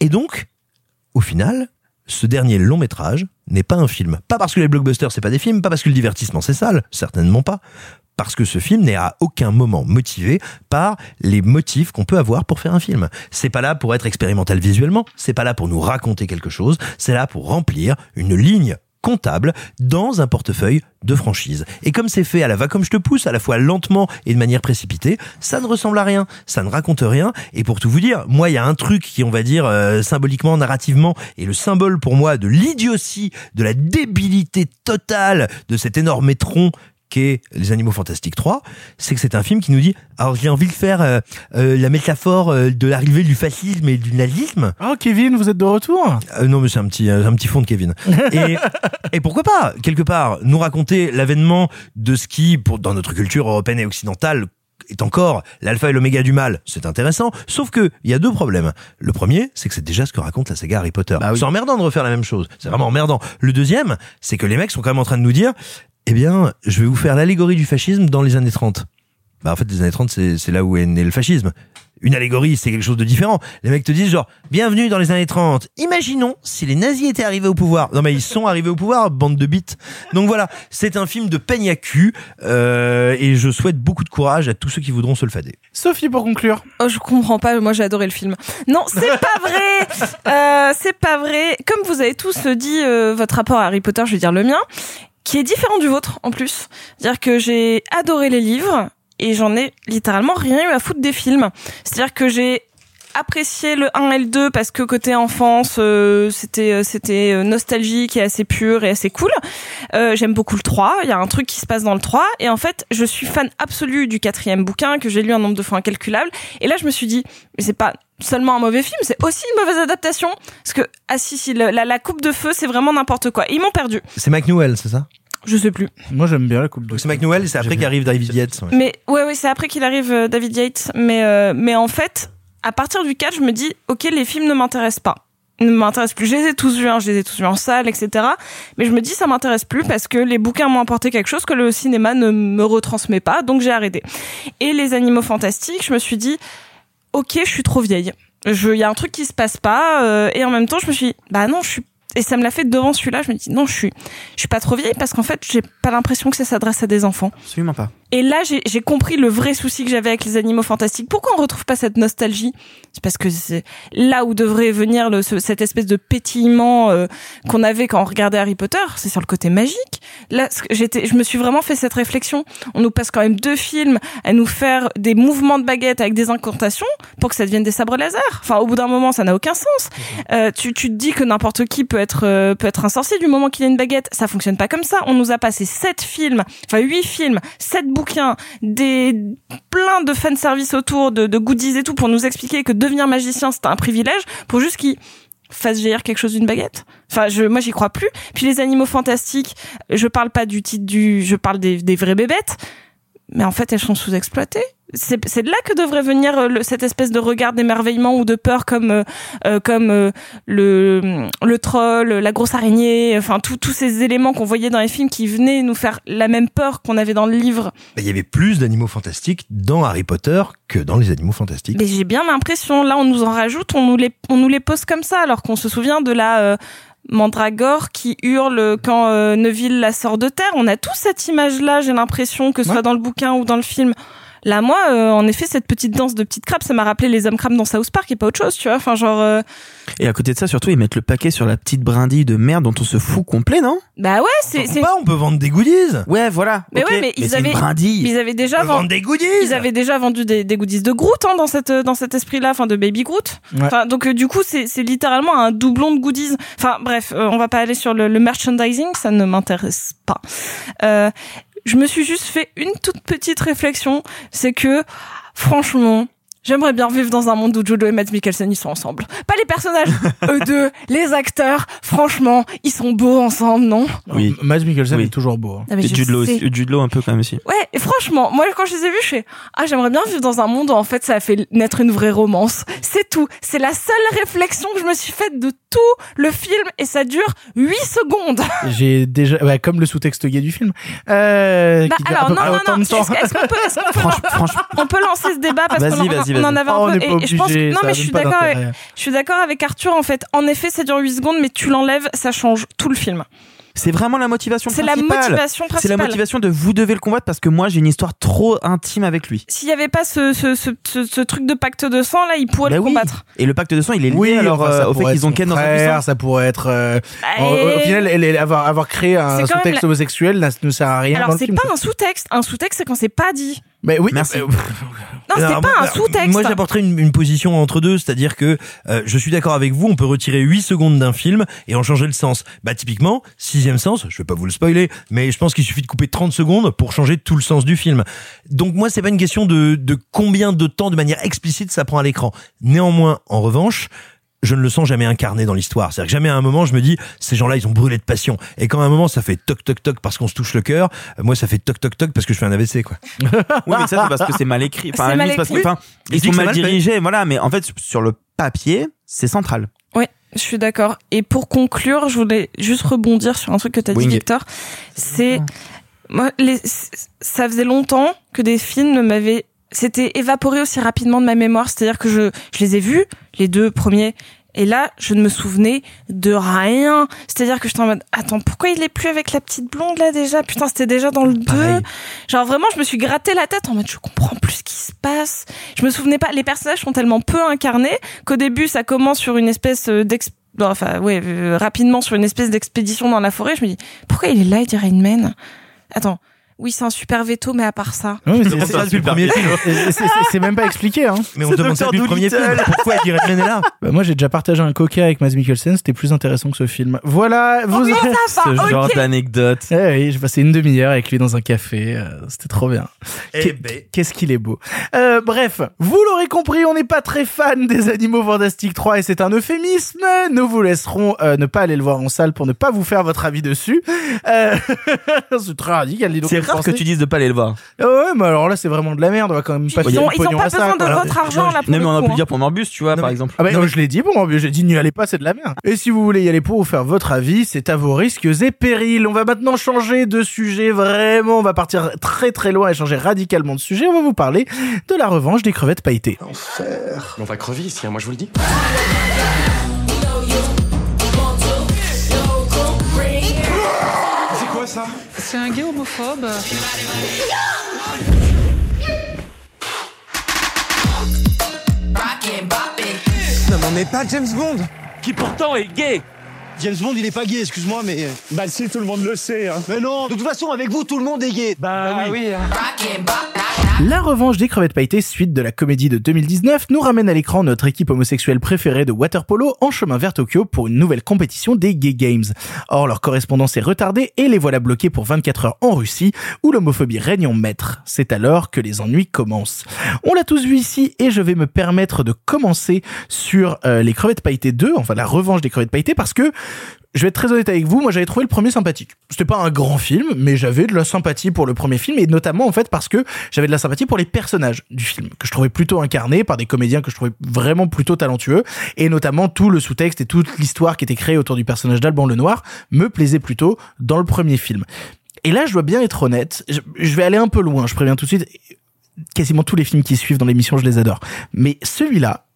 Speaker 4: Et donc, au final, ce dernier long métrage n'est pas un film. Pas parce que les blockbusters c'est pas des films, pas parce que le divertissement c'est sale, certainement pas. Parce que ce film n'est à aucun moment motivé par les motifs qu'on peut avoir pour faire un film. C'est pas là pour être expérimental visuellement, c'est pas là pour nous raconter quelque chose, c'est là pour remplir une ligne comptable dans un portefeuille de franchise. Et comme c'est fait à la va comme je te pousse, à la fois lentement et de manière précipitée, ça ne ressemble à rien, ça ne raconte rien. Et pour tout vous dire, moi, il y a un truc qui, on va dire, euh, symboliquement, narrativement, est le symbole pour moi de l'idiotie, de la débilité totale de cet énorme étron qu'est Les Animaux Fantastiques 3, c'est que c'est un film qui nous dit, alors j'ai envie de faire euh, euh, la métaphore euh, de l'arrivée du fascisme et du nazisme,
Speaker 1: Oh, Kevin, vous êtes de retour?
Speaker 4: Euh, non, mais c'est un petit, euh, un petit fond de Kevin. *laughs* Et, et pourquoi pas, quelque part, nous raconter l'avènement de ce qui, pour, dans notre culture européenne et occidentale, est encore l'alpha et l'oméga du mal, c'est intéressant. Sauf que il y a deux problèmes. Le premier, c'est que c'est déjà ce que raconte la saga Harry Potter.
Speaker 3: Bah oui.
Speaker 4: C'est emmerdant de refaire la même chose. C'est vraiment emmerdant. Le deuxième, c'est que les mecs sont quand même en train de nous dire, eh bien, je vais vous faire l'allégorie du fascisme dans les années 30. Bah, en fait, les années 30, c'est, c'est là où est né le fascisme. Une allégorie, c'est quelque chose de différent. Les mecs te disent genre, bienvenue dans les années 30. Imaginons si les nazis étaient arrivés au pouvoir. Non, mais ils sont arrivés au pouvoir, bande de bites. Donc voilà, c'est un film de peigne à cul, euh, et je souhaite beaucoup de courage à tous ceux qui voudront se le fader.
Speaker 1: Sophie, pour conclure.
Speaker 2: Oh, je comprends pas. Moi, j'ai adoré le film. Non, c'est *laughs* pas vrai. Euh, c'est pas vrai. Comme vous avez tous dit euh, votre rapport à Harry Potter, je vais dire le mien, qui est différent du vôtre en plus. C'est-à-dire que j'ai adoré les livres et j'en ai littéralement rien eu à foutre des films. C'est-à-dire que j'ai apprécié le 1 et le 2 parce que côté enfance euh, c'était euh, c'était euh, nostalgique et assez pur et assez cool. Euh, j'aime beaucoup le 3, il y a un truc qui se passe dans le 3 et en fait, je suis fan absolu du quatrième bouquin que j'ai lu un nombre de fois incalculable et là je me suis dit mais c'est pas seulement un mauvais film, c'est aussi une mauvaise adaptation. Parce que, ah si, si, la, coupe de feu, c'est vraiment n'importe quoi. Ils m'ont perdu.
Speaker 4: C'est McNewell, c'est ça?
Speaker 2: Je sais plus.
Speaker 1: Moi, j'aime bien la coupe de
Speaker 4: Donc c'est McNewell et c'est après qu'arrive David Yates. ouais.
Speaker 2: Mais ouais, ouais, c'est après qu'il arrive euh, David Yates. Mais, euh, mais en fait, à partir du 4, je me dis, ok, les films ne m'intéressent pas. Ils ne m'intéressent plus. Je les ai tous vus, hein, je les ai tous vus en salle, etc. Mais je me dis, ça m'intéresse plus parce que les bouquins m'ont apporté quelque chose que le cinéma ne me retransmet pas, donc j'ai arrêté. Et les animaux fantastiques, je me suis dit, ok, je suis trop vieille. Je, il y a un truc qui se passe pas, euh, et en même temps, je me suis dit, bah non, je suis et ça me l'a fait devant celui-là. Je me dis non, je suis, je suis pas trop vieille parce qu'en fait, j'ai pas l'impression que ça s'adresse à des enfants.
Speaker 3: Absolument pas.
Speaker 2: Et là, j'ai compris le vrai souci que j'avais avec les animaux fantastiques. Pourquoi on retrouve pas cette nostalgie? C'est parce que c'est là où devrait venir le, ce- cette espèce de pétillement euh, qu'on avait quand on regardait Harry Potter. C'est sur le côté magique. Là, j'étais, je me suis vraiment fait cette réflexion. On nous passe quand même deux films à nous faire des mouvements de baguette avec des incantations pour que ça devienne des sabres laser. Enfin, au bout d'un moment, ça n'a aucun sens. Euh, tu, tu te dis que n'importe qui peut être euh, peut être un sorcier du moment qu'il a une baguette. Ça fonctionne pas comme ça. On nous a passé sept films, enfin huit films, sept bouquins, des plein de fanservice autour, de, goodies et tout pour nous expliquer que devenir magicien c'était un privilège pour juste qu'ils fassent jaillir quelque chose d'une baguette. Enfin, je, moi j'y crois plus. Puis les animaux fantastiques, je parle pas du titre du, je parle des, des vraies bébêtes, mais en fait elles sont sous-exploitées. C'est c'est de là que devrait venir euh, le- cette espèce de regard d'émerveillement ou de peur comme euh, euh, comme euh, le le troll, la grosse araignée, enfin tous tous ces éléments qu'on voyait dans les films qui venaient nous faire la même peur qu'on avait dans le livre.
Speaker 4: Bah, Il y avait plus d'animaux fantastiques dans Harry Potter que dans les animaux fantastiques.
Speaker 2: Mais j'ai bien l'impression, là on nous en rajoute, on nous les, on nous les pose comme ça, alors qu'on se souvient de la euh, Mandragore qui hurle quand euh, Neville la sort de terre. On a tous cette image-là, j'ai l'impression, que ce soit dans le bouquin ou dans le film. Là, moi, euh, en effet, cette petite danse de petites crabes, ça m'a rappelé les hommes crabes dans South Park et pas autre chose, tu vois. Enfin, genre, euh,
Speaker 3: Et à côté de ça, surtout, ils mettent le paquet sur la petite brindille de merde dont on se fout complet, non?
Speaker 2: Bah ouais, c'est, c'est.
Speaker 4: Pas, on peut vendre des goodies.
Speaker 3: Ouais, voilà.
Speaker 2: Mais
Speaker 3: ok.
Speaker 2: ouais, mais ils
Speaker 3: une
Speaker 2: avaient,
Speaker 3: brindille.
Speaker 2: ils avaient déjà
Speaker 4: On peut
Speaker 2: vendu
Speaker 4: vendre des goodies.
Speaker 2: Ils avaient déjà vendu des, des goodies de Groot hein, dans cette dans cet esprit-là, enfin de Baby Groot.
Speaker 1: Ouais.
Speaker 2: Enfin donc euh, du coup c'est c'est littéralement un doublon de goodies. Enfin bref, euh, on va pas aller sur le, le merchandising, ça ne m'intéresse pas. Je me suis juste fait une toute petite réflexion, c'est que franchement. J'aimerais bien vivre dans un monde où Jojo et Matt Mikkelsen ils sont ensemble. Pas les personnages, *laughs* eux deux, les acteurs. Franchement, ils sont beaux ensemble, non?
Speaker 3: Oui.
Speaker 1: Mads Mikkelsen
Speaker 3: Oui.
Speaker 1: est toujours beau. hein.
Speaker 2: Ah,
Speaker 3: Et Jude Law Jude Law un peu quand même aussi.
Speaker 2: Ouais, et franchement, moi quand je les ai vus, je fais ah j'aimerais bien vivre dans un monde où en fait ça a fait naître une vraie romance. C'est tout. C'est la seule réflexion que je me suis faite de tout le film et ça dure 8 secondes. *laughs*
Speaker 1: J'ai déjà, ouais, comme le sous-texte gay du film. Euh,
Speaker 2: Bah, alors non non non. Est-ce qu'on peut, est-ce qu'on peut,
Speaker 3: Franch- franchement,
Speaker 2: on peut lancer ce débat parce
Speaker 3: Vas-y,
Speaker 2: qu'on on en avait un
Speaker 1: on
Speaker 2: peu et, je pense non
Speaker 1: ça
Speaker 2: mais je suis d'accord avec, je suis d'accord avec Arthur en fait. En effet, ça dure 8 secondes mais tu l'enlèves, ça change tout le film.
Speaker 3: c'est vraiment la motivation
Speaker 2: C'est la
Speaker 3: principale.
Speaker 2: motivation
Speaker 3: C'est la
Speaker 2: principale.
Speaker 3: motivation de vous devez le combattre parce que moi j'ai une histoire trop intime avec lui.
Speaker 2: S'il y avait pas ce, ce, ce, ce, ce truc de pacte de sang là, il pourrait
Speaker 3: Bah
Speaker 2: le
Speaker 3: oui.
Speaker 2: combattre.
Speaker 3: Et le pacte de sang, il est lié
Speaker 1: Oui,
Speaker 3: alors
Speaker 1: enfin, ça
Speaker 3: euh, au fait qu'ils ont Ken dans sa
Speaker 1: frère, ça pourrait être. euh,
Speaker 2: Et-
Speaker 1: au, au final, elle, elle- avoir, avoir créé un sous-texte
Speaker 2: la-
Speaker 1: homosexuel là, ne sert à rien
Speaker 2: Alors c'est
Speaker 1: film.
Speaker 2: pas un sous-texte, un sous-texte c'est quand c'est pas dit.
Speaker 1: Mais oui,
Speaker 3: Merci.
Speaker 1: euh,
Speaker 2: Non, c'est
Speaker 4: Alors,
Speaker 2: pas un sous-texte.
Speaker 4: Moi, j'apporterais une, une position entre deux, c'est-à-dire que euh, je suis d'accord avec vous, on peut retirer 8 secondes d'un film et en changer le sens. Bah typiquement, sixième sens, je vais pas vous le spoiler, mais je pense qu'il suffit de couper 30 secondes pour changer tout le sens du film. Donc moi, c'est pas une question de, de combien de temps de manière explicite ça prend à l'écran. Néanmoins, en revanche, je ne le sens jamais incarné dans l'histoire. C'est-à-dire que jamais à un moment je me dis ces gens-là ils ont brûlé de passion. Et quand à un moment ça fait toc toc toc parce qu'on se touche le cœur, euh, moi ça fait toc toc toc parce que je fais un AVC quoi. *laughs*
Speaker 3: Oui, mais ça c'est parce que c'est mal écrit. Enfin,
Speaker 2: mal
Speaker 3: limite, parce que,
Speaker 2: écrit.
Speaker 3: enfin, ils
Speaker 4: dit
Speaker 3: sont mal dirigés, voilà. Mais en fait, sur le papier, c'est central.
Speaker 2: Ouais, je suis d'accord. Et pour conclure, je voulais juste rebondir sur un truc que t'as dit,
Speaker 3: Wing.
Speaker 2: Victor. C'est moi, les... ça faisait longtemps que des films ne m'avaient c'était évaporé aussi rapidement de ma mémoire. C'est-à-dire que je, je les ai vus, les deux premiers. Et là, je ne me souvenais de rien. C'est-à-dire que j'étais en mode, attends, pourquoi il est plus avec la petite blonde là déjà? Putain, c'était déjà dans le 2.
Speaker 3: Pareil.
Speaker 2: Genre vraiment, je me suis gratté la tête en mode, je comprends plus ce qui se passe. Je me souvenais pas. Les personnages sont tellement peu incarnés qu'au début, ça commence sur une espèce euh, d'ex... Enfin, ouais, euh, rapidement sur une espèce d'expédition dans la forêt. Je me dis, pourquoi il est là, il dit Rain Man Attends. Oui, c'est un super veto, mais à part ça.
Speaker 1: Ouais, mais c'est-
Speaker 4: On
Speaker 1: c'est-
Speaker 4: ça depuis le premier film.
Speaker 1: c'est- c'est- c'est même pas expliqué, hein.
Speaker 4: Mais on
Speaker 3: C'est
Speaker 4: demande ça depuis le premier film. Pourquoi Eddie Redmayne est là
Speaker 1: Bah, moi, j'ai déjà partagé un coca avec Mads Mikkelsen. C'était plus intéressant que ce film. Voilà.
Speaker 2: Oh,
Speaker 1: Vous
Speaker 2: comment ça
Speaker 3: Ce genre d'anecdote.
Speaker 1: Eh oui, j'ai passé une demi-heure avec lui dans un café. euh, C'était trop bien.
Speaker 4: Eh ben.
Speaker 1: Qu'est-ce qu'il est beau. Euh, bref, vous l'aurez compris, on n'est pas très fan des Animaux Fantastiques 3 et c'est un euphémisme. Nous vous laisserons euh, ne pas aller le voir en salle pour ne pas vous faire votre avis dessus. Euh, *laughs* c'est très radical. dis donc,
Speaker 3: Rare que tu dises de pas aller le voir.
Speaker 1: Ah ouais, mais alors là, c'est vraiment de la merde. On va quand même pas
Speaker 2: Ils ont, ils ont pas besoin de votre argent là pour
Speaker 3: Non, mais on a pu le dire pour Morbus, tu vois,
Speaker 4: Non,
Speaker 3: par
Speaker 4: mais-
Speaker 3: exemple.
Speaker 1: Ah bah,
Speaker 4: Non,
Speaker 1: je l'ai dit pour moi, j'ai dit n'y allez pas, c'est de la merde. Et si vous voulez y aller pour vous faire votre avis, c'est à vos risques et périls. On va maintenant changer de sujet, vraiment, on va partir très très loin et changer radicalement de sujet. On va vous parler de la revanche des crevettes pailletées.
Speaker 14: On va crever ici, hein, moi je vous le dis.
Speaker 13: C'est quoi ça?
Speaker 5: C'est un gay homophobe.
Speaker 13: Non mais on n'est pas James Bond.
Speaker 15: Qui pourtant est gay
Speaker 16: James Bond, il est pas gay, excuse-moi, mais.
Speaker 13: Bah si, tout le monde le sait. Hein.
Speaker 16: Mais non, de toute façon, avec vous, tout le monde est gay.
Speaker 13: Bah, oui. hein.
Speaker 1: La revanche des crevettes pailletées, suite de la comédie de 2019, nous ramène à l'écran notre équipe homosexuelle préférée de waterpolo en chemin vers Tokyo pour une nouvelle compétition des Gay Games. Or, leur correspondance est retardée et les voilà bloqués pour 24 heures en Russie, où l'homophobie règne en maître. C'est alors que les ennuis commencent. On l'a tous vu ici et je vais me permettre de commencer sur euh, les crevettes pailletées 2, enfin la revanche des crevettes pailletées, parce que je vais être très honnête avec vous, moi j'avais trouvé le premier sympathique. C'était pas un grand film, mais j'avais de la sympathie pour le premier film, et notamment en fait parce que j'avais de la sympathie pour les personnages du film, que je trouvais plutôt incarnés par des comédiens que je trouvais vraiment plutôt talentueux, et notamment tout le sous-texte et toute l'histoire qui était créée autour du personnage d'Alban Lenoir me plaisait plutôt dans le premier film. Et là, je dois bien être honnête, je, vais aller un peu loin, je préviens tout de suite, quasiment tous les films qui suivent dans l'émission, je les adore. Mais celui-là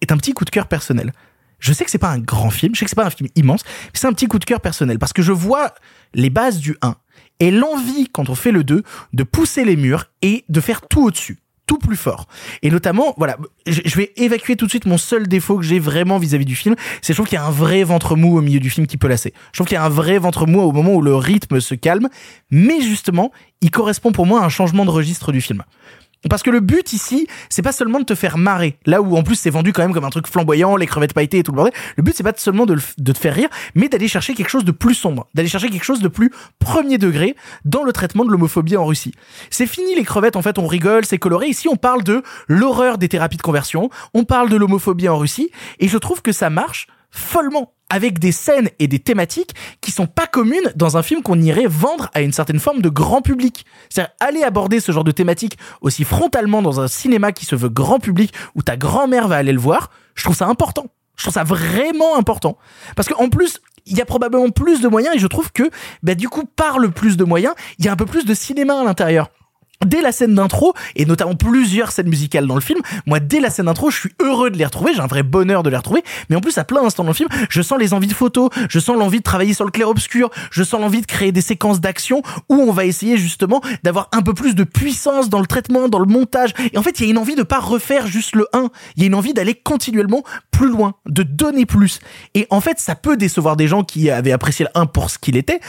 Speaker 1: est un petit coup de cœur personnel. Je sais que c'est pas un grand film, je sais que c'est pas un film immense, mais c'est un petit coup de cœur personnel parce que je vois les bases du 1 et l'envie quand on fait le 2 de pousser les murs et de faire tout au-dessus tout plus fort. Et notamment, voilà, je vais évacuer tout de suite mon seul défaut que j'ai vraiment vis-à-vis du film, c'est je trouve qu'il y a un vrai ventre mou au milieu du film qui peut lasser. Je trouve qu'il y a un vrai ventre mou au moment où le rythme se calme, mais justement, il correspond pour moi à un changement de registre du film. Parce que le but ici, c'est pas seulement de te faire marrer. Là où en plus c'est vendu quand même comme un truc flamboyant, les crevettes pailletées et tout le bordel. Le but c'est pas seulement de, de te faire rire, mais d'aller chercher quelque chose de plus sombre, d'aller chercher quelque chose de plus premier degré dans le traitement de l'homophobie en Russie. C'est fini les crevettes, en fait on rigole, c'est coloré. Ici on parle de l'horreur des thérapies de conversion, on parle de l'homophobie en Russie, et je trouve que ça marche follement avec des scènes et des thématiques qui sont pas communes dans un film qu'on irait vendre à une certaine forme de grand public. C'est-à-dire aller aborder ce genre de thématique aussi frontalement dans un cinéma qui se veut grand public où ta grand-mère va aller le voir, je trouve ça important. Je trouve ça vraiment important. Parce qu'en plus, il y a probablement plus de moyens et je trouve que, bah, du coup, par le plus de moyens, il y a un peu plus de cinéma à l'intérieur. Dès la scène d'intro, et notamment plusieurs scènes musicales dans le film, moi, dès la scène d'intro, je suis heureux de les retrouver, j'ai un vrai bonheur de les retrouver, mais en plus, à plein d'instants dans le film, je sens les envies de photos, je sens l'envie de travailler sur le clair-obscur, je sens l'envie de créer des séquences d'action où on va essayer justement d'avoir un peu plus de puissance dans le traitement, dans le montage. Et en fait, il y a une envie de pas refaire juste le 1, il y a une envie d'aller continuellement plus loin, de donner plus. Et en fait, ça peut décevoir des gens qui avaient apprécié le 1 pour ce qu'il était,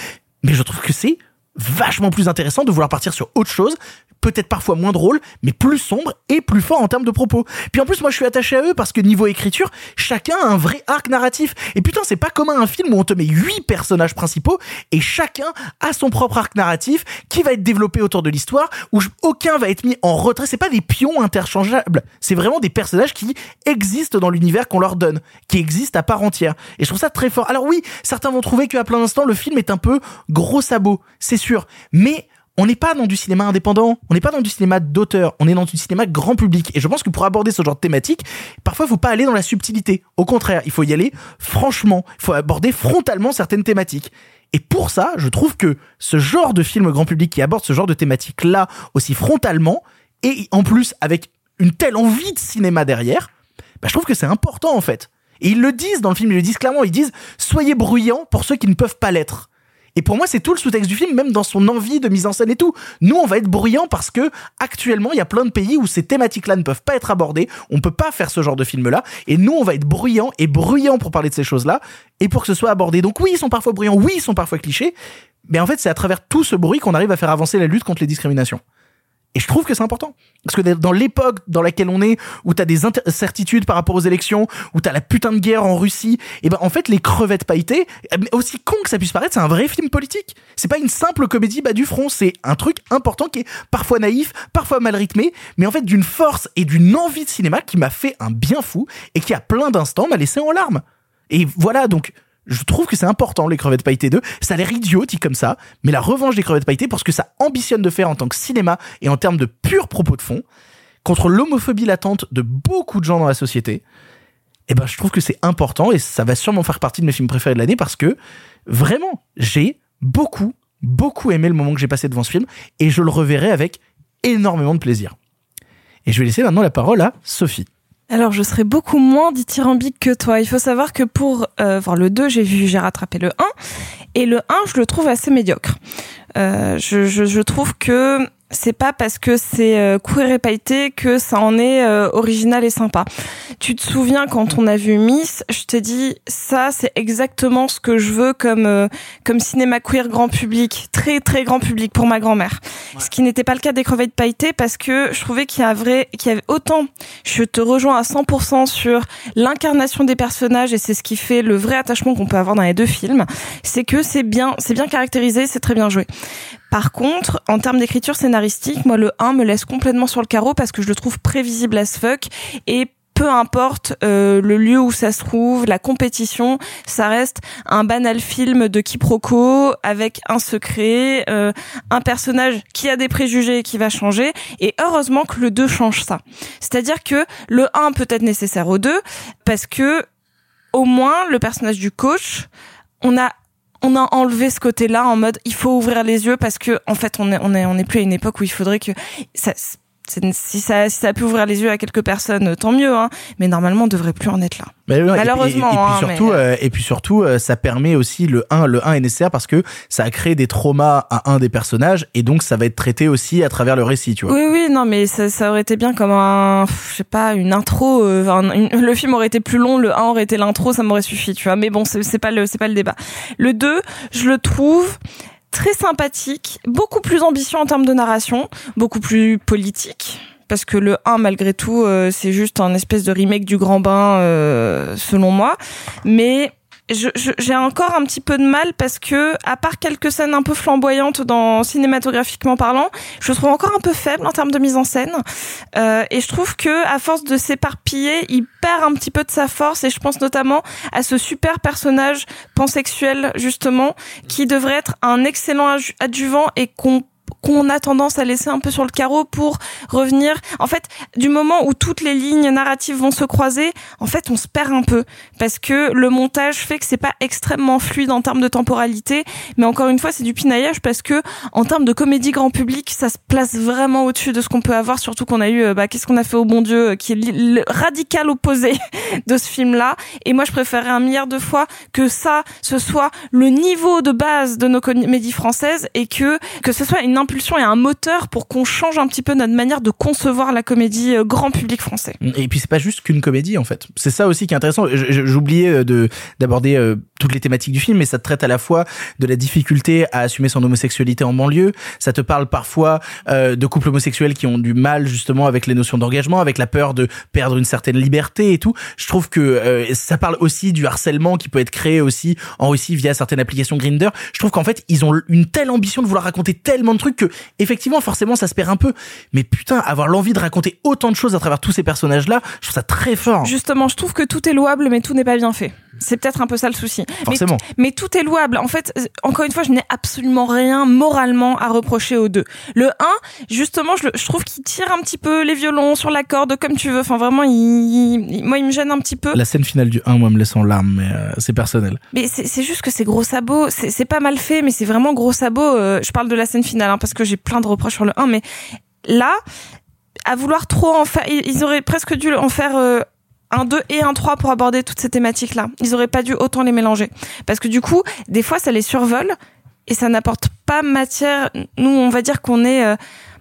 Speaker 1: mais je trouve que c'est vachement plus intéressant de vouloir partir sur autre chose, peut-être parfois moins drôle, mais plus sombre et plus fort en termes de propos. Puis en plus, moi, je suis attaché à eux parce que niveau écriture, chacun a un vrai arc narratif. Et putain, c'est pas comme un film où on te met huit personnages principaux et chacun a son propre arc narratif qui va être développé autour de l'histoire, où aucun va être mis en retrait. C'est pas des pions interchangeables. C'est vraiment des personnages qui existent dans l'univers qu'on leur donne, qui existent à part entière. Et je trouve ça très fort. Alors oui, certains vont trouver qu'à plein d'instants, le film est un peu gros sabot, c'est sûr. Mais on n'est pas dans du cinéma indépendant, on n'est pas dans du cinéma d'auteur, on est dans du cinéma grand public. Et je pense que pour aborder ce genre de thématique, parfois il faut pas aller dans la subtilité. Au contraire, il faut y aller franchement, il faut aborder frontalement certaines thématiques. Et pour ça, je trouve que ce genre de film grand public qui aborde ce genre de thématique là aussi frontalement, et en plus avec une telle envie de cinéma derrière, bah, je trouve que c'est important en fait. Et ils le disent dans le film, ils le disent clairement, ils disent soyez bruyants pour ceux qui ne peuvent pas l'être. Et pour moi, c'est tout le sous-texte du film, même dans son envie de mise en scène et tout. Nous, on va être bruyants parce que actuellement, il y a plein de pays où ces thématiques-là ne peuvent pas être abordées. On peut pas faire ce genre de film-là. Et nous, on va être bruyants et bruyants pour parler de ces choses-là et pour que ce soit abordé. Donc oui, ils sont parfois bruyants, oui, ils sont parfois clichés. Mais en fait, c'est à travers tout ce bruit qu'on arrive à faire avancer la lutte contre les discriminations. Et je trouve que c'est important. Parce que dans l'époque dans laquelle on est, où t'as des incertitudes par rapport aux élections, où t'as la putain de guerre en Russie, et ben en fait les crevettes pailletées, aussi con que ça puisse paraître, c'est un vrai film politique. C'est pas une simple comédie bas du front, c'est un truc important qui est parfois naïf, parfois mal rythmé, mais en fait d'une force et d'une envie de cinéma qui m'a fait un bien fou et qui à plein d'instants m'a laissé en larmes. Et voilà donc je trouve que c'est important, les crevettes pailletées 2. Ça a l'air idiotique comme ça, mais la revanche des crevettes pailletées, parce que ça ambitionne de faire en tant que cinéma et en termes de pur propos de fond, contre l'homophobie latente de beaucoup de gens dans la société, eh ben, je trouve que c'est important et ça va sûrement faire partie de mes films préférés de l'année parce que vraiment, j'ai beaucoup, beaucoup aimé le moment que j'ai passé devant ce film et je le reverrai avec énormément de plaisir. Et je vais laisser maintenant la parole à Sophie.
Speaker 2: Alors, je serai beaucoup moins dithyrambique que toi. Il faut savoir que pour euh, voir le 2, j'ai vu, j'ai rattrapé le 1. Et le 1, je le trouve assez médiocre. Euh, je, je, je, trouve que c'est pas parce que c'est euh, queer et pailleté que ça en est euh, original et sympa. Tu te souviens quand on a vu Miss, je t'ai dit ça c'est exactement ce que je veux comme euh, comme cinéma queer grand public, très très grand public pour ma grand-mère. Ce qui n'était pas le cas des crevettes pailletées parce que je trouvais qu'il y a vrai qu'il y avait autant je te rejoins à 100% sur l'incarnation des personnages et c'est ce qui fait le vrai attachement qu'on peut avoir dans les deux films, c'est que c'est bien c'est bien caractérisé, c'est très bien joué. Par contre, en termes d'écriture scénaristique, moi le 1 me laisse complètement sur le carreau parce que je le trouve prévisible as fuck et peu importe euh, le lieu où ça se trouve, la compétition, ça reste un banal film de quiproquo avec un secret, euh, un personnage qui a des préjugés et qui va changer. Et heureusement que le 2 change ça. C'est-à-dire que le 1 peut être nécessaire au 2 parce que au moins le personnage du coach, on a on a enlevé ce côté-là en mode il faut ouvrir les yeux parce que en fait on est on est on est plus à une époque où il faudrait que ça si ça, si ça a pu ouvrir les yeux à quelques personnes, tant mieux. Hein. Mais normalement, on devrait plus en être là. Malheureusement.
Speaker 1: Et, puis
Speaker 2: hein,
Speaker 1: surtout, euh, et puis surtout, euh, ça permet aussi le 1. Le 1 est nécessaire parce que ça a créé des traumas à un des personnages et donc ça va être traité aussi à travers le récit, tu vois.
Speaker 2: Oui, oui, non, mais ça, ça aurait été bien comme un, je sais pas, une intro. Euh, le film aurait été plus long, le 1 aurait été l'intro, ça m'aurait suffi, tu vois. Mais bon, c'est pas le, c'est pas le débat. Le 2, je le trouve très sympathique, beaucoup plus ambitieux en termes de narration, beaucoup plus politique parce que le 1 malgré tout euh, c'est juste un espèce de remake du Grand Bain euh, selon moi. Mais j'ai encore un petit peu de mal parce que, à part quelques scènes un peu flamboyantes dans cinématographiquement parlant, je trouve encore un peu faible en termes de mise en scène. Euh, et je trouve que, à force de s'éparpiller, il perd un petit peu de sa force. Et je pense notamment à ce super personnage pansexuel justement, qui devrait être un excellent adjuvant et qu'on qu'on a tendance à laisser un peu sur le carreau pour revenir. En fait, du moment où toutes les lignes narratives vont se croiser, en fait, on se perd un peu parce que le montage fait que c'est pas extrêmement fluide en termes de temporalité. Mais encore une fois, c'est du pinaillage parce que en termes de comédie grand public, ça se place vraiment au-dessus de ce qu'on peut avoir. Surtout qu'on a eu, euh, bah, qu'est-ce qu'on a fait au bon Dieu, qui est le radical opposé *laughs* de ce film-là. Et moi, je préférerais un milliard de fois que ça, ce soit le niveau de base de nos comédies françaises et que que ce soit une impulsion et un moteur pour qu'on change un petit peu notre manière de concevoir la comédie euh, grand public français.
Speaker 1: Et puis c'est pas juste qu'une comédie en fait. C'est ça aussi qui est intéressant. J'oubliais euh, de d'aborder euh, toutes les thématiques du film, mais ça te traite à la fois de la difficulté à assumer son homosexualité en banlieue. Ça te parle parfois de couples homosexuels qui ont du mal justement avec les notions d'engagement, avec la peur de perdre une certaine liberté et tout. Je trouve que ça parle aussi du harcèlement qui peut être créé aussi en Russie via certaines applications Grinder. Je trouve qu'en fait ils ont une telle ambition de vouloir raconter tellement de trucs effectivement forcément ça se perd un peu. Mais putain avoir l'envie de raconter autant de choses à travers tous ces personnages là je trouve ça très fort.
Speaker 2: Justement je trouve que tout est louable mais tout n'est pas bien fait c'est peut-être un peu ça le souci.
Speaker 1: Forcément.
Speaker 2: Mais, tout est louable. En fait, euh, encore une fois, je n'ai absolument rien moralement à reprocher aux deux. Le 1, justement, je, je trouve qu'il tire un petit peu les violons sur la corde comme tu veux. Enfin, vraiment, il, moi, il me gêne un petit peu.
Speaker 1: La scène finale du 1, moi, me laisse en larmes, mais euh, c'est personnel.
Speaker 2: Mais c'est juste que c'est gros sabots. C'est pas mal fait, mais c'est vraiment gros sabots. Euh, je parle de la scène finale, hein, parce que j'ai plein de reproches sur le 1, mais là, à vouloir trop en faire, ils auraient presque dû en faire un 2 et un 3 pour aborder toutes ces thématiques-là. Ils auraient pas dû autant les mélanger. Parce que du coup, des fois, ça les survole et ça n'apporte pas matière. Nous, on va dire qu'on est... Euh,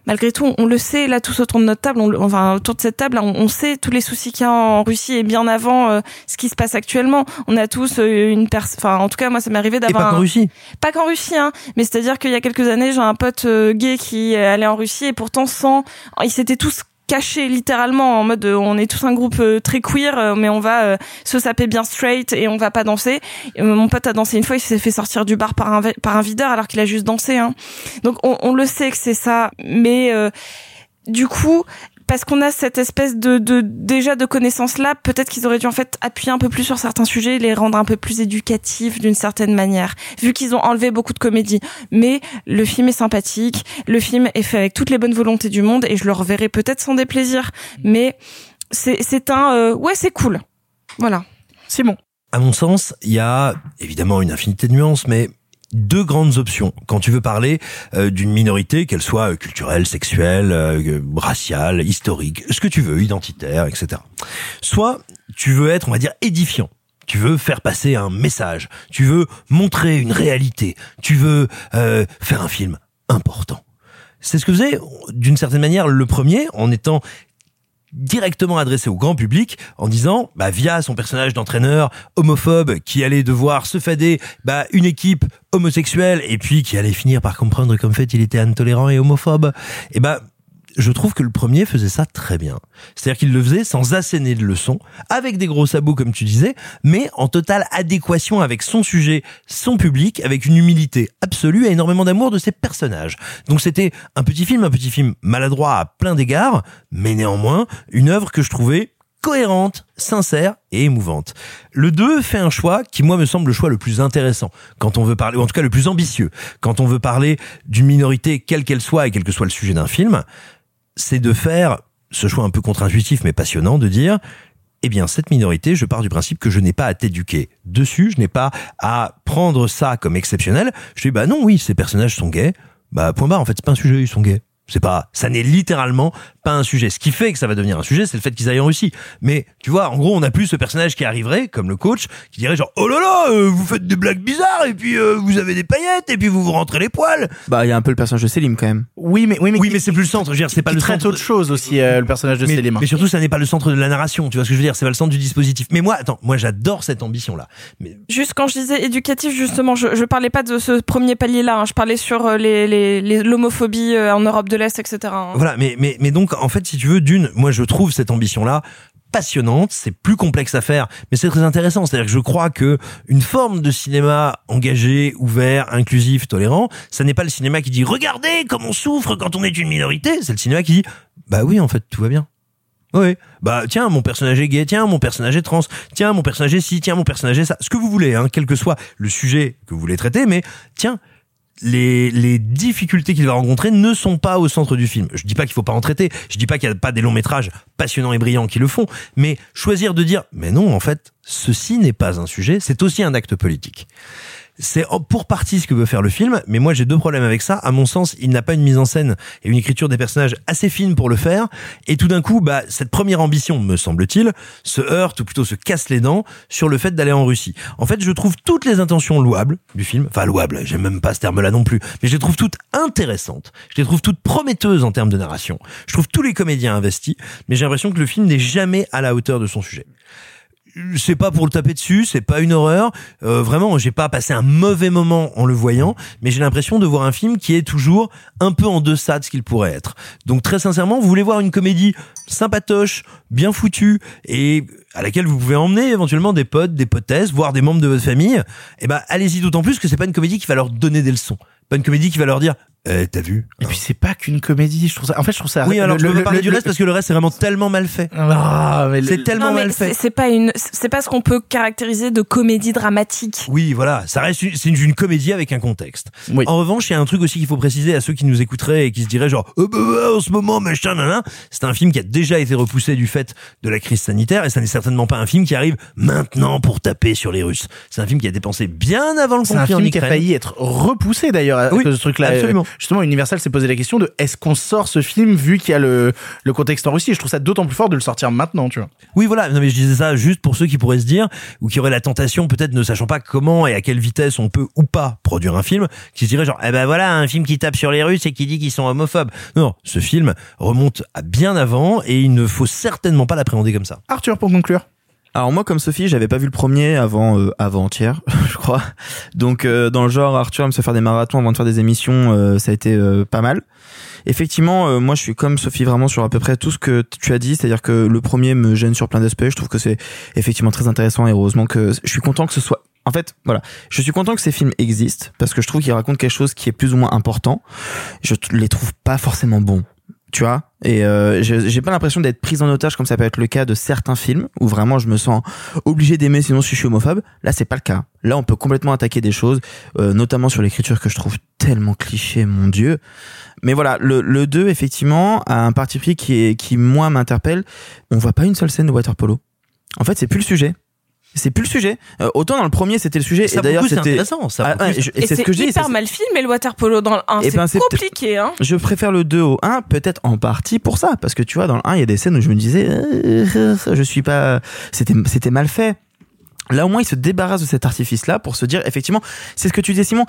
Speaker 2: malgré tout, on le sait là tous autour de notre table, on, enfin autour de cette table, on, on sait tous les soucis qu'il y a en Russie et bien avant euh, ce qui se passe actuellement. On a tous euh, une personne, enfin en tout cas moi ça m'est arrivé d'avoir
Speaker 4: pas qu'en
Speaker 2: un-
Speaker 4: Russie.
Speaker 2: pas qu'en Russie, hein, mais c'est-à-dire qu'il y a quelques années, j'ai un pote gay qui allait en Russie et pourtant sans, ils s'étaient tous cachés littéralement en mode euh, on est tous un groupe euh, très queer euh, mais on va se saper bien straight et on va pas danser mon pote a dansé une fois il s'est fait sortir du bar par un par un videur alors qu'il a juste dansé hein. donc on, on le sait que c'est ça mais euh, du coup parce qu'on a cette espèce de, de déjà de connaissances là, peut-être qu'ils auraient dû en fait appuyer un peu plus sur certains sujets, et les rendre un peu plus éducatifs d'une certaine manière, vu qu'ils ont enlevé beaucoup de comédie. Mais le film est sympathique, le film est fait avec toutes les bonnes volontés du monde, et je le reverrai peut-être sans déplaisir. Mais c'est c'est un euh, ouais c'est cool, voilà.
Speaker 1: C'est bon.
Speaker 4: À mon sens, il y a évidemment une infinité de nuances, mais deux grandes options quand tu veux parler euh, d'une minorité, qu'elle soit euh, culturelle, sexuelle, euh, raciale, historique, ce que tu veux, identitaire, etc. Soit tu veux être, on va dire, édifiant. Tu veux faire passer un message. Tu veux montrer une réalité. Tu veux euh, faire un film important. C'est ce que faisait, d'une certaine manière, le premier, en étant directement adressé au grand public en disant bah via son personnage d'entraîneur homophobe qui allait devoir se fader bah une équipe homosexuelle et puis qui allait finir par comprendre qu'en fait il était intolérant et homophobe et bah je trouve que le premier faisait ça très bien. C'est-à-dire qu'il le faisait sans asséner de leçons, avec des gros sabots comme tu disais, mais en totale adéquation avec son sujet, son public, avec une humilité absolue et énormément d'amour de ses personnages. Donc c'était un petit film, un petit film maladroit à plein d'égards, mais néanmoins une œuvre que je trouvais cohérente, sincère et émouvante. Le 2 fait un choix qui, moi, me semble le choix le plus intéressant quand on veut parler, ou en tout cas le plus ambitieux, quand on veut parler d'une minorité, quelle qu'elle soit et quel que soit le sujet d'un film, c'est de faire ce choix un peu contre-intuitif mais passionnant de dire eh bien, cette minorité, je pars du principe que je n'ai pas à t'éduquer dessus, je n'ai pas à prendre ça comme exceptionnel. Je dis, bah non, oui, ces personnages sont gays. Bah, point barre, en fait, c'est pas un sujet, ils sont gays. C'est pas, ça n'est littéralement pas un sujet. Ce qui fait que ça va devenir un sujet, c'est le fait qu'ils aillent en Russie. Mais tu vois, en gros, on n'a plus ce personnage qui arriverait, comme le coach, qui dirait genre, oh là là, euh, vous faites des blagues bizarres et puis euh, vous avez des paillettes et puis vous vous rentrez les poils.
Speaker 3: Bah, il y a un peu le personnage de Selim quand même.
Speaker 1: Oui, mais oui, mais,
Speaker 4: Oui, mais c'est plus le centre. Je veux dire, c'est pas
Speaker 1: qui
Speaker 4: le
Speaker 1: traite
Speaker 4: centre.
Speaker 1: autre chose aussi, euh, le personnage de
Speaker 4: mais,
Speaker 1: Célim.
Speaker 4: mais surtout, ça n'est pas le centre de la narration. Tu vois ce que je veux dire C'est pas le centre du dispositif. Mais moi, attends, moi, j'adore cette ambition-là. Mais
Speaker 2: Juste quand je disais éducatif, justement, je, je parlais pas de ce premier palier-là. hein. Je parlais sur euh, les les- les- l'homophobie euh, en Europe de l'Est, etc. hein.
Speaker 4: Voilà, mais, mais, mais donc, en fait, si tu veux, d'une, moi, je trouve cette ambition-là passionnante, c'est plus complexe à faire, mais c'est très intéressant. C'est-à-dire que je crois que une forme de cinéma engagé, ouvert, inclusif, tolérant, ça n'est pas le cinéma qui dit regardez comme on souffre quand on est une minorité. C'est le cinéma qui dit bah oui, en fait, tout va bien. Oui, bah tiens, mon personnage est gay, tiens, mon personnage est trans, tiens, mon personnage est ci, tiens, mon personnage est ça, ce que vous voulez, hein, quel que soit le sujet que vous voulez traiter, mais tiens, les, les difficultés qu'il va rencontrer ne sont pas au centre du film. Je dis pas qu'il faut pas en traiter, je dis pas qu'il y a pas des longs métrages passionnants et brillants qui le font, mais choisir de dire, mais non, en fait, ceci n'est pas un sujet, c'est aussi un acte politique. C'est pour partie ce que veut faire le film, mais moi j'ai deux problèmes avec ça. À mon sens, il n'a pas une mise en scène et une écriture des personnages assez fine pour le faire. Et tout d'un coup, bah, cette première ambition, me semble-t-il, se heurte ou plutôt se casse les dents sur le fait d'aller en Russie. En fait, je trouve toutes les intentions louables du film, enfin louables, j'aime même pas ce terme-là non plus, mais je les trouve toutes intéressantes. Je les trouve toutes prometteuses en termes de narration. Je trouve tous les comédiens investis, mais j'ai l'impression que le film n'est jamais à la hauteur de son sujet c'est pas pour le taper dessus, c'est pas une horreur. Euh, vraiment, j'ai pas passé un mauvais moment en le voyant, mais j'ai l'impression de voir un film qui est toujours un peu en deçà de ce qu'il pourrait être. Donc très sincèrement, vous voulez voir une comédie sympatoche, bien foutue et à laquelle vous pouvez emmener éventuellement des potes, des potesses, voire des membres de votre famille, eh ben allez-y d'autant plus que c'est pas une comédie qui va leur donner des leçons. Pas une comédie qui va leur dire eh, t'as vu
Speaker 1: Et puis c'est pas qu'une comédie, je trouve ça. En fait, je trouve ça.
Speaker 4: Oui, alors
Speaker 1: le-
Speaker 4: je peux
Speaker 1: le-
Speaker 4: pas parler
Speaker 1: le-
Speaker 4: du
Speaker 1: le-
Speaker 4: reste parce que le reste c'est vraiment tellement mal fait.
Speaker 1: Ah, mais le-
Speaker 4: C'est tellement
Speaker 2: Non, mais
Speaker 4: mal
Speaker 2: c'est
Speaker 4: fait.
Speaker 2: c'est pas une, c'est pas ce qu'on peut caractériser de comédie dramatique.
Speaker 4: Oui, voilà, ça reste une, c'est une, une comédie avec un contexte.
Speaker 1: Oui.
Speaker 4: En revanche, il y a un truc aussi qu'il faut préciser à ceux qui nous écouteraient et qui se diraient genre oh, bah, bah, en ce moment machin nanana, c'est un film qui a déjà été repoussé du fait de la crise sanitaire et ça n'est certainement pas un film qui arrive maintenant pour taper sur les Russes. C'est un film qui a dépensé bien avant le
Speaker 1: C'est un
Speaker 4: conflit en
Speaker 1: film qui a
Speaker 4: Ukraine.
Speaker 1: failli être repoussé d'ailleurs à
Speaker 4: Oui,
Speaker 1: cause de ce truc-là.
Speaker 4: absolument.
Speaker 1: Justement Universal s'est posé la question de est-ce qu'on sort ce film vu qu'il y a le, le contexte en Russie? Et je trouve ça d'autant plus fort de le sortir maintenant, tu vois.
Speaker 4: Oui, voilà. Non, mais je disais ça juste pour ceux qui pourraient se dire, ou qui auraient la tentation, peut-être ne sachant pas comment et à quelle vitesse on peut ou pas produire un film, qui se diraient genre, eh ben voilà, un film qui tape sur les Russes et qui dit qu'ils sont homophobes. Non, ce film remonte à bien avant et il ne faut certainement pas l'appréhender comme ça.
Speaker 1: Arthur, pour conclure.
Speaker 3: Alors moi comme Sophie, j'avais pas vu le premier avant euh, avant-hier, *laughs* je crois. Donc euh, dans le genre Arthur aime se faire des marathons avant de faire des émissions, euh, ça a été euh, pas mal. Effectivement, euh, moi je suis comme Sophie vraiment sur à peu près tout ce que tu as dit, c'est-à-dire que le premier me gêne sur plein d'aspects, je trouve que c'est effectivement très intéressant et heureusement que je suis content que ce soit en fait, voilà, je suis content que ces films existent parce que je trouve qu'ils racontent quelque chose qui est plus ou moins important. Je les trouve pas forcément bons, tu vois. Et euh, j'ai pas l'impression d'être prise en otage comme ça peut être le cas de certains films où vraiment je me sens obligé d'aimer sinon je suis homophobe. Là, c'est pas le cas. Là, on peut complètement attaquer des choses, euh, notamment sur l'écriture que je trouve tellement cliché, mon dieu. Mais voilà, le, le 2, effectivement, a un parti pris qui, est, qui moi, m'interpelle. On voit pas une seule scène de water polo. En fait, c'est plus le sujet. C'est plus le sujet. Euh, autant dans le premier, c'était le sujet.
Speaker 4: Ça,
Speaker 3: et d'ailleurs, c'était.
Speaker 4: intéressant, ça,
Speaker 3: Ah, ouais, je-
Speaker 2: Et,
Speaker 3: et c'est ce que je dis.
Speaker 2: hyper mal filmé le water polo dans le 1.
Speaker 3: Eh
Speaker 2: C'est
Speaker 3: ben, c'est
Speaker 2: compliqué, hein.
Speaker 3: Je préfère le 2 au 1, peut-être en partie pour ça, parce que tu vois, dans le 1, il y a des scènes où je me disais, euh, je suis pas, c'était, c'était mal fait. Là, au moins, il se débarrasse de cet artifice-là pour se dire, effectivement, c'est ce que tu disais, Simon,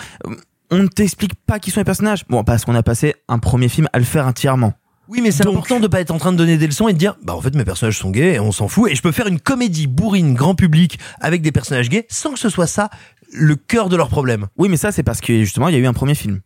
Speaker 3: on ne t'explique pas qui sont les personnages. Bon, parce qu'on a passé un premier film à le faire entièrement.
Speaker 4: Oui, mais c'est important de pas être en train de donner des leçons et de dire, bah en fait mes personnages sont gays et on s'en fout et je peux faire une comédie bourrine grand public avec des personnages gays sans que ce soit ça le cœur de leur problème.
Speaker 3: Oui, mais ça, c'est parce que justement, il y a eu un premier film.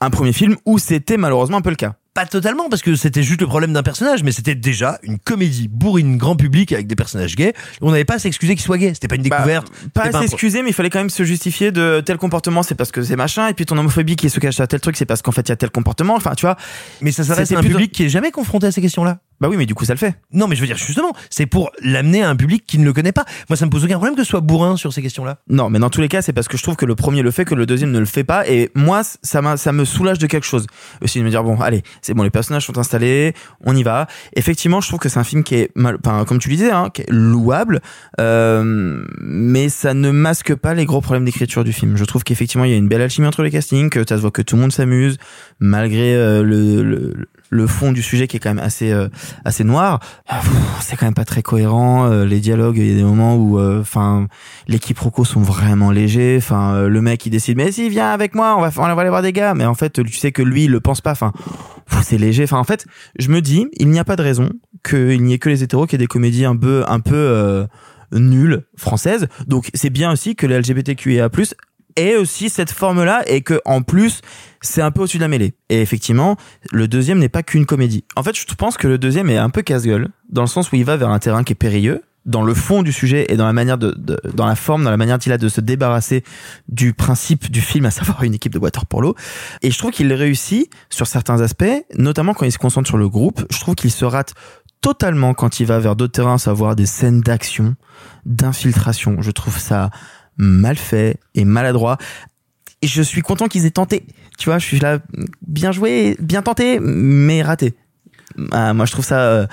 Speaker 3: Un premier film où c'était malheureusement un peu le cas.
Speaker 4: Pas totalement parce que c'était juste le problème d'un personnage, mais c'était déjà une comédie bourrine grand public avec des personnages gays. On n'avait pas à s'excuser qu'ils soient gays, c'était pas une découverte.
Speaker 3: Pas à s'excuser, mais il fallait quand même se justifier de tel comportement, c'est parce que c'est machin, et puis ton homophobie qui se cache à tel truc, c'est parce qu'en fait il y a tel comportement. Enfin, tu vois.
Speaker 4: Mais ça s'adresse à un public qui est jamais confronté à ces questions-là.
Speaker 3: Bah oui, mais du coup ça le fait.
Speaker 4: Non, mais je veux dire justement, c'est pour l'amener à un public qui ne le connaît pas. Moi, ça me pose aucun problème que ce soit bourrin sur ces questions-là.
Speaker 3: Non, mais dans tous les cas, c'est parce que je trouve que le premier le fait, que le deuxième ne le fait pas, et moi, ça, ça me soulage de quelque chose. Aussi de me dire bon, allez, c'est bon, les personnages sont installés, on y va. Effectivement, je trouve que c'est un film qui est, mal, enfin, comme tu le disais, hein, qui est louable, euh, mais ça ne masque pas les gros problèmes d'écriture du film. Je trouve qu'effectivement, il y a une belle alchimie entre les castings, que ça se voit que tout le monde s'amuse, malgré euh, le, le, le fond du sujet qui est quand même assez, euh, assez noir. Pff, C'est quand même pas très cohérent. euh, les dialogues, il y a des moments où, euh, enfin, les quiproquos sont vraiment légers. Enfin, euh, le mec il décide, mais si viens avec moi, on va, on va aller voir des gars. Mais en fait, tu sais que lui, il le pense pas. Enfin, c'est léger. Enfin, en fait, je me dis, il n'y a pas de raison qu'il n'y ait que les hétéros qui aient des comédies un peu, un peu euh, nulles françaises. Donc, c'est bien aussi que les LGBTQIA+ ait aussi cette forme-là et que en plus c'est un peu au-dessus de la mêlée. Et effectivement, le deuxième n'est pas qu'une comédie. En fait, je pense que le deuxième est un peu casse-gueule dans le sens où il va vers un terrain qui est périlleux dans le fond du sujet et dans la manière de, de- dans la forme, dans la manière qu'il a de se débarrasser du principe du film, à savoir une équipe de water polo. Et je trouve qu'il réussit sur certains aspects, notamment quand il se concentre sur le groupe. Je trouve qu'il se rate totalement quand il va vers d'autres terrains, à savoir des scènes d'action, d'infiltration. Je trouve ça mal fait et maladroit. Et je suis content qu'ils aient tenté. Tu vois, je suis là, bien joué, bien tenté, mais raté. Ah, moi, je trouve ça, euh,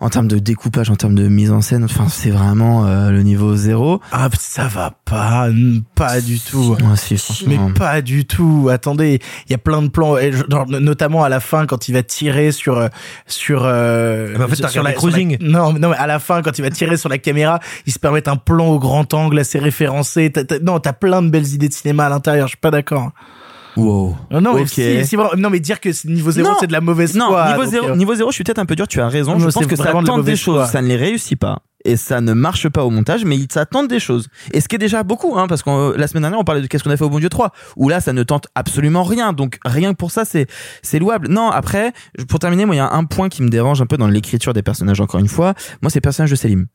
Speaker 3: en termes de découpage, en termes de mise en scène, enfin, c'est vraiment euh, le niveau zéro.
Speaker 1: Ah, ça va pas, pas du tout.
Speaker 3: Ouais, si,
Speaker 1: Mais pas du tout. Attendez, il y a plein de plans, et je- genre, notamment à la fin quand il va tirer sur euh, sur. Euh,
Speaker 4: Ah bah, en fait,
Speaker 1: sur sur la-
Speaker 4: Cruising.
Speaker 1: Non, non, mais à la fin quand il va tirer sur la caméra, il se permet un plan au grand angle assez référencé. Non, t'as plein de belles idées de cinéma à l'intérieur. Je suis pas d'accord.
Speaker 3: Wow.
Speaker 1: Non, non, mais
Speaker 3: Ok.
Speaker 1: si- si vraiment- non, mais dire que niveau zéro,
Speaker 3: Non.
Speaker 1: c'est de la mauvaise
Speaker 3: Non,
Speaker 1: foi.
Speaker 3: niveau
Speaker 1: donc,
Speaker 3: zéro,
Speaker 1: euh,
Speaker 3: niveau zéro, je suis peut-être un peu dur, tu as raison.
Speaker 1: Non,
Speaker 3: je pense que ça
Speaker 1: de
Speaker 3: tente des choses,
Speaker 1: foi.
Speaker 3: ça ne les réussit pas. Et ça ne marche pas au montage, mais ça tente des choses. Et ce qui est déjà beaucoup, hein, parce que euh, la semaine dernière, on parlait de Qu'est-ce qu'on a fait au Bon Dieu 3, où là, ça ne tente absolument rien. Donc, rien que pour ça, c'est, c'est louable. Non, après, pour terminer, moi, il y a un point qui me dérange un peu dans l'écriture des personnages, encore une fois. Moi, c'est le personnage de Selim.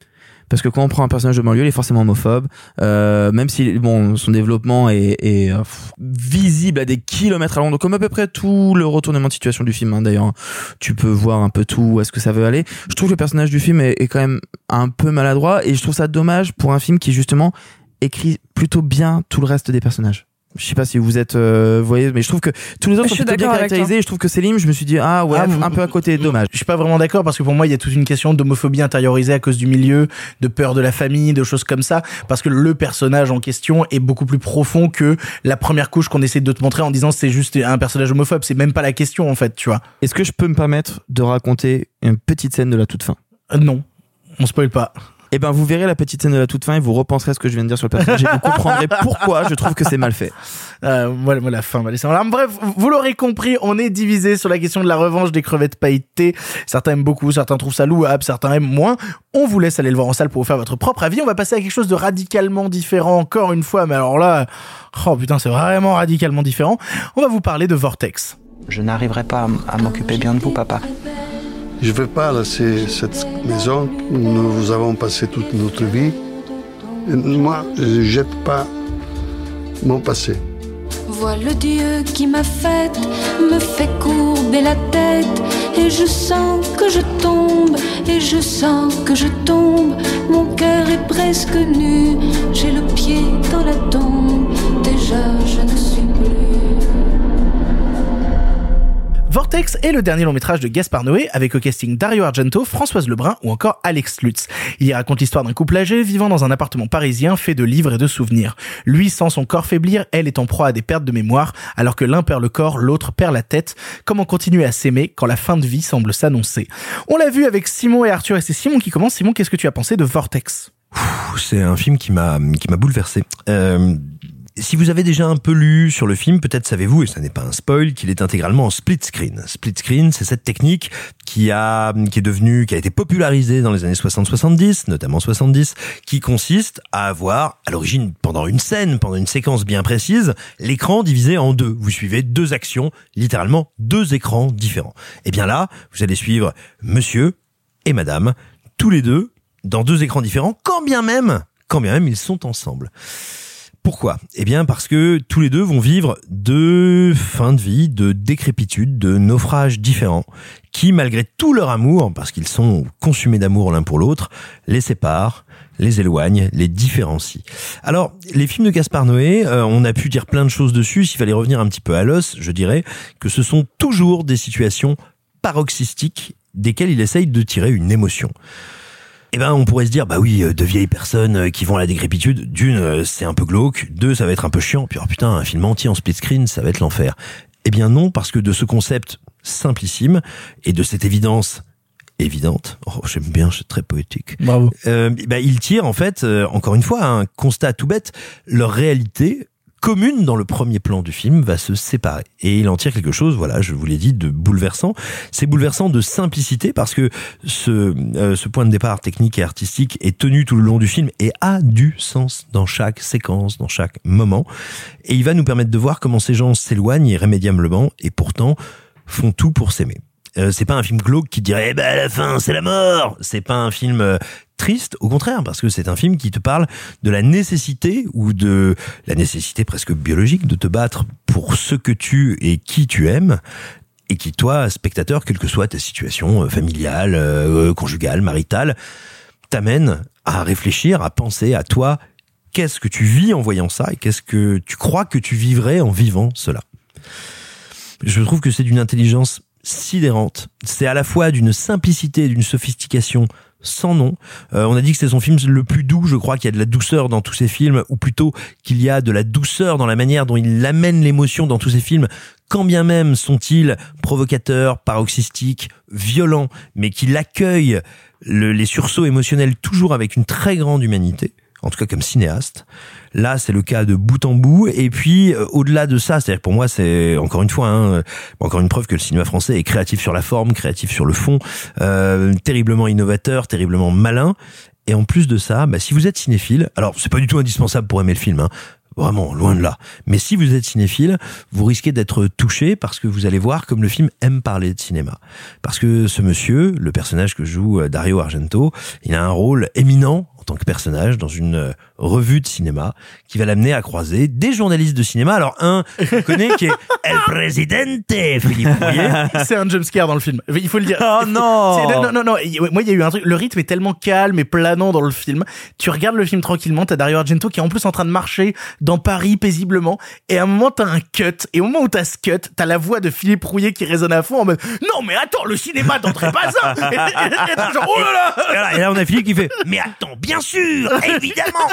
Speaker 3: Parce que quand on prend un personnage de banlieue, il est forcément homophobe. Euh, même si bon, son développement est, est, euh, visible à des kilomètres à Londres, comme à peu près tout le retournement de situation du film. hein, D'ailleurs, tu peux voir un peu tout où est-ce que ça veut aller. Je trouve que le personnage du film est, est quand même un peu maladroit et je trouve ça dommage pour un film qui justement écrit plutôt bien tout le reste des personnages. Je sais pas si vous êtes, euh, vous voyez, mais je trouve que tous les autres
Speaker 2: Je
Speaker 3: sont plutôt bien
Speaker 2: d'accord avec
Speaker 3: caractérisés. je trouve que Selim, je me suis dit ah ouais,
Speaker 1: Ah,
Speaker 3: un peu à côté, dommage.
Speaker 1: Je suis pas vraiment d'accord parce que pour moi, il y a toute une question d'homophobie intériorisée à cause du milieu, de peur de la famille, de choses comme ça. Parce que le personnage en question est beaucoup plus profond que la première couche qu'on essaie de te montrer en disant c'est juste un personnage homophobe. C'est même pas la question en fait, tu vois.
Speaker 3: Est-ce que je peux me permettre de raconter une petite scène de la toute fin?
Speaker 1: Euh, non, on spoil pas.
Speaker 3: Eh ben, vous verrez la petite scène de la toute fin et vous repenserez ce que je viens de dire sur le personnage et vous comprendrez *laughs* pourquoi je trouve que c'est mal fait.
Speaker 1: Euh, voilà, voilà, la fin va laisser en larmes. Bref, vous l'aurez compris, on est divisé sur la question de la revanche des crevettes pailletées. Certains aiment beaucoup, certains trouvent ça louable, certains aiment moins. On vous laisse aller le voir en salle pour vous faire votre propre avis. On va passer à quelque chose de radicalement différent encore une fois, mais alors là, oh putain, c'est vraiment radicalement différent. On va vous parler de Vortex.
Speaker 11: Je n'arriverai pas à m'occuper bien de vous, papa.
Speaker 17: Je ne veux pas laisser cette maison où nous avons passé toute notre vie. Et moi, je ne jette pas mon passé.
Speaker 18: Vois le Dieu qui m'a faite, me fait courber la tête, et je sens que je tombe, et je sens que je tombe. Mon cœur est presque nu, j'ai le pied dans la tombe, déjà je ne suis
Speaker 1: Vortex est le dernier long métrage de Gaspard Noé avec au casting Dario Argento, Françoise Lebrun ou encore Alex Lutz. Il raconte l'histoire d'un couple âgé vivant dans un appartement parisien fait de livres et de souvenirs. Lui sent son corps faiblir, elle est en proie à des pertes de mémoire, alors que l'un perd le corps, l'autre perd la tête. Comment continuer à s'aimer quand la fin de vie semble s'annoncer? On l'a vu avec Simon et Arthur et c'est Simon qui commence. Simon, qu'est-ce que tu as pensé de Vortex?
Speaker 4: C'est un film qui m'a qui m'a bouleversé. Euh, si vous avez déjà un peu lu sur le film, peut-être savez-vous, et ça n'est pas un spoil, qu'il est intégralement en split screen. Split screen, c'est cette technique qui a, qui est devenue, qui a été popularisée dans les années 60-70, notamment 70, qui consiste à avoir, à l'origine, pendant une scène, pendant une séquence bien précise, l'écran divisé en deux. Vous suivez deux actions, littéralement deux écrans différents. Et bien là, vous allez suivre monsieur et madame, tous les deux, dans deux écrans différents, quand bien même, quand bien même ils sont ensemble. Pourquoi? Eh bien parce que tous les deux vont vivre deux fins de vie, de décrépitude, de naufrages différents, qui malgré tout leur amour, parce qu'ils sont consumés d'amour l'un pour l'autre, les séparent, les éloignent, les différencient. Alors, les films de Gaspard Noé, euh, on a pu dire plein de choses dessus, s'il fallait revenir un petit peu à l'os, je dirais que ce sont toujours des situations paroxystiques desquelles il essaye de tirer une émotion. Eh ben, on pourrait se dire, bah oui, euh, de vieilles personnes euh, qui vont à la décrépitude, d'une, euh, c'est un peu glauque, deux, ça va être un peu chiant, puis oh putain, un film entier en split screen, ça va être l'enfer. Eh bien non, parce que de ce concept simplissime et de cette évidence évidente, oh j'aime bien, c'est très poétique.
Speaker 1: Bravo.
Speaker 4: Euh, bah, il tire en fait, euh, encore une fois, un constat tout bête, leur réalité commune dans le premier plan du film va se séparer. Et il en tire quelque chose, voilà, je vous l'ai dit, de bouleversant. C'est bouleversant de simplicité parce que ce, euh, ce point de départ technique et artistique est tenu tout le long du film et a du sens dans chaque séquence, dans chaque moment. Et il va nous permettre de voir comment ces gens s'éloignent irrémédiablement et pourtant font tout pour s'aimer. Euh, c'est pas un film glauque qui dirait eh ben à la fin c'est la mort. C'est pas un film euh, triste, au contraire, parce que c'est un film qui te parle de la nécessité ou de la nécessité presque biologique de te battre pour ce que tu et qui tu aimes et qui toi, spectateur, quelle que soit ta situation euh, familiale, euh, conjugale, maritale, t'amène à réfléchir, à penser à toi, qu'est-ce que tu vis en voyant ça et qu'est-ce que tu crois que tu vivrais en vivant cela? Je trouve que c'est d'une intelligence sidérante. C'est à la fois d'une simplicité et d'une sophistication sans nom. Euh, on a dit que c'est son film le plus doux. Je crois qu'il y a de la douceur dans tous ses films, ou plutôt qu'il y a de la douceur dans la manière dont il amène l'émotion dans tous ses films. Quand bien même sont-ils provocateurs, paroxystiques, violents, mais qu'il accueille le- les sursauts émotionnels toujours avec une très grande humanité en tout cas comme cinéaste. Là, c'est le cas de bout en bout. Et puis, euh, au-delà de ça, c'est-à-dire pour moi, c'est encore une fois, hein, euh, encore une preuve que le cinéma français est créatif sur la forme, créatif sur le fond, euh, terriblement innovateur, terriblement malin. Et en plus de ça, bah, si vous êtes cinéphile, alors c'est pas du tout indispensable pour aimer le film, hein, Vraiment, loin de là. Mais si vous êtes cinéphile, vous risquez d'être touché parce que vous allez voir comme le film aime parler de cinéma. Parce que ce monsieur, le personnage que joue euh, Dario Argento, il a un rôle éminent en tant que personnage dans une euh, revue de cinéma qui va l'amener à croiser des journalistes de cinéma. Alors un, qu'on connaît qui est *laughs* El Presidente, Philippe Rouillet. *laughs*
Speaker 1: C'est un jumpscare dans le film. Il faut le dire.
Speaker 3: Oh non *laughs*
Speaker 1: Non, non, non. Moi, il y a eu un truc. Le rythme est tellement calme et planant dans le film. Tu regardes le film tranquillement. T'as Dario Argento qui est en plus en train de marcher dans Paris paisiblement. Et à un moment, t'as un cut. Et au moment où t'as ce cut, t'as la voix de Philippe Rouillet qui résonne à fond en mode Non, mais attends, le cinéma tenterait pas ça. Et- et- et- et t'es genre, oh là là.
Speaker 4: Et, voilà, et là, on a Philippe qui fait Mais attends, bien sûr, évidemment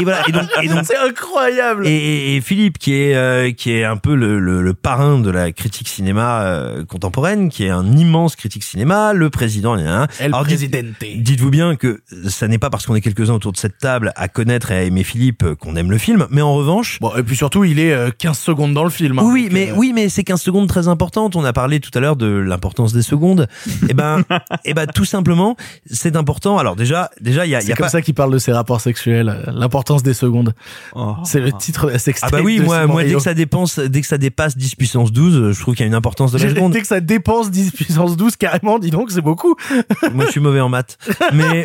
Speaker 4: Et voilà, et donc, et donc
Speaker 1: C'est incroyable.
Speaker 4: Et, et- Philippe, qui est euh, qui est un peu le, le, le parrain de la critique cinéma euh, contemporaine, qui est un immense critique cinéma, le président. Hein.
Speaker 1: El
Speaker 4: Alors, dites-
Speaker 1: Presidente.
Speaker 4: Dites-vous bien que ça n'est pas parce qu'on est quelques-uns autour de cette table à connaître et à aimer Philippe euh, qu'on aime le film, mais en revanche.
Speaker 1: Bon, et puis surtout, il est euh, 15 secondes dans le film. hein.
Speaker 4: Oui, mais
Speaker 1: euh,
Speaker 4: oui, mais c'est 15 secondes très importantes. On a parlé tout à l'heure de l'importance des secondes. *laughs* et ben, et ben, tout simplement, c'est important. Alors déjà, déjà, il y a, il y a pas.
Speaker 1: Ça qu'il parle de ses rapports sexuels, euh, l'importance des secondes. C'est le titre
Speaker 4: Ah bah oui,
Speaker 1: de
Speaker 4: moi, dès que ça dépense, dès que ça dépasse 10 puissance 12, je trouve qu'il y a une importance de la seconde.
Speaker 1: Dès que ça dépense 10 puissance 12, carrément, dis donc, c'est beaucoup. *laughs*
Speaker 4: Moi, je suis mauvais en maths. Mais,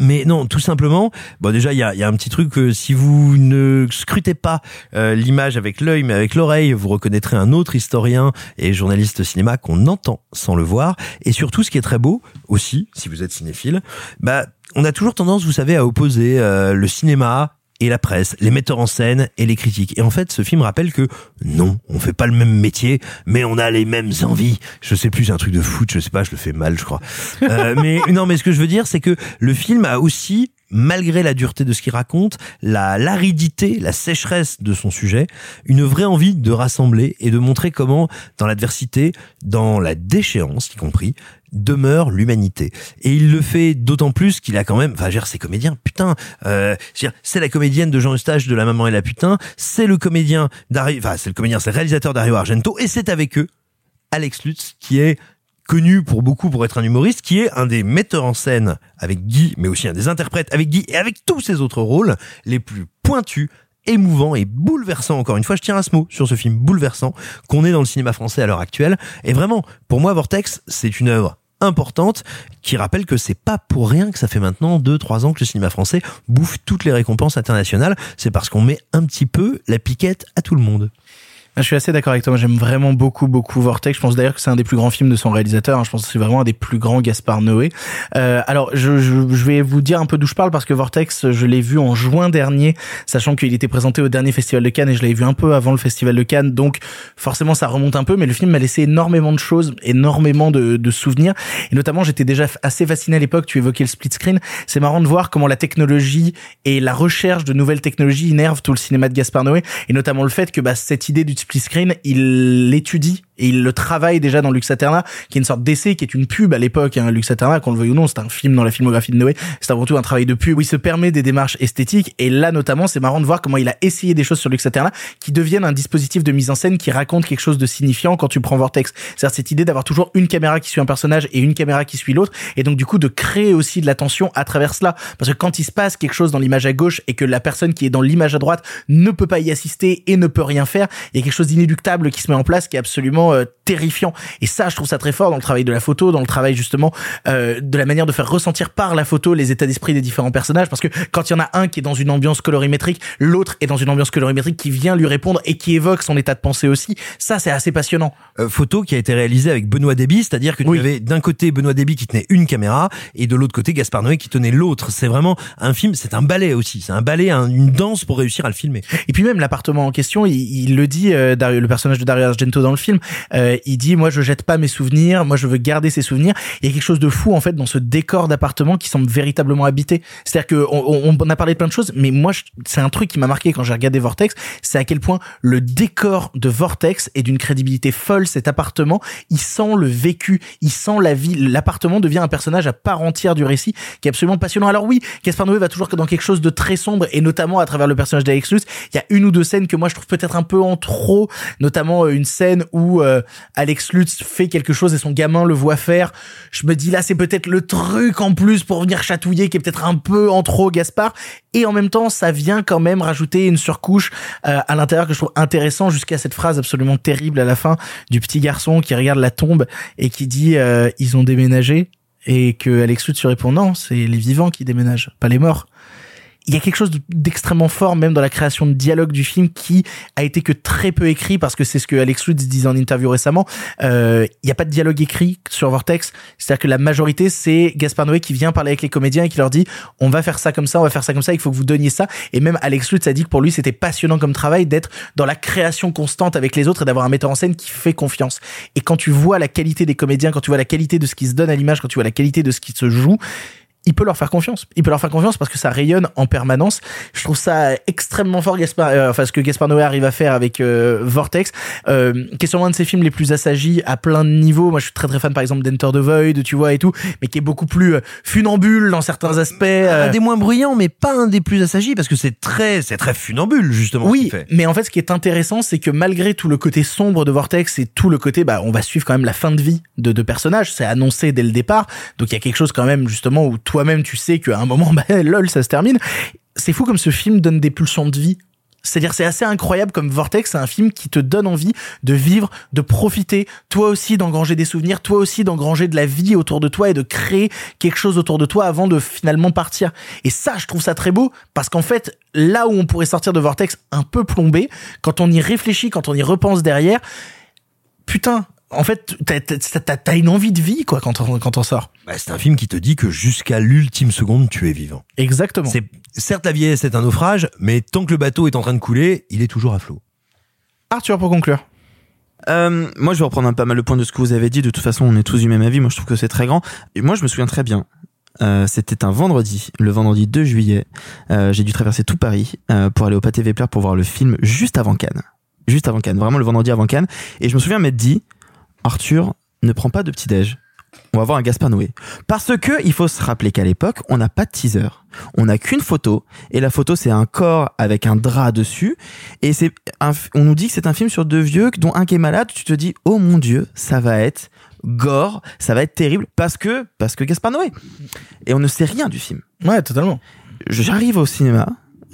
Speaker 4: mais non, tout simplement, bon déjà, il y a, il y a un petit truc que si vous ne scrutez pas euh, l'image avec l'œil, mais avec l'oreille, vous reconnaîtrez un autre historien et journaliste cinéma qu'on entend sans le voir. Et surtout, ce qui est très beau aussi, si vous êtes cinéphile, bah, on a toujours tendance, vous savez, à opposer euh, le cinéma et la presse, les metteurs en scène et les critiques. Et en fait, ce film rappelle que non, on fait pas le même métier, mais on a les mêmes envies. Je sais plus, j'ai un truc de foot, je sais pas, je le fais mal, je crois. Euh, *laughs* mais non, mais ce que je veux dire, c'est que le film a aussi malgré la dureté de ce qu'il raconte, la l'aridité, la sécheresse de son sujet, une vraie envie de rassembler et de montrer comment, dans l'adversité, dans la déchéance y compris, demeure l'humanité. Et il le fait d'autant plus qu'il a quand même, enfin, je veux dire, c'est comédien, putain, euh, c'est la comédienne de Jean Eustache de La Maman et la Putain, c'est le comédien Dario, enfin, c'est le comédien, c'est le réalisateur Dario Argento, et c'est avec eux, Alex Lutz, qui est connu pour beaucoup pour être un humoriste, qui est un des metteurs en scène avec Guy, mais aussi un des interprètes avec Guy et avec tous ses autres rôles les plus pointus émouvant et bouleversant encore une fois je tiens à ce mot sur ce film bouleversant qu'on est dans le cinéma français à l'heure actuelle et vraiment pour moi Vortex c'est une œuvre importante qui rappelle que c'est pas pour rien que ça fait maintenant 2 3 ans que le cinéma français bouffe toutes les récompenses internationales, c'est parce qu'on met un petit peu la piquette à tout le monde.
Speaker 1: Je suis assez d'accord avec toi. J'aime vraiment beaucoup, beaucoup Vortex. Je pense d'ailleurs que c'est un des plus grands films de son réalisateur. hein. Je pense que c'est vraiment un des plus grands Gaspard Noé. Euh, alors, je, je, je vais vous dire un peu d'où je parle parce que Vortex, je l'ai vu en juin dernier, sachant qu'il était présenté au dernier festival de Cannes et je l'avais vu un peu avant le festival de Cannes. Donc, forcément, ça remonte un peu. Mais le film m'a laissé énormément de choses, énormément de, de souvenirs. Et notamment, j'étais déjà assez fasciné à l'époque. Tu évoquais le split screen. C'est marrant de voir comment la technologie et la recherche de nouvelles technologies innervent tout le cinéma de Gaspard Noé. Et notamment le fait que bah, cette idée du split screen, il l'étudie et il le travaille déjà dans Lux Aeterna, qui est une sorte d'essai, qui est une pub à l'époque. Hein, Lux Aeterna, qu'on le veuille ou non, c'est un film dans la filmographie de Noé. C'est avant tout un travail de pub où il se permet des démarches esthétiques. Et là, notamment, c'est marrant de voir comment il a essayé des choses sur Lux Aeterna qui deviennent un dispositif de mise en scène qui raconte quelque chose de signifiant quand tu prends Vortex. C'est-à-dire cette idée d'avoir toujours une caméra qui suit un personnage et une caméra qui suit l'autre. Et donc, du coup, de créer aussi de la tension à travers cela. Parce que quand il se passe quelque chose dans l'image à gauche et que la personne qui est dans l'image à droite ne peut pas y assister et ne peut rien faire, il y a quelque chose d'inéluctable qui se met en place qui est absolument euh, terrifiant. Et ça, je trouve ça très fort dans le travail de la photo, dans le travail justement euh, de la manière de faire ressentir par la photo les états d'esprit des différents personnages. Parce que quand il y en a un qui est dans une ambiance colorimétrique, l'autre est dans une ambiance colorimétrique qui vient lui répondre et qui évoque son état de pensée aussi. Ça, c'est assez passionnant.
Speaker 4: Euh, photo qui a été réalisée avec Benoît Déby, c'est-à-dire que tu avais d'un côté Benoît Déby qui tenait une caméra et de l'autre côté Gaspard Noé qui tenait l'autre. C'est vraiment un film, c'est un ballet aussi, c'est un ballet, un- une danse pour réussir à le filmer.
Speaker 1: Et puis même l'appartement en question, il, il le dit, euh, Dario- le personnage de Dario Argento dans le film, euh, il dit moi je jette pas mes souvenirs, moi je veux garder ces souvenirs. Il y a quelque chose de fou en fait dans ce décor d'appartement qui semble véritablement habité. C'est-à-dire que on, on- a parlé de plein de choses, mais moi c'est un truc qui m'a marqué quand j'ai regardé Vortex, c'est à quel point le décor de Vortex est d'une crédibilité folle. Cet appartement, il sent le vécu, il sent la vie. L'appartement devient un personnage à part entière du récit qui est absolument passionnant. Alors oui, Gaspard Noé va toujours dans quelque chose de très sombre et notamment à travers le personnage d'Alex il y a une ou deux scènes que moi je trouve peut-être un peu en trop, notamment euh, une scène où euh, Alex Lutz fait quelque chose et son gamin le voit faire. Je me dis là c'est peut-être le truc en plus pour venir chatouiller qui est peut-être un peu en trop Gaspard et en même temps ça vient quand même rajouter une surcouche euh, à l'intérieur que je trouve intéressant jusqu'à cette phrase absolument terrible à la fin du petit garçon qui regarde la tombe et qui dit euh, ils ont déménagé Et que Alex Lutz répond non, c'est les vivants qui déménagent, pas les morts il y a quelque chose d'extrêmement fort même dans la création de dialogue du film qui a été que très peu écrit parce que c'est ce que Alex Lutz disait en interview récemment. Euh, il n'y a pas de dialogue écrit sur Vortex, c'est-à-dire que la majorité c'est Gaspard Noé qui vient parler avec les comédiens et qui leur dit on va faire ça comme ça, on va faire ça comme ça, il faut que vous donniez ça. Et même Alex Lutz a dit que pour lui c'était passionnant comme travail d'être dans la création constante avec les autres et d'avoir un metteur en scène qui fait confiance. Et quand tu vois la qualité des comédiens, quand tu vois la qualité de ce qui se donne à l'image, quand tu vois la qualité de ce qui se joue, il peut leur faire confiance. Il peut leur faire confiance parce que ça rayonne en permanence. Je trouve ça extrêmement fort, Gaspard, euh, enfin ce que Gaspard Noé arrive à faire avec euh, Vortex, euh, qui est sûrement un de ses films les plus assagis à plein de niveaux. Moi, je suis très très fan, par exemple, d'Enter the Void, tu vois et tout, mais qui est beaucoup plus euh, funambule dans certains aspects.
Speaker 4: Un des moins bruyants, mais pas un des plus assagis parce que c'est très, c'est très funambule justement.
Speaker 1: Oui,
Speaker 4: fait.
Speaker 1: mais en fait, ce qui est intéressant, c'est que malgré tout le côté sombre de Vortex et tout le côté, bah, on va suivre quand même la fin de vie de deux personnages. C'est annoncé dès le départ, donc il y a quelque chose quand même justement où toi-même tu sais qu'à un moment, *laughs* bah, lol, ça se termine. C'est fou comme ce film donne des pulsions de vie. C'est-à-dire, c'est assez incroyable comme Vortex, c'est un film qui te donne envie de vivre, de profiter, toi aussi d'engranger des souvenirs, toi aussi d'engranger de la vie autour de toi et de créer quelque chose autour de toi avant de finalement partir. Et ça, je trouve ça très beau parce qu'en fait, là où on pourrait sortir de Vortex un peu plombé, quand on y réfléchit, quand on y repense derrière, putain, en fait, t'as- t'as une envie de vie, quoi, quand on, quand on sort.
Speaker 4: Bah, c'est un film qui te dit que jusqu'à l'ultime seconde, tu es vivant.
Speaker 1: Exactement.
Speaker 4: C'est certes la vieillesse est un naufrage, mais tant que le bateau est en train de couler, il est toujours à flot.
Speaker 1: Arthur, pour conclure.
Speaker 3: Euh, moi, je vais reprendre un pas mal le point de ce que vous avez dit. De toute façon, on est tous du même avis. Moi, je trouve que c'est très grand. Et moi, je me souviens très bien. Euh, C'était un vendredi, le vendredi 2 juillet. Euh, J'ai dû traverser tout Paris euh, pour aller au Pâté Vepler pour voir le film juste avant Cannes. Juste avant Cannes, vraiment le vendredi avant Cannes. Et je me souviens m'être dit, Arthur, ne prends pas de petit déj. On va voir un Gaspard Noé. Parce que il faut se rappeler qu'à l'époque, on n'a pas de teaser. On n'a qu'une photo. Et la photo, c'est un corps avec un drap dessus. Et c'est on nous dit que c'est un film sur deux vieux, dont un qui est malade. Tu te dis, oh mon dieu, ça va être gore, ça va être terrible. Parce que, parce que Gaspard Noé. Et on ne sait rien du film.
Speaker 1: Ouais, totalement.
Speaker 3: J'arrive au cinéma,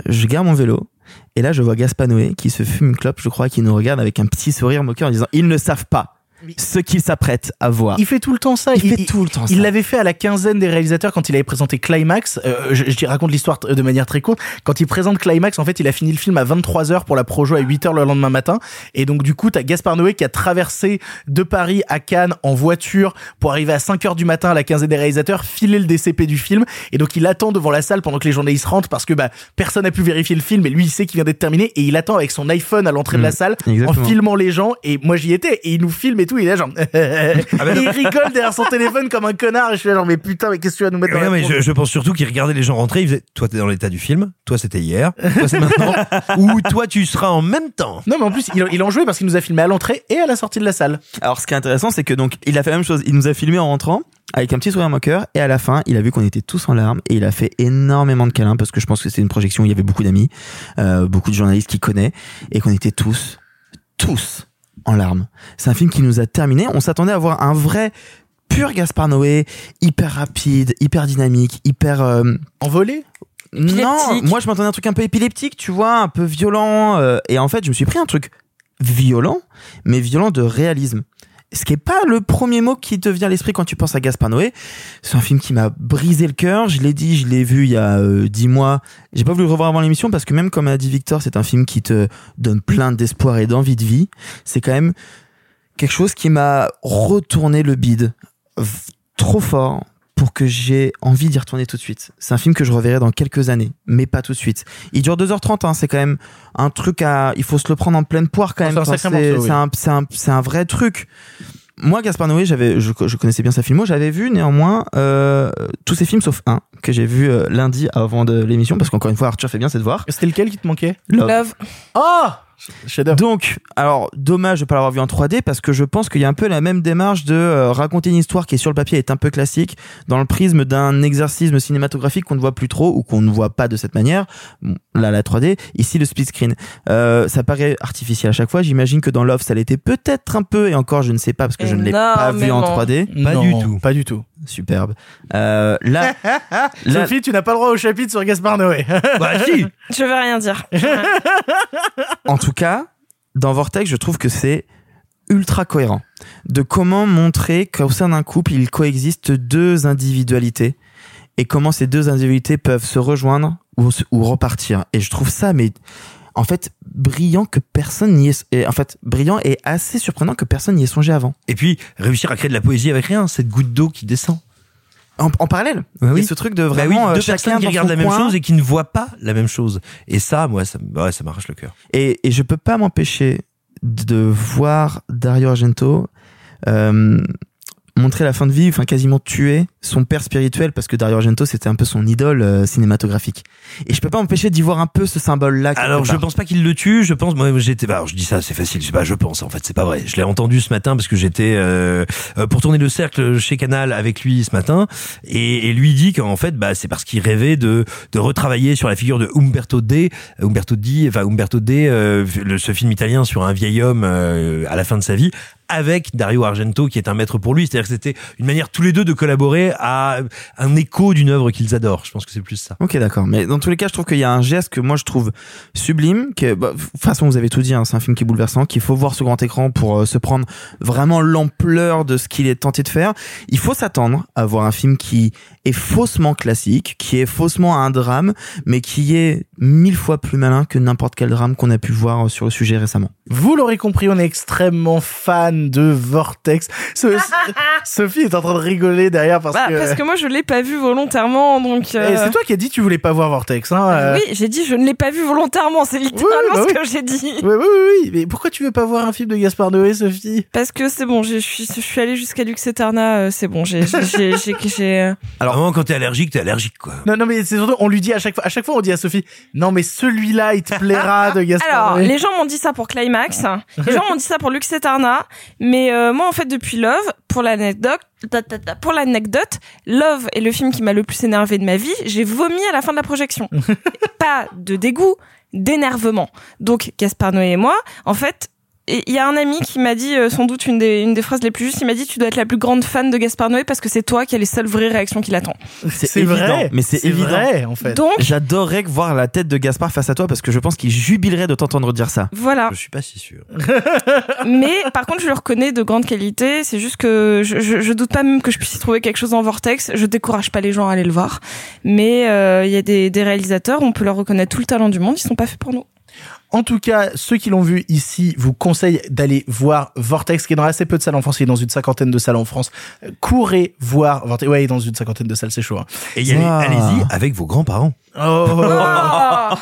Speaker 3: je garde mon vélo. Et là, je vois Gaspard Noé qui se fume une clope, je crois, qui nous regarde avec un petit sourire moqueur en disant, ils ne savent pas ce qu'ils s'apprêtent à voir.
Speaker 1: Il fait tout le temps ça.
Speaker 3: Il fait tout le temps ça.
Speaker 1: Il l'avait fait à la quinzaine des réalisateurs quand il avait présenté Climax. Euh, je, je raconte l'histoire de manière très courte. Quand il présente Climax, en fait, il a fini le film à 23h pour la projo à 8h le lendemain matin. Et donc, du coup, t'as Gaspard Noé qui a traversé de Paris à Cannes en voiture pour arriver à 5h du matin à la quinzaine des réalisateurs, filer le DCP du film. Et donc, il attend devant la salle pendant que les journalistes rentrent parce que, bah, personne n'a pu vérifier le film et lui, il sait qu'il vient d'être terminé et il attend avec son iPhone à l'entrée de la
Speaker 3: Mm,
Speaker 1: salle
Speaker 3: exactement.
Speaker 1: en filmant les gens. Et moi, j'y étais et il nous filme et tout. Il est là, genre, *laughs* Et il rigole derrière son téléphone comme un connard. Et je suis là, genre, mais putain, mais qu'est-ce que tu vas nous mettre dans
Speaker 4: Non,
Speaker 1: la
Speaker 4: mais je, je pense surtout qu'il regardait les gens rentrer. Il faisait, toi, t'es dans l'état du film. Toi, c'était hier. Toi, c'est maintenant. *laughs* Ou toi, tu seras en même temps.
Speaker 1: Non, mais en plus, il, il en jouait parce qu'il nous a filmé à l'entrée et à la sortie de la salle.
Speaker 3: Alors, ce qui est intéressant, c'est que donc, il a fait la même chose. Il nous a filmé en rentrant avec un petit sourire moqueur et à la fin, il a vu qu'on était tous en larmes et il a fait énormément de câlins parce que je pense que c'est une projection où il y avait beaucoup d'amis, euh, beaucoup de journalistes qui connaissent et qu'on était tous, tous en larmes. C'est un film qui nous a terminé. On s'attendait à voir un vrai pur Gaspard Noé, hyper rapide, hyper dynamique, hyper euh,
Speaker 1: envolé.
Speaker 3: Non, moi je m'attendais à un truc un peu épileptique, tu vois, un peu violent. euh, et en fait, je me suis pris un truc violent, mais violent de réalisme. Ce qui est pas le premier mot qui te vient à l'esprit quand tu penses à Gaspard Noé. C'est un film qui m'a brisé le cœur. Je l'ai dit, je l'ai vu il y a euh, dix mois. J'ai pas voulu le revoir avant l'émission parce que même comme a dit Victor, c'est un film qui te donne plein d'espoir et d'envie de vie. C'est quand même quelque chose qui m'a retourné le bide trop fort pour que j'ai envie d'y retourner tout de suite. C'est un film que je reverrai dans quelques années, mais pas tout de suite. Il dure 2h30, hein, c'est quand même un truc à... Il faut se le prendre en pleine poire quand même.
Speaker 1: c'est un oui.
Speaker 3: vrai truc. Moi, Gaspard Noé, j'avais, je, je connaissais bien sa filmo, j'avais vu néanmoins euh, tous ses films sauf un que j'ai vu euh, lundi avant de l'émission parce qu'encore une fois Arthur fait bien ses devoirs.
Speaker 1: C'était lequel qui te manquait?
Speaker 3: Love.
Speaker 2: Love.
Speaker 1: Oh.
Speaker 3: Donc, alors dommage de pas l'avoir vu en 3D parce que je pense qu'il y a un peu la même démarche de euh, raconter une histoire qui est sur le papier est un peu classique dans le prisme d'un exercice cinématographique qu'on ne voit plus trop ou qu'on ne voit pas de cette manière. Bon, là, la 3D, ici le split screen. Euh, ça paraît artificiel à chaque fois. J'imagine que dans Love, ça l'était peut-être un peu et encore, je ne sais pas parce que je ne l'ai pas vu en
Speaker 2: Énormément.
Speaker 3: 3D.
Speaker 4: Pas
Speaker 1: Non,
Speaker 4: du tout.
Speaker 1: Pas du tout.
Speaker 3: Superbe. Euh, là, *laughs* là,
Speaker 1: Sophie, tu n'as pas le droit au chapitre sur Gaspard Noé. *laughs*
Speaker 4: Bah, si.
Speaker 2: Je veux rien dire. *laughs*
Speaker 3: en tout cas, dans Vortex, je trouve que c'est ultra cohérent de comment montrer qu'au sein d'un couple, il coexiste deux individualités et comment ces deux individualités peuvent se rejoindre ou repartir. Et je trouve ça, mais en fait, brillant que personne n'y est. et En fait, brillant et assez surprenant que personne n'y ait songé avant.
Speaker 4: Et puis, réussir à créer de la poésie avec rien, cette goutte d'eau qui descend.
Speaker 3: En, en parallèle, y
Speaker 4: oui.
Speaker 3: ce truc de
Speaker 4: Bah oui,
Speaker 3: vraiment euh,
Speaker 4: deux
Speaker 3: chacun
Speaker 4: personnes qui regardent la même chose et qui ne voient pas la même chose. Et ça, moi, ça, ouais, ça m'arrache le cœur.
Speaker 3: Et, et je peux pas m'empêcher de voir Dario Argento euh, montrer la fin de vie, enfin quasiment tuer son père spirituel parce que Dario Argento c'était un peu son idole euh, cinématographique. Et je peux pas m'empêcher d'y voir un peu ce symbole-là. quelque
Speaker 4: Alors, je pense pas qu'il le tue. Je pense, moi, j'étais. bah, Alors, je dis ça, c'est facile. Je pas, je pense. En fait, c'est pas vrai. Je l'ai entendu ce matin parce que j'étais euh, euh, pour tourner le cercle chez Canal avec lui ce matin, et, et lui dit qu'en fait, bah, c'est parce qu'il rêvait de de retravailler sur la figure de Umberto D. Umberto Di, enfin Umberto D, euh, le, ce film italien sur un vieil homme euh, à la fin de sa vie avec Dario Argento qui est un maître pour lui. C'est-à-dire que c'était une manière tous les deux de collaborer à un écho d'une œuvre qu'ils adorent. Je pense que c'est plus ça.
Speaker 3: Ok, d'accord. Mais dans tous les cas, je trouve qu'il y a un geste que moi je trouve sublime. Que, bah, de toute façon, vous avez tout dit, hein, c'est un film qui est bouleversant, qu'il faut voir ce grand écran pour euh, se prendre vraiment l'ampleur de ce qu'il est tenté de faire. Il faut s'attendre à voir un film qui est faussement classique, qui est faussement un drame, mais qui est mille fois plus malin que n'importe quel drame qu'on a pu voir euh, sur le sujet récemment.
Speaker 1: Vous l'aurez compris, on est extrêmement fan de Vortex. So- *laughs* Sophie est en train de rigoler derrière parce
Speaker 2: Bah,
Speaker 1: que.
Speaker 2: parce que moi je l'ai pas vu volontairement donc. Euh,
Speaker 1: C'est toi qui as dit que tu voulais pas voir Vortex, hein euh.
Speaker 2: Oui, j'ai dit je ne l'ai pas vu volontairement, c'est littéralement
Speaker 1: bah
Speaker 2: ce que j'ai dit.
Speaker 1: Oui, oui, oui, oui. Mais pourquoi tu veux pas voir un film de Gaspard Noé, Sophie?
Speaker 2: Parce que c'est bon, je suis je suis allée jusqu'à Lux Eterna, euh, c'est bon, j'ai j'ai j'ai j'ai- j'ai, euh,
Speaker 4: Alors, vraiment, quand t'es allergique, t'es allergique, quoi.
Speaker 1: Non, non, mais c'est surtout, on lui dit à chaque fois, à chaque fois, on dit à Sophie, non, mais celui-là, il te plaira de Gaspard
Speaker 2: Alors,
Speaker 1: Noé.
Speaker 2: les gens m'ont dit ça pour Climax, les gens m'ont dit ça pour Lux Eterna, mais euh, moi en fait depuis Love, pour l'anecdote, pour l'anecdote, Love est le film qui m'a le plus énervé de ma vie. J'ai vomi à la fin de la projection. *laughs* Pas de dégoût, d'énervement. Donc Gaspard Noé et moi, en fait, il y a un ami qui m'a dit euh, sans doute une des, une des phrases les plus justes. Il m'a dit tu dois être la plus grande fan de Gaspard Noé parce que c'est toi qui as les seules vraies réactions qu'il attend.
Speaker 1: C'est vrai,
Speaker 3: mais c'est évident.
Speaker 1: vrai, en fait.
Speaker 2: Donc
Speaker 3: J'adorerais voir la tête de Gaspard face à toi parce que je pense qu'il jubilerait de t'entendre dire ça.
Speaker 2: voilà.
Speaker 4: Je suis pas si sûr. *laughs*
Speaker 2: Mais par contre, je le reconnais de grande qualité. C'est juste que je, je, je doute pas même que je puisse y trouver quelque chose en Vortex. Je décourage pas les gens à aller le voir. Mais euh, il y a des, des réalisateurs, on peut leur reconnaître tout le talent du monde. Ils sont pas faits pour nous.
Speaker 1: En tout cas, ceux qui l'ont vu ici vous conseillent d'aller voir Vortex, qui est dans assez peu de salles en France, il est dans une cinquantaine de salles en France. Euh, Courez voir Vortex. Ouais, il est dans une cinquantaine de salles, c'est chaud. hein.
Speaker 4: Et y allez-
Speaker 3: Ah.
Speaker 4: allez-y avec vos grands-parents.
Speaker 1: Oh.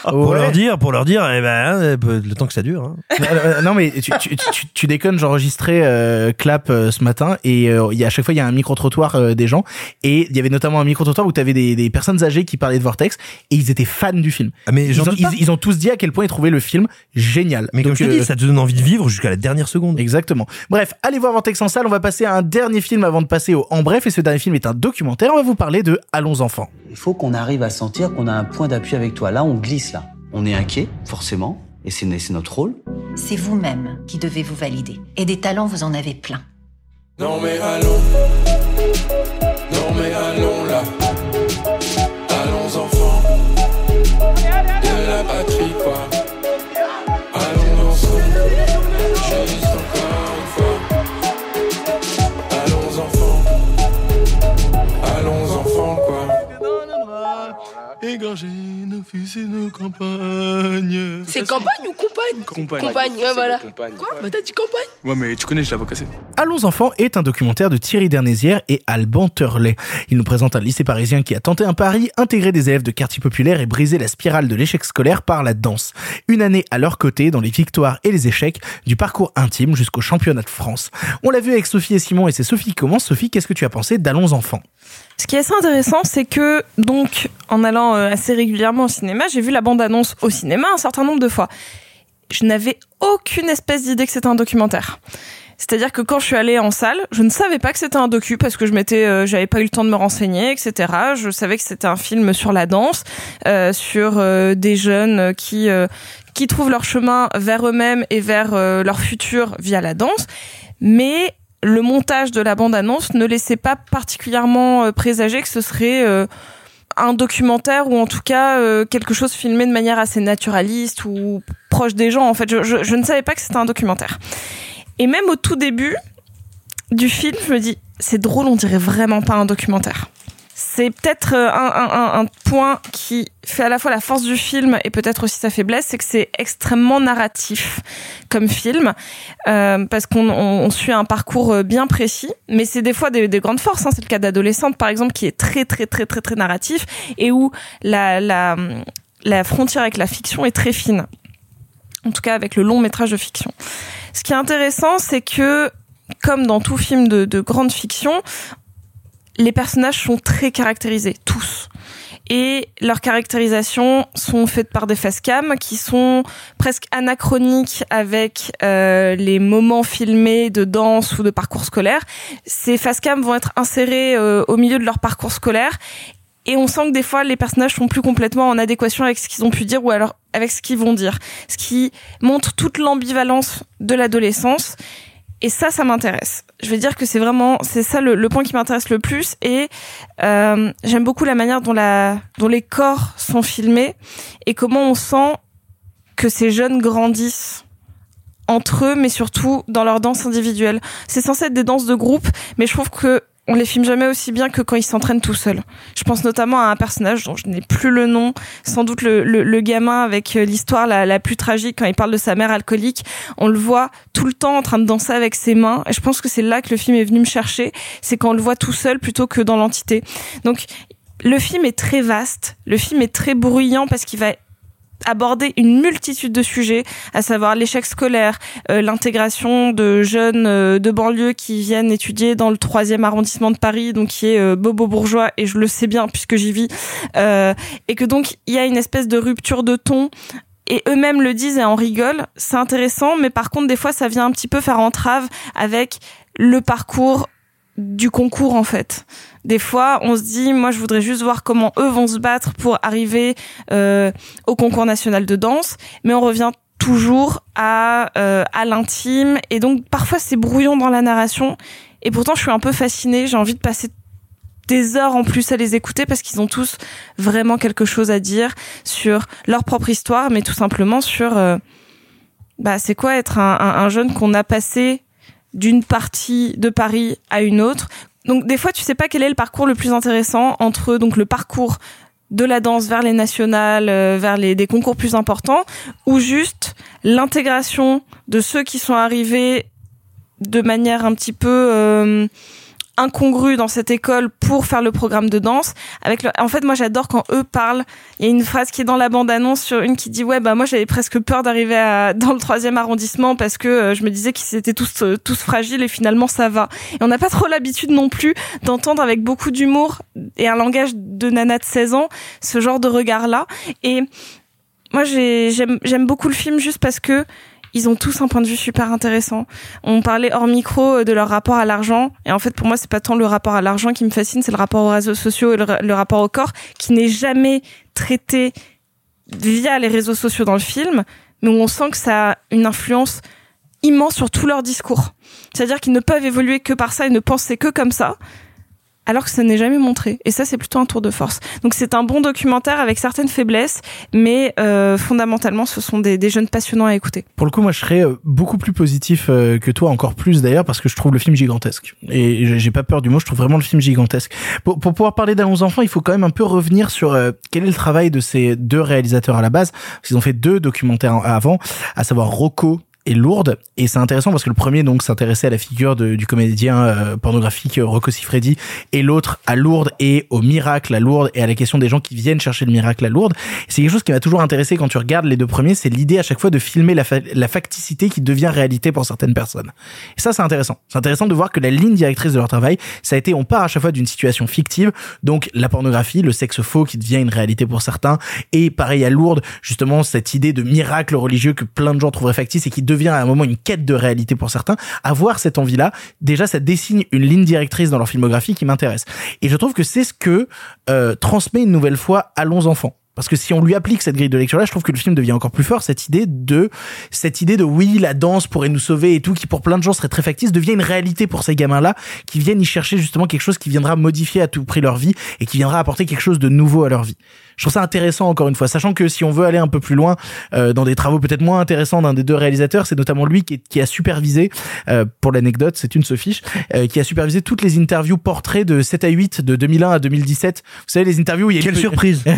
Speaker 4: Pour
Speaker 1: Ouais.
Speaker 4: leur dire, pour leur dire, eh ben, euh, le temps que ça dure. hein.
Speaker 1: Euh, euh, non mais tu, tu, tu, tu déconnes, j'enregistrais euh, Clap euh, ce matin et euh, il y a à chaque fois il y a un micro trottoir des gens et il y avait notamment un micro trottoir où tu avais des, des personnes âgées qui parlaient de Vortex et ils étaient fans du film.
Speaker 4: Ah, mais
Speaker 1: ils, ont, ils ont tous dit à quel point ils trouvaient le film génial.
Speaker 4: Mais comme
Speaker 1: Donc,
Speaker 4: je te dis,
Speaker 1: euh,
Speaker 4: ça te donne envie de vivre jusqu'à la dernière seconde.
Speaker 1: Exactement. Bref, allez voir Vortex en salle. On va passer à un dernier film avant de passer au En Bref. Et ce dernier film est un documentaire. On va vous parler de Allons enfants.
Speaker 19: Il faut qu'on arrive à sentir qu'on a un point d'appui avec toi. Là, on glisse là. On est inquiet, forcément, et c'est c'est notre rôle.
Speaker 20: C'est vous-même qui devez vous valider. Et des talents, vous en avez plein.
Speaker 21: Non mais allons, non mais allons là, Égorger nos fils et nos campagnes.
Speaker 22: C'est campagne ou compagne
Speaker 21: Compagne.
Speaker 22: Compagne, ouais, voilà.
Speaker 21: Compagne.
Speaker 22: Quoi Bah t'as dit campagne
Speaker 21: Ouais mais tu connais, je l'avais cassé.
Speaker 1: Allons enfants est un documentaire de Thierry Dernézière et Alban Turlet. Il nous présente un lycée parisien qui a tenté un pari, intégrer des élèves de quartier populaire et briser la spirale de l'échec scolaire par la danse. Une année à leur côté dans les victoires et les échecs, du parcours intime jusqu'au championnat de France. On l'a vu avec Sophie et Simon et c'est Sophie qui commence. Sophie, qu'est-ce que tu as pensé d'Allons enfants?
Speaker 2: Ce qui est assez intéressant, c'est que, donc, en allant euh, assez régulièrement au cinéma, j'ai vu la bande-annonce au cinéma un certain nombre de fois. Je n'avais aucune espèce d'idée que c'était un documentaire. C'est-à-dire que quand je suis allée en salle, je ne savais pas que c'était un docu parce que je m'étais, euh, j'avais pas eu le temps de me renseigner, etc. Je savais que c'était un film sur la danse, euh, sur euh, des jeunes qui euh, qui trouvent leur chemin vers eux-mêmes et vers euh, leur futur via la danse, mais le montage de la bande-annonce ne laissait pas particulièrement euh, présager que ce serait euh, un documentaire ou en tout cas euh, quelque chose filmé de manière assez naturaliste ou proche des gens. En fait, je, je, je ne savais pas que c'était un documentaire. Et même au tout début du film, je me dis, c'est drôle, on dirait vraiment pas un documentaire. C'est peut-être euh, un, point qui fait à la fois la force du film et peut-être aussi sa faiblesse, c'est que c'est extrêmement narratif comme film, euh, parce qu'on on, on suit un parcours euh, bien précis, mais c'est des fois des, des grandes forces. Hein. C'est le cas d'Adolescente, par exemple, qui est très très très très très narratif et où la, frontière avec la fiction est très fine. En tout cas, avec le long métrage de fiction. Ce qui est intéressant, c'est que comme dans tout film de grande fiction, les personnages sont très caractérisés, tous. Et leurs caractérisations sont faites par des facecam qui sont presque anachroniques avec euh, les moments filmés de danse ou de parcours scolaire. Ces facecam vont être insérés euh, au milieu de leur parcours scolaire et on sent que des fois les personnages sont plus complètement en adéquation avec ce qu'ils ont pu dire ou alors avec ce qu'ils vont dire. Ce qui montre toute l'ambivalence de l'adolescence. Et ça, ça m'intéresse. Je vais dire que c'est vraiment, c'est ça le, le, point qui m'intéresse le plus. Et euh, j'aime beaucoup la manière dont, la, dont les corps sont filmés et comment on sent que ces jeunes grandissent entre eux, mais surtout dans leur danse individuelle. C'est censé être des danses de groupe, mais je trouve que on les filme jamais aussi bien que quand ils s'entraînent tout seuls. Je pense notamment à un personnage dont je n'ai plus le nom, sans doute le, le, le gamin avec euh, l'histoire la, la, plus tragique quand il parle de sa mère alcoolique. On le voit tout le temps en train de danser avec ses mains. Et je pense que c'est là que le film est venu me chercher. C'est quand on le voit tout seul plutôt que dans l'entité. Donc le film est très vaste, le film est très bruyant parce qu'il va aborder une multitude de sujets, à savoir l'échec scolaire, euh, l'intégration de jeunes euh, de banlieue qui viennent étudier dans le troisième arrondissement de Paris, donc qui est euh, bobo bourgeois, et je le sais bien puisque j'y vis, et que donc il y a une espèce de rupture de ton. Et eux-mêmes le disent et en rigolent. C'est intéressant, mais par contre, des fois, ça vient un petit peu faire entrave avec le parcours du concours en fait. Des fois, on se dit, moi, je voudrais juste voir comment eux vont se battre pour arriver euh, au concours national de danse, mais on revient toujours à euh, à l'intime. Et donc parfois c'est brouillon dans la narration. Et pourtant je suis un peu fascinée, j'ai envie de passer des heures en plus à les écouter parce qu'ils ont tous vraiment quelque chose à dire sur leur propre histoire, mais tout simplement sur euh, bah c'est quoi être un, un, un jeune qu'on a passé d'une partie de Paris à une autre. Donc des fois tu sais pas quel est le parcours le plus intéressant entre donc le parcours de la danse vers les nationales, euh, vers les des concours plus importants, ou juste l'intégration de ceux qui sont arrivés de manière un petit peu euh, incongrue dans cette école pour faire le programme de danse. Avec le... En fait, moi, j'adore quand eux parlent. Il y a une phrase qui est dans la bande-annonce sur une qui dit ouais bah moi j'avais presque peur d'arriver à... dans le troisième arrondissement parce que euh, je me disais qu'ils étaient tous euh, tous fragiles et finalement ça va. Et on n'a pas trop l'habitude non plus d'entendre avec beaucoup d'humour et un langage de nana de 16 ans ce genre de regard là. Et moi j'aime beaucoup le film juste parce que ils ont tous un point de vue super intéressant. On parlait hors micro de leur rapport à l'argent, et en fait pour moi c'est pas tant le rapport à l'argent qui me fascine, c'est le rapport aux réseaux sociaux et le, rapport au corps qui n'est jamais traité via les réseaux sociaux dans le film, mais où on sent que ça a une influence immense sur tout leur discours. C'est-à-dire qu'ils ne peuvent évoluer que par ça et ne penser que comme ça alors que ça n'est jamais montré. Et ça, c'est plutôt un tour de force. Donc c'est un bon documentaire avec certaines faiblesses, mais euh, fondamentalement, ce sont des, des, jeunes passionnants à écouter.
Speaker 1: Pour le coup, moi, je serais euh, beaucoup plus positif euh, que toi, encore plus d'ailleurs, parce que je trouve le film gigantesque. Et j'ai pas peur du mot, je trouve vraiment le film gigantesque. Pour, pour pouvoir parler d'Allons enfants, il faut quand même un peu revenir sur euh, quel est le travail de ces deux réalisateurs à la base. Parce qu'ils ont fait deux documentaires avant, à savoir Rocco et lourde. Et c'est intéressant parce que le premier donc s'intéressait à la figure de, du comédien euh, pornographique Rocco Siffredi et l'autre à Lourdes et au miracle à Lourdes et à la question des gens qui viennent chercher le miracle à Lourdes. C'est quelque chose qui m'a toujours intéressé quand tu regardes les deux premiers c'est l'idée à chaque fois de filmer la, la facticité qui devient réalité pour certaines personnes. Et ça c'est intéressant. C'est intéressant de voir que la ligne directrice de leur travail ça a été on part à chaque fois d'une situation fictive. Donc la pornographie le sexe faux qui devient une réalité pour certains. Et pareil à Lourdes justement cette idée de miracle religieux que plein de gens trouveraient factice et qui devient à un moment une quête de réalité pour certains, avoir cette envie-là, déjà ça dessine une ligne directrice dans leur filmographie qui m'intéresse. Et je trouve que c'est ce que euh, transmet une nouvelle fois Allons enfants Parce que si on lui applique cette grille de lecture là, je trouve que le film devient encore plus fort. Cette idée de, cette idée de oui, la danse pourrait nous sauver et tout, qui pour plein de gens serait très factice, devient une réalité pour ces gamins-là, qui viennent y chercher justement quelque chose qui viendra modifier à tout prix leur vie et qui viendra apporter quelque chose de nouveau à leur vie. Je trouve ça intéressant encore une fois, sachant que si on veut aller un peu plus loin euh, dans des travaux peut-être moins intéressants d'un des deux réalisateurs, c'est notamment lui qui, est- qui a supervisé, euh, pour l'anecdote, c'est une se fiche, euh, qui a supervisé toutes les interviews portraits de 7 à 8 de 2001 à 2017. Vous savez les interviews où il y a une
Speaker 4: Quelle
Speaker 1: pe-
Speaker 4: surprise *laughs*
Speaker 1: tu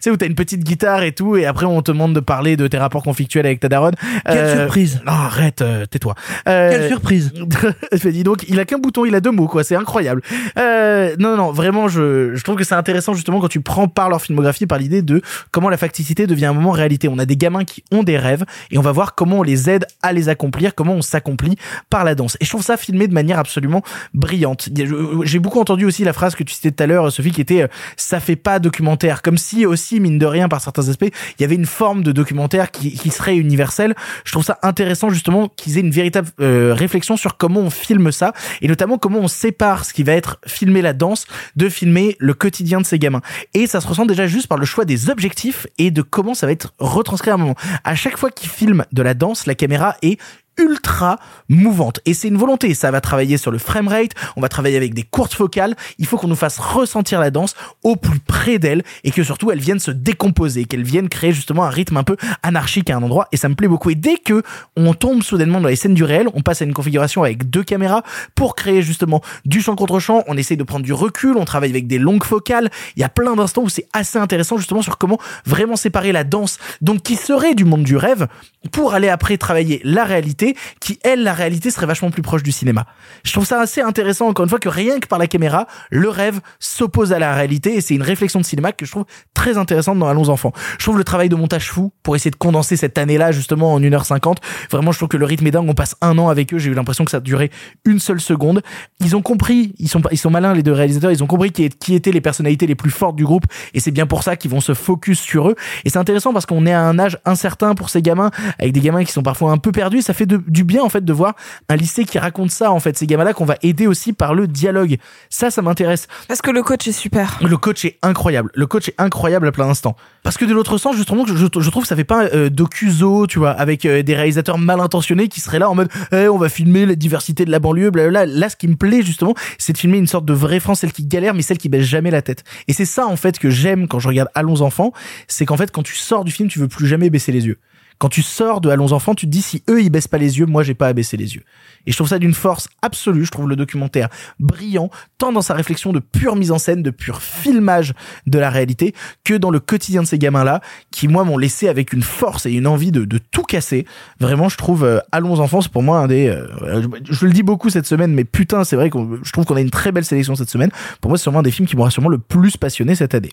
Speaker 1: sais où t'as une petite guitare et tout et après on te demande de parler de tes rapports conflictuels avec ta daronne.
Speaker 4: Quelle surprise.
Speaker 1: Non arrête, euh, tais-toi. Euh,
Speaker 4: Quelle surprise *laughs*
Speaker 1: je me dis donc, il a qu'un bouton, il a deux mots, quoi. C'est incroyable. Euh, non, non, vraiment, je, je trouve que c'est intéressant justement quand tu prends leur filmographie, par l'idée de comment la facticité devient un moment réalité. On a des gamins qui ont des rêves et on va voir comment on les aide à les accomplir, comment on s'accomplit par la danse. Et je trouve ça filmé de manière absolument brillante. Je- J'ai beaucoup entendu aussi la phrase que tu citais tout à l'heure, Sophie, qui était euh, ça fait pas documentaire. Comme si aussi, mine de rien, par certains aspects, il y avait une forme de documentaire qui, qui serait universelle. Je trouve ça intéressant justement qu'ils aient une véritable euh, réflexion sur comment on filme ça et notamment comment on sépare ce qui va être filmer la danse de filmer le quotidien de ces gamins. Et ça se ressent déjà juste par le choix des objectifs et de comment ça va être retranscrit à un moment. À chaque fois qu'ils filment de la danse, la caméra est ultra mouvante. Et c'est une volonté ça va travailler sur le framerate on va travailler avec des courtes focales. Il faut qu'on nous fasse ressentir la danse au plus près d'elle et que surtout elle vienne se décomposer qu'elle vienne créer justement un rythme un peu anarchique à un endroit. Et ça me plaît beaucoup. Et dès que on tombe soudainement dans les scènes du réel on passe à une configuration avec deux caméras pour créer justement du champ contre champ. On essaye de prendre du recul on travaille avec des longues focales. Il y a plein d'instants où c'est assez intéressant justement sur comment vraiment séparer la danse donc qui serait du monde du rêve pour aller après travailler la réalité qui elle la réalité serait vachement plus proche du cinéma. Je trouve ça assez intéressant encore une fois que rien que par la caméra le rêve s'oppose à la réalité et c'est une réflexion de cinéma que je trouve très intéressante dans Allons enfants. Je trouve le travail de montage fou pour essayer de condenser cette année là justement en 1h50 vraiment je trouve que le rythme est dingue. On passe un an avec eux. J'ai eu l'impression que ça durait une seule seconde. Ils ont compris ils sont ils sont malins les deux réalisateurs. Ils ont compris qui, qui étaient les personnalités les plus fortes du groupe et c'est bien pour ça qu'ils vont se focus sur eux. Et c'est intéressant parce qu'on est à un âge incertain pour ces gamins avec des gamins qui sont parfois un peu perdus. Ça fait de- du bien en fait de voir un lycée qui raconte ça en fait ces gamins là qu'on va aider aussi par le dialogue ça ça m'intéresse
Speaker 2: Parce que le coach est super.
Speaker 1: le coach est incroyable. Le coach est incroyable à plein d'instants. Parce que de l'autre sens, justement, je, je, je trouve que ça fait pas euh, docuzo, tu vois, avec euh, des réalisateurs mal intentionnés qui seraient là en mode, eh, on va filmer la diversité de la banlieue, blablabla. Là, ce qui me plaît justement, c'est de filmer une sorte de vraie France, celle qui galère, mais celle qui baisse jamais la tête. Et c'est ça en fait que j'aime quand je regarde Allons enfants, c'est qu'en fait, quand tu sors du film, tu veux plus jamais baisser les yeux. Quand tu sors de Allons enfants, tu te dis si eux ils baissent pas les yeux, moi j'ai pas à baisser les yeux. Et je trouve ça d'une force absolue. Je trouve le documentaire brillant, tant dans sa réflexion de pure mise en scène, de pur filmage de la réalité, que dans le quotidien de ces gamins-là, qui moi m'ont laissé avec une force et une envie de, tout casser. Vraiment, je trouve euh, Allons enfants, c'est pour moi un des. euh, je, le dis beaucoup cette semaine, mais putain, c'est vrai que je trouve qu'on a une très belle sélection cette semaine. Pour moi, c'est sûrement un des films qui m'aura sûrement le plus passionné cette année.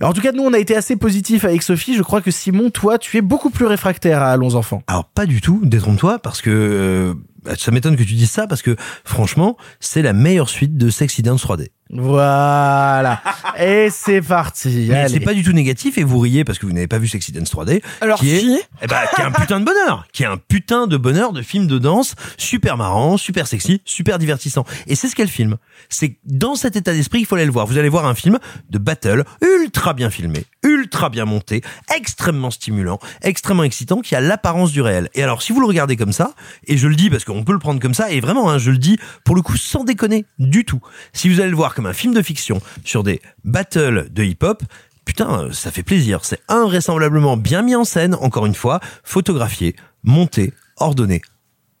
Speaker 1: En tout cas, nous, on a été assez positif avec Sophie. Je crois que Simon, toi, tu es beaucoup plus réfractaire à Allons enfants.
Speaker 4: Alors pas du tout, détrompe-toi, parce que euh, ça m'étonne que tu dises ça, parce que franchement, c'est la meilleure suite de Sexy Dance 3D.
Speaker 1: Voilà. *laughs* Et c'est parti.
Speaker 4: Mais c'est pas du tout négatif et vous riez parce que vous n'avez pas vu Sexy Dance 3D.
Speaker 2: Alors
Speaker 4: qui est,
Speaker 2: si.
Speaker 4: eh ben, qui est un putain de bonheur, qui est un putain de bonheur de film de danse super marrant, super sexy, super divertissant. Et c'est ce qu'elle filme. C'est dans cet état d'esprit qu'il faut aller le voir. Vous allez voir un film de battle ultra bien filmé, ultra bien monté, extrêmement stimulant, extrêmement excitant, qui a l'apparence du réel. Et alors si vous le regardez comme ça, et je le dis parce qu'on peut le prendre comme ça, et vraiment, hein, je le dis pour le coup sans déconner du tout. Si vous allez le voir comme un film de fiction sur des battles de hip-hop, putain, ça fait plaisir. C'est invraisemblablement bien mis en scène, encore une fois, photographié, monté, ordonné.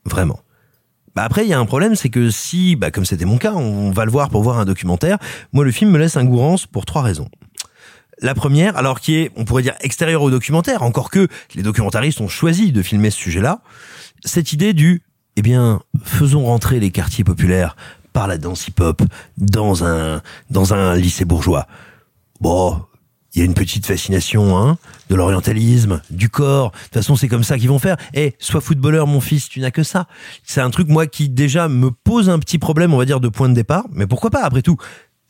Speaker 4: Vraiment. Bah après, il y a un problème, c'est que si, bah comme c'était mon cas, on va le voir pour voir un documentaire, moi le film me laisse un goût rance pour trois raisons. La première, alors qui est, on pourrait dire, extérieure au documentaire, encore que les documentaristes ont choisi de filmer ce sujet-là, cette idée du, eh bien, faisons rentrer les quartiers populaires par la danse hip-hop dans un, dans un lycée bourgeois. Bon, il y a une petite fascination, hein, de l'orientalisme, du corps. De toute façon, c'est comme ça qu'ils vont faire. Eh, sois footballeur, mon fils, tu n'as que ça. C'est un truc, moi, qui déjà me pose un petit problème, on va dire, de point de départ. Mais pourquoi pas, après tout?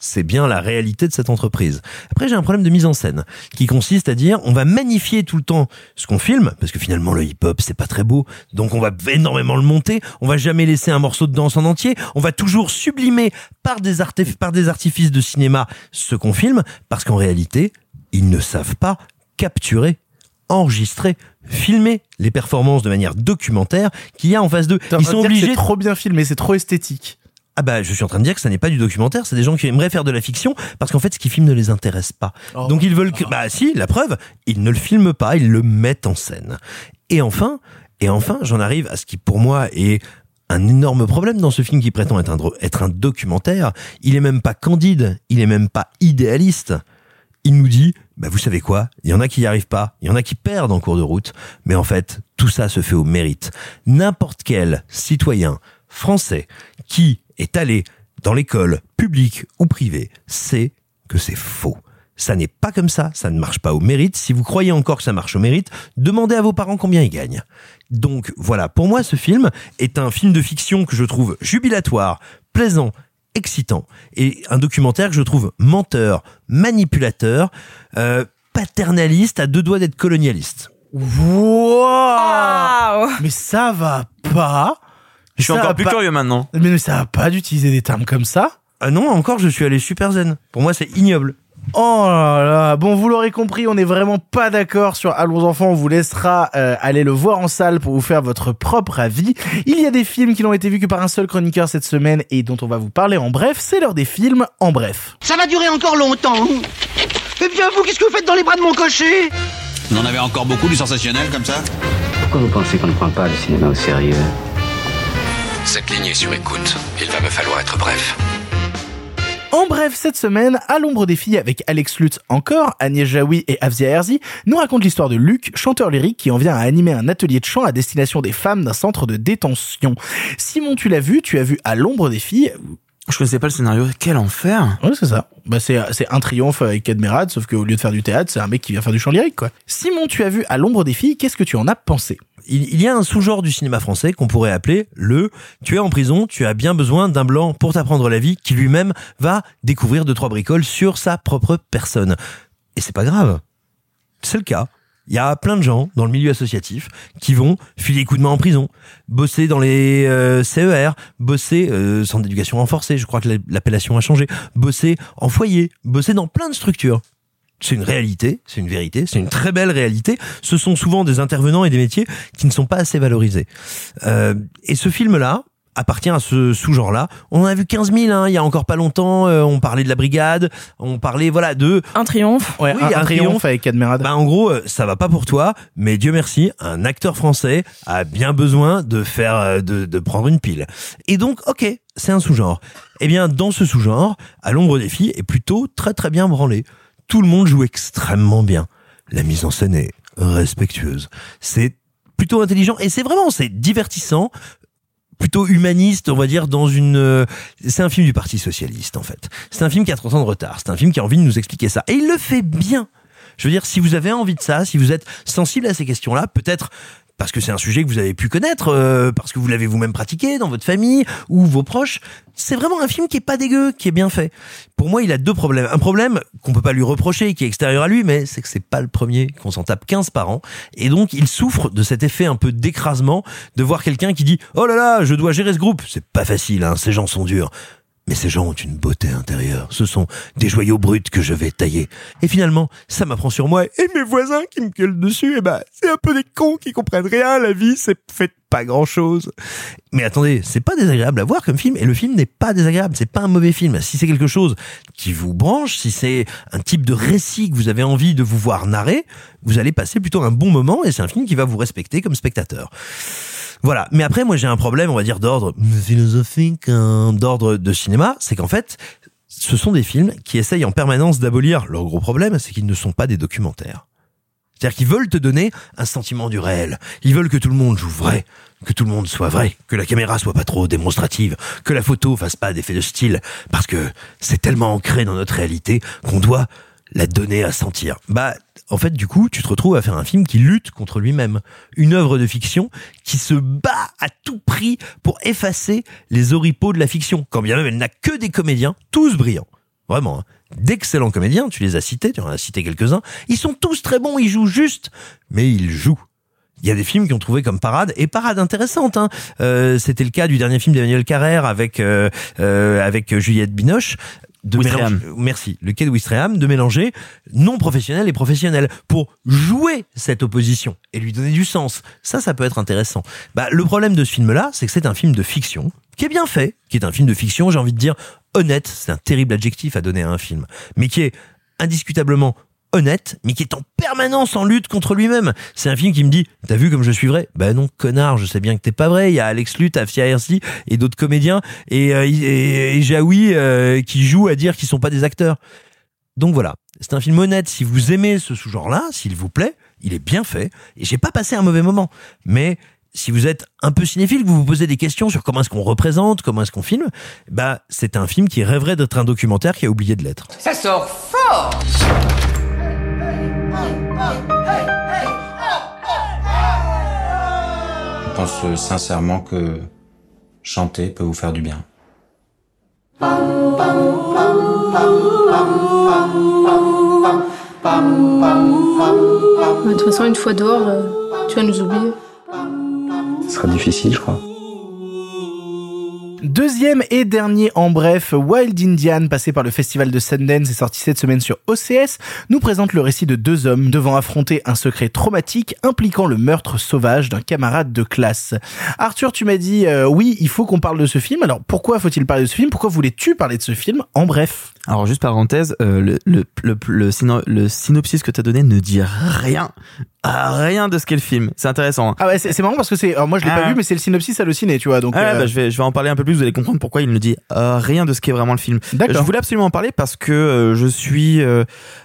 Speaker 4: C'est bien la réalité de cette entreprise. Après, j'ai un problème de mise en scène qui consiste à dire on va magnifier tout le temps ce qu'on filme parce que finalement le hip-hop c'est pas très beau, donc on va énormément le monter. On va jamais laisser un morceau de danse en entier. On va toujours sublimer par des artif- par des artifices de cinéma ce qu'on filme parce qu'en réalité ils ne savent pas capturer, enregistrer, filmer les performances de manière documentaire qu'il y a en face d'eux. Ils sont obligés
Speaker 1: C'est trop bien filmé, c'est trop esthétique.
Speaker 4: Ah bah je suis en train de dire que ça n'est pas du documentaire, c'est des gens qui aimeraient faire de la fiction parce qu'en fait ce qu'ils filment ne les intéresse pas.
Speaker 1: Oh.
Speaker 4: Donc ils veulent que bah si, la preuve, ils ne le filment pas, ils le mettent en scène. Et enfin, et enfin, j'en arrive à ce qui pour moi est un énorme problème dans ce film qui prétend être un, être un documentaire. Il est même pas candide, il est même pas idéaliste. Il nous dit, bah vous savez quoi, il y en a qui y arrivent pas, il y en a qui perdent en cours de route, mais en fait, tout ça se fait au mérite. N'importe quel citoyen français qui est allé dans l'école publique ou privée sait que c'est faux. Ça n'est pas comme ça, ça ne marche pas au mérite. Si vous croyez encore que ça marche au mérite, demandez à vos parents combien ils gagnent. Donc voilà, pour moi ce film est un film de fiction que je trouve jubilatoire, plaisant, excitant, et un documentaire que je trouve menteur, manipulateur, euh, paternaliste, à deux doigts d'être colonialiste.
Speaker 1: Wow Mais ça va pas.
Speaker 3: Je suis
Speaker 1: Ça
Speaker 3: encore plus
Speaker 1: pas-
Speaker 3: curieux maintenant.
Speaker 1: Mais, mais ça va pas d'utiliser des termes comme ça.
Speaker 4: Ah non, encore je suis allé super zen. Pour moi c'est ignoble.
Speaker 1: Oh là là, bon vous l'aurez compris, on n'est vraiment pas d'accord sur Allons enfants, on vous laissera euh, aller le voir en salle pour vous faire votre propre avis. Il y a des films qui n'ont été vus que par un seul chroniqueur cette semaine et dont on va vous parler en bref, c'est l'heure des films en bref.
Speaker 16: Ça va durer encore longtemps. Eh bien, vous, qu'est-ce que vous faites dans les bras de mon cocher?
Speaker 23: Vous en avez encore beaucoup du sensationnel comme ça?
Speaker 12: Pourquoi vous pensez qu'on ne prend pas le cinéma au sérieux?
Speaker 6: Cette ligne est sur écoute. Il va me falloir être bref.
Speaker 1: En bref, cette semaine, à l'ombre des filles avec Alex Lutz encore, Agnès Jaoui et Afzia Herzi, nous raconte l'histoire de Luc, chanteur lyrique qui en vient à animer un atelier de chant à destination des femmes d'un centre de détention. Simon, tu l'as vu, tu as vu à l'ombre des filles.
Speaker 3: Je connaissais pas le scénario. Quel enfer.
Speaker 1: Ouais, c'est ça. Bah, c'est, c'est un triomphe avec Cadmerade, sauf qu'au lieu de faire du théâtre, c'est un mec qui vient faire du chant lyrique, quoi. Simon, tu as vu à l'ombre des filles, qu'est-ce que tu en as pensé?
Speaker 4: Il, il y a un sous-genre du cinéma français qu'on pourrait appeler le tu es en prison, tu as bien besoin d'un blanc pour t'apprendre la vie qui lui-même va découvrir deux trois bricoles sur sa propre personne. Et c'est pas grave. C'est le cas. Il y a plein de gens dans le milieu associatif qui vont filer coup de main en prison, bosser dans les euh, CER, bosser euh, centre d'éducation renforcée, je crois que l'appellation a changé, bosser en foyer, bosser dans plein de structures. C'est une réalité, c'est une vérité, c'est une très belle réalité. Ce sont souvent des intervenants et des métiers qui ne sont pas assez valorisés. Euh, et ce film-là appartient à ce sous-genre-là. On en a vu 15 000, hein, il y a encore pas longtemps. euh, on parlait de la brigade, on parlait voilà de
Speaker 2: Un triomphe.
Speaker 1: Ouais,
Speaker 4: Oui,
Speaker 1: un,
Speaker 4: un
Speaker 1: un triomphe
Speaker 4: triomphe.
Speaker 1: avec Cadmerade.
Speaker 4: bah en gros, euh, ça va pas pour toi, mais Dieu merci, un acteur français a bien besoin de faire, euh, de, de prendre une pile. Et donc, ok, c'est un sous-genre. Eh bien, dans ce sous-genre, à l'ombre des filles est plutôt très très bien branlé. Tout le monde joue extrêmement bien. La mise en scène est respectueuse. C'est plutôt intelligent et c'est vraiment, c'est divertissant plutôt humaniste, on va dire, dans une... euh, C'est un film du Parti Socialiste, en fait. C'est un film qui a 30 ans de retard. C'est un film qui a envie de nous expliquer ça. Et il le fait bien. Je veux dire, si vous avez envie de ça, si vous êtes sensible à ces questions-là, peut-être parce que c'est un sujet que vous avez pu connaître, euh, parce que vous l'avez vous-même pratiqué dans votre famille ou vos proches, c'est vraiment un film qui est pas dégueu, qui est bien fait. Pour moi, il a deux problèmes. Un problème qu'on peut pas lui reprocher, qui est extérieur à lui, mais c'est que c'est pas le premier, qu'on s'en tape 15 par an. Et donc, il souffre de cet effet un peu d'écrasement de voir quelqu'un qui dit « Oh là là, je dois gérer ce groupe !» C'est pas facile, hein, ces gens sont durs. Mais ces gens ont une beauté intérieure. Ce sont des joyaux bruts que je vais tailler. Et finalement, ça m'apprend sur moi. Et mes voisins qui me gueulent dessus, eh ben, c'est un peu des cons qui comprennent rien. La vie, c'est fait pas grand chose. Mais attendez, c'est pas désagréable à voir comme film. Et le film n'est pas désagréable. C'est pas un mauvais film. Si c'est quelque chose qui vous branche, si c'est un type de récit que vous avez envie de vous voir narrer, vous allez passer plutôt un bon moment. Et c'est un film qui va vous respecter comme spectateur. Voilà. Mais après, moi, j'ai un problème, on va dire, d'ordre philosophique, hein, d'ordre de cinéma. C'est qu'en fait, ce sont des films qui essayent en permanence d'abolir leur gros problème, c'est qu'ils ne sont pas des documentaires. C'est-à-dire qu'ils veulent te donner un sentiment du réel. Ils veulent que tout le monde joue vrai, que tout le monde soit vrai, que la caméra soit pas trop démonstrative, que la photo fasse pas d'effet de style, parce que c'est tellement ancré dans notre réalité qu'on doit la donner à sentir. Bah, en fait, du coup, tu te retrouves à faire un film qui lutte contre lui-même. Une œuvre de fiction qui se bat à tout prix pour effacer les oripeaux de la fiction. Quand bien même elle n'a que des comédiens, tous brillants. Vraiment, hein. d'excellents comédiens, tu les as cités, tu en as cité quelques-uns. Ils sont tous très bons, ils jouent juste, mais ils jouent. Il y a des films qui ont trouvé comme parade et parade intéressante. Hein. Euh, C'était le cas du dernier film d'Emmanuel Carrère avec euh, euh, avec Juliette Binoche. De mélanger, merci, le quai de Ouistreham, de mélanger non professionnel et professionnel pour jouer cette opposition et lui donner du sens. Ça, ça peut être intéressant. Bah, le problème de ce film-là, c'est que c'est un film de fiction qui est bien fait, qui est un film de fiction, j'ai envie de dire honnête, c'est un terrible adjectif à donner à un film, mais qui est indiscutablement honnête, mais qui est en permanence en lutte contre lui-même. C'est un film qui me dit, t'as vu comme je suis vrai? Ben non, connard, je sais bien que t'es pas vrai. Il y a Alex Luth, Afia Hersi et d'autres comédiens, et, euh, Jaoui euh, qui jouent à dire qu'ils sont pas des acteurs. Donc voilà, c'est un film honnête. Si vous aimez ce sous-genre-là, s'il vous plaît, il est bien fait, et j'ai pas passé un mauvais moment. Mais si vous êtes un peu cinéphile, vous vous posez des questions sur comment est-ce qu'on représente, comment est-ce qu'on filme, bah c'est un film qui rêverait d'être un documentaire qui a oublié de l'être.
Speaker 5: Ça sort fort
Speaker 24: pense sincèrement que chanter peut vous faire du bien.
Speaker 22: De toute façon, une fois dehors, euh, tu vas nous oublier.
Speaker 12: Ce sera difficile, je crois.
Speaker 1: Deuxième et dernier en bref, Wild Indian, passé par le festival de Sundance et sorti cette semaine sur OCS, nous présente le récit de deux hommes devant affronter un secret traumatique impliquant le meurtre sauvage d'un camarade de classe. Arthur, tu m'as dit euh, oui, il faut qu'on parle de ce film. Alors pourquoi faut-il parler de ce film? Pourquoi voulais-tu parler de ce film? En bref.
Speaker 3: Alors juste parenthèse, euh, le, le, le, le, syno- le synopsis que tu as donné ne dit rien, rien de ce qu'est le film. C'est intéressant. hein.
Speaker 1: Ah ouais, c'est marrant parce que c'est. Moi je l'ai
Speaker 3: Ah.
Speaker 1: pas vu, mais c'est le synopsis halluciné, tu vois. Donc.
Speaker 3: Ah ouais,
Speaker 1: euh,
Speaker 3: bah, je vais je vais en parler un peu plus. Vous allez comprendre pourquoi il ne dit euh, rien de ce qu'est vraiment le film.
Speaker 1: D'accord.
Speaker 3: Je voulais absolument en parler parce que euh, je suis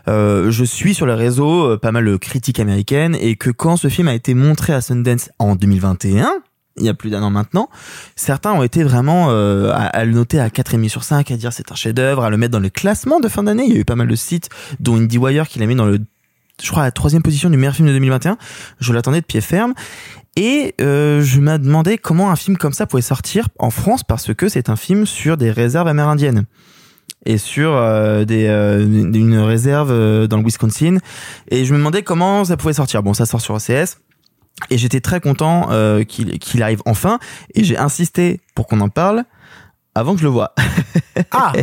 Speaker 3: je suis sur les réseaux euh, pas mal de critiques américaines et que quand ce film a été montré à Sundance en 2021 il y a plus d'un an maintenant, certains ont été vraiment euh, à, à le noter à 4,5 sur 5, à dire c'est un chef-d'œuvre, à le mettre dans le classement de fin d'année. Il y a eu pas mal de sites, dont IndieWire qui l'a mis dans le, je crois, la troisième position du meilleur film de 2021. Je l'attendais de pied ferme. Et euh, je me demandais comment un film comme ça pouvait sortir en France parce que c'est un film sur des réserves amérindiennes et sur euh, des, euh, une une réserve euh, dans le Wisconsin. Et je me demandais comment ça pouvait sortir. Bon, ça sort sur OCS. Et j'étais très content euh, qu'il qu'il arrive enfin. Et j'ai insisté pour qu'on en parle avant que je le voie.
Speaker 1: Ah.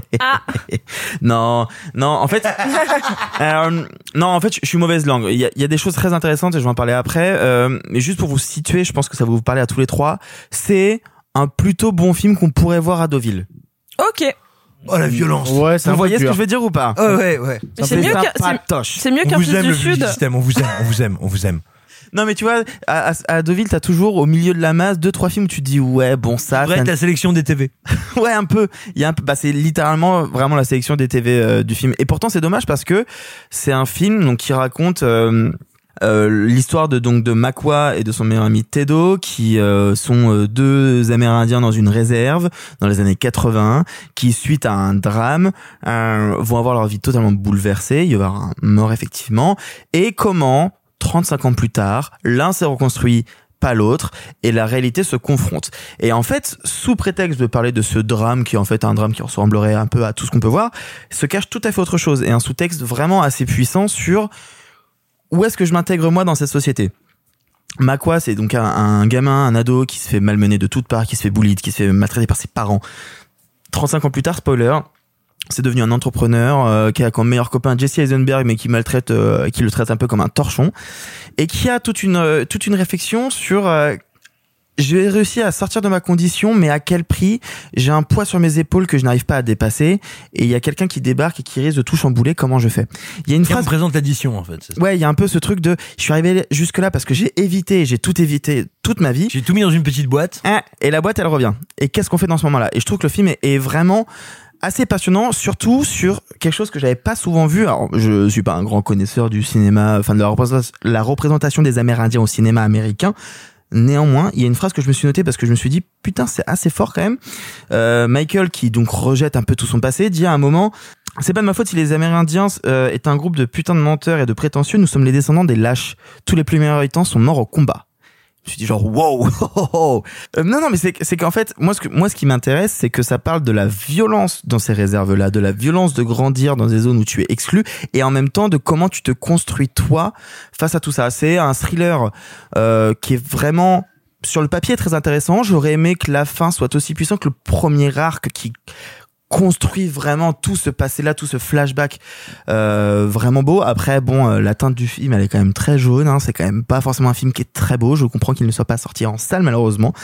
Speaker 1: *laughs*
Speaker 3: non, non, en fait, *laughs* euh, non, en fait, je suis mauvaise langue. Il y a, il y a des choses très intéressantes et je vais en parler après. Euh, mais juste pour vous situer, je pense que ça va vous parler à tous les trois. C'est un plutôt bon film qu'on pourrait voir à Deauville.
Speaker 2: Ok.
Speaker 4: Oh la violence.
Speaker 1: Ouais,
Speaker 3: Vous voyez ce que je veux dire ou pas?
Speaker 4: Ouais, ouais, ouais.
Speaker 2: C'est mieux qu'un-
Speaker 4: vous
Speaker 2: fils
Speaker 4: aime
Speaker 2: du
Speaker 4: le
Speaker 2: Sud.
Speaker 4: système, on vous aime, on vous aime, on vous aime.
Speaker 3: Non, mais tu vois, à, à, à Deauville, t'as toujours au milieu de la masse deux trois films où tu te dis ouais, bon ça. Ça-
Speaker 4: ta sélection des TV. *laughs*
Speaker 3: ouais, un peu. Il y a un peu. Bah, c'est littéralement vraiment la sélection des TV euh, du film. Et pourtant, c'est dommage parce que c'est un film donc qui raconte. euh, euh, l'histoire de donc de Makwa et de son meilleur ami Tedo qui euh, sont euh, deux Amérindiens dans une réserve dans les années 80 qui suite à un drame euh, vont avoir leur vie totalement bouleversée il y avoir un mort effectivement et comment 35 ans plus tard l'un s'est reconstruit pas l'autre et la réalité se confronte. Et en fait, sous prétexte de parler de ce drame qui est en fait un drame qui ressemblerait un peu à tout ce qu'on peut voir, se cache tout à fait autre chose et un sous-texte vraiment assez puissant sur où est-ce que je m'intègre moi dans cette société. Makwa, c'est donc un, gamin, un ado qui se fait malmener de toutes parts, qui se fait bully, qui se fait maltraiter par ses parents. 35 ans plus tard, spoiler, c'est devenu un entrepreneur euh, qui a comme meilleur copain Jesse Eisenberg mais qui maltraite euh, qui le traite un peu comme un torchon et qui a toute une euh, toute une réflexion sur euh, j'ai réussi à sortir de ma condition, mais à quel prix? J'ai un poids sur mes épaules que je n'arrive pas à dépasser, et il y a quelqu'un qui débarque et qui risque de tout chambouler. Comment je fais? Il y a une phrase.
Speaker 4: représente l'addition en fait. ça.
Speaker 3: Ouais, il y a un peu ce truc de. Je suis arrivé jusque là parce que j'ai évité, j'ai tout évité toute ma vie.
Speaker 4: J'ai tout mis dans une petite boîte.
Speaker 3: Hein, et la boîte, elle revient. Et qu'est-ce qu'on fait dans ce moment-là? Et je trouve que le film est, est vraiment assez passionnant, surtout sur quelque chose que j'avais pas souvent vu. Alors, je suis pas un grand connaisseur du cinéma, enfin de la représentation, des Amérindiens au cinéma américain. Néanmoins, il y a une phrase que je me suis notée parce que je me suis dit putain c'est assez fort quand même. Euh, Michael qui donc rejette un peu tout son passé dit à un moment c'est pas de ma faute si les Amérindiens euh, est un groupe de putains de menteurs et de prétentieux. Nous sommes les descendants des lâches. Tous les plus meilleurs sont morts au combat. Suis dit genre wow. *laughs* Euh, non non mais c'est c'est qu'en fait moi ce que moi ce qui m'intéresse c'est que ça parle de la violence dans ces réserves là, de la violence de grandir dans des zones où tu es exclu et en même temps de comment tu te construis toi face à tout ça. C'est un thriller euh, qui est vraiment sur le papier très intéressant. J'aurais aimé que la fin soit aussi puissante que le premier arc qui construit vraiment tout ce passé-là, tout ce flashback euh, vraiment beau. Après, bon, euh, la teinte du film, elle est quand même très jaune. Hein, c'est quand même pas forcément un film qui est très beau. Je comprends qu'il ne soit pas sorti en salle malheureusement.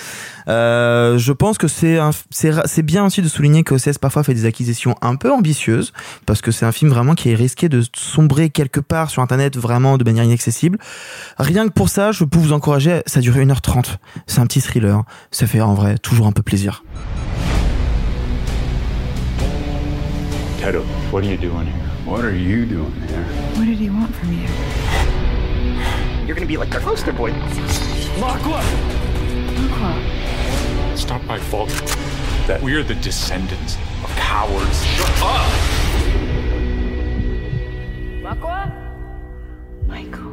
Speaker 3: Euh, je pense que c'est c'est bien aussi de souligner que OCS parfois fait des acquisitions un peu ambitieuses parce que c'est un film vraiment qui est risqué de sombrer quelque part sur internet vraiment de manière inaccessible. Rien que pour ça, je peux vous encourager. Ça dure 1h30. C'est un petit thriller. Ça fait en vrai toujours un peu plaisir.
Speaker 12: Teto, what are you doing here? What are you doing here?
Speaker 25: What did he want from you?
Speaker 26: You're gonna be like the poster boy.
Speaker 21: Makwa!
Speaker 25: Aqua.
Speaker 21: It's not my fault that we're the descendants of cowards. Shut up!
Speaker 25: Makwa? Michael.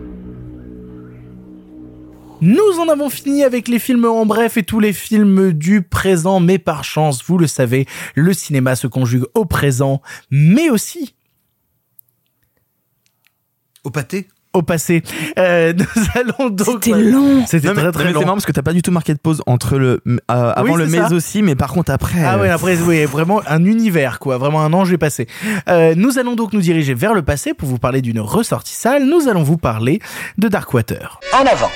Speaker 1: Nous en avons fini avec les films en bref et tous les films du présent, mais par chance, vous le savez, le cinéma se conjugue au présent, mais aussi
Speaker 4: au pâté
Speaker 1: au passé. Euh, *laughs* nous allons donc.
Speaker 2: C'était long.
Speaker 1: C'était très très
Speaker 3: mais
Speaker 1: long.
Speaker 3: C'est marrant parce que t'as pas du tout marqué de pause entre le euh, avant
Speaker 1: Oui,
Speaker 3: le mais
Speaker 1: ça.
Speaker 3: aussi, mais par contre après.
Speaker 1: Ah ouais,
Speaker 3: euh,
Speaker 1: après, oui, vraiment un univers, quoi. Vraiment un ange est passé. Euh, nous allons donc nous diriger vers le passé pour vous parler d'une ressortie sale. Nous allons vous parler de Darkwater.
Speaker 27: En avant.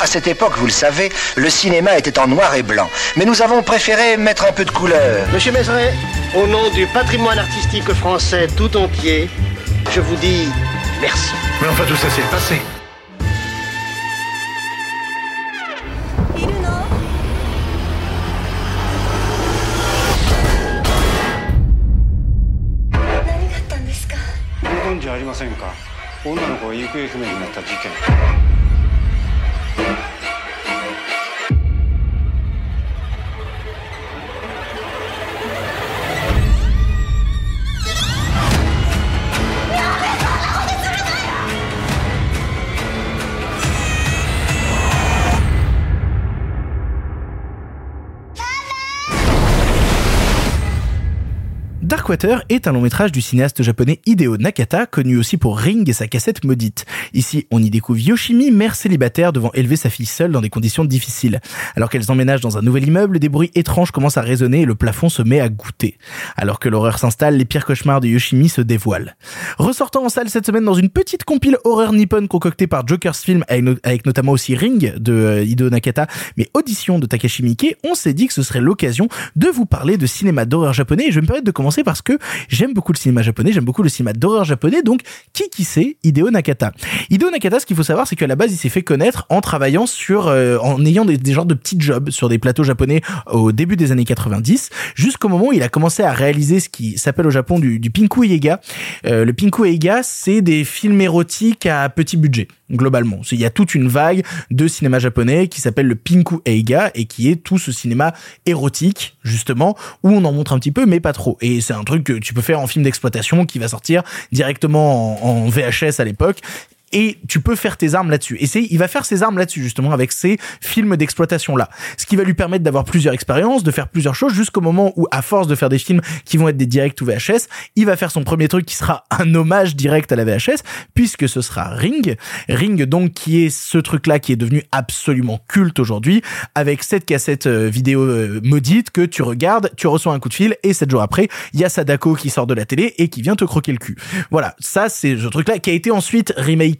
Speaker 27: À cette époque, vous le savez, le cinéma était en noir et blanc. Mais nous avons préféré mettre un peu de couleur.
Speaker 26: Monsieur Mézeret, au nom du patrimoine artistique français tout entier, je vous dis merci.
Speaker 4: Mais enfin, tout ça, c'est le passé. Yeah.
Speaker 1: Darkwater est un long métrage du cinéaste japonais Hideo Nakata, connu aussi pour Ring et sa cassette maudite. Ici, on y découvre Yoshimi, mère célibataire devant élever sa fille seule dans des conditions difficiles. Alors qu'elles emménagent dans un nouvel immeuble, des bruits étranges commencent à résonner et le plafond se met à goûter. Alors que l'horreur s'installe, les pires cauchemars de Yoshimi se dévoilent. Ressortant en salle cette semaine dans une petite compile horreur nippon concoctée par Joker's Film avec, no- avec notamment aussi Ring de euh, Hideo Nakata, mais Audition de Takashi Miike, on s'est dit que ce serait l'occasion de vous parler de cinéma d'horreur japonais et je me permettre de commencer parce que j'aime beaucoup le cinéma japonais, j'aime beaucoup le cinéma d'horreur japonais, donc qui qui c'est Hideo Nakata Hideo Nakata, ce qu'il faut savoir, c'est qu'à la base, il s'est fait connaître en travaillant sur, euh, en ayant des, genres de petits jobs sur des plateaux japonais au début des années 90, jusqu'au moment où il a commencé à réaliser ce qui s'appelle au Japon du, Pinku Eiga. Euh, le Pinku Eiga, c'est des films érotiques à petit budget, globalement. Il y a toute une vague de cinéma japonais qui s'appelle le Pinku Eiga et qui est tout ce cinéma érotique, justement, où on en montre un petit peu, mais pas trop. Et c'est un truc que tu peux faire en film d'exploitation qui va sortir directement en, VHS à l'époque. Et tu peux faire tes armes là-dessus. Et il va faire ses armes là-dessus, justement, avec ces films d'exploitation-là. Ce qui va lui permettre d'avoir plusieurs expériences, de faire plusieurs choses, jusqu'au moment où, à force de faire des films qui vont être des directs ou VHS, il va faire son premier truc qui sera *laughs* un hommage direct à la VHS, puisque ce sera Ring. Ring, donc, qui est ce truc-là qui est devenu absolument culte aujourd'hui, avec cette cassette euh, vidéo euh, maudite que tu regardes, tu reçois un coup de fil, et sept jours après, il y a Sadako qui sort de la télé et qui vient te croquer le cul. Voilà, ça c'est ce truc-là qui a été ensuite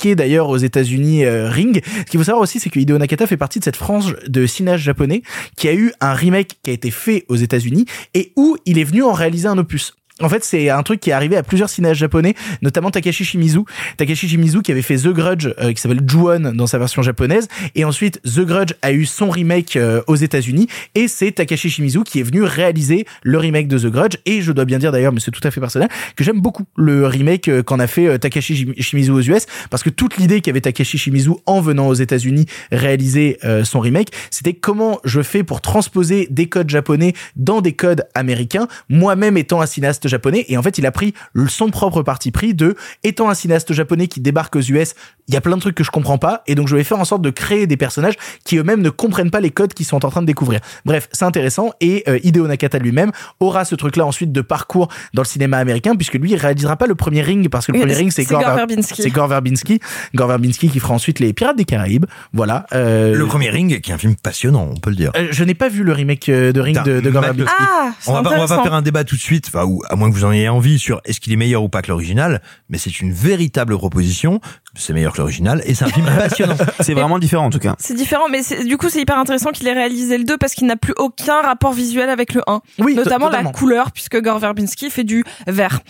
Speaker 1: d'ailleurs aux États-Unis euh, Ring. Ce qu'il faut savoir aussi, c'est que Hideo Nakata fait partie de cette frange de cinéaste japonais qui a eu un remake qui a été fait aux États-Unis et où il est venu en réaliser un opus. En fait, c'est un truc qui est arrivé à plusieurs cinéastes japonais, notamment Takashi Shimizu. Takashi Shimizu qui avait fait The Grudge, euh, qui s'appelle Ju-On dans sa version japonaise, et ensuite The Grudge a eu son remake euh, aux États-Unis, et c'est Takashi Shimizu qui est venu réaliser le remake de The Grudge. Et je dois bien dire d'ailleurs, mais c'est tout à fait personnel, que j'aime beaucoup le remake euh, qu'en a fait Takashi Shim- Shimizu aux US, parce que toute l'idée qu'avait Takashi Shimizu en venant aux États-Unis réaliser son remake, c'était comment je fais pour transposer des codes japonais dans des codes américains, moi-même étant un cinéaste japonais et en fait il a pris son propre parti pris de étant un cinéaste japonais qui débarque aux US, il y a plein de trucs que je comprends pas et donc je vais faire en sorte de créer des personnages qui eux-mêmes ne comprennent pas les codes qu'ils sont en train de découvrir. Bref, c'est intéressant et euh, Hideo Nakata lui-même aura ce truc là ensuite de parcours dans le cinéma américain puisque lui il réalisera pas le premier Ring parce que le
Speaker 2: Oui,
Speaker 1: premier Ring c'est
Speaker 2: Gore Verbinski.
Speaker 1: c'est Gore Verbinski, Gore Verbinski qui fera ensuite les Pirates des Caraïbes. Voilà. euh,
Speaker 4: Le premier Ring, qui est un film passionnant, on peut le dire.
Speaker 1: euh, je n'ai pas vu le remake euh, de Ring de, de Gore Verbinski.
Speaker 2: Ah,
Speaker 4: On va, pas, on va pas
Speaker 2: intéressant.
Speaker 4: faire un débat tout de suite, enfin, ou, à moins que vous en ayez envie sur est-ce qu'il est meilleur ou pas que l'original, mais c'est une véritable proposition. C'est meilleur que l'original et c'est un film *laughs* passionnant.
Speaker 3: C'est vraiment différent en tout cas.
Speaker 2: C'est différent, mais c'est- du coup, c'est hyper intéressant qu'il ait réalisé le 2 parce qu'il n'a plus aucun rapport visuel avec le 1.
Speaker 1: Oui,
Speaker 2: Notamment la couleur, puisque Gore Verbinski fait du vert.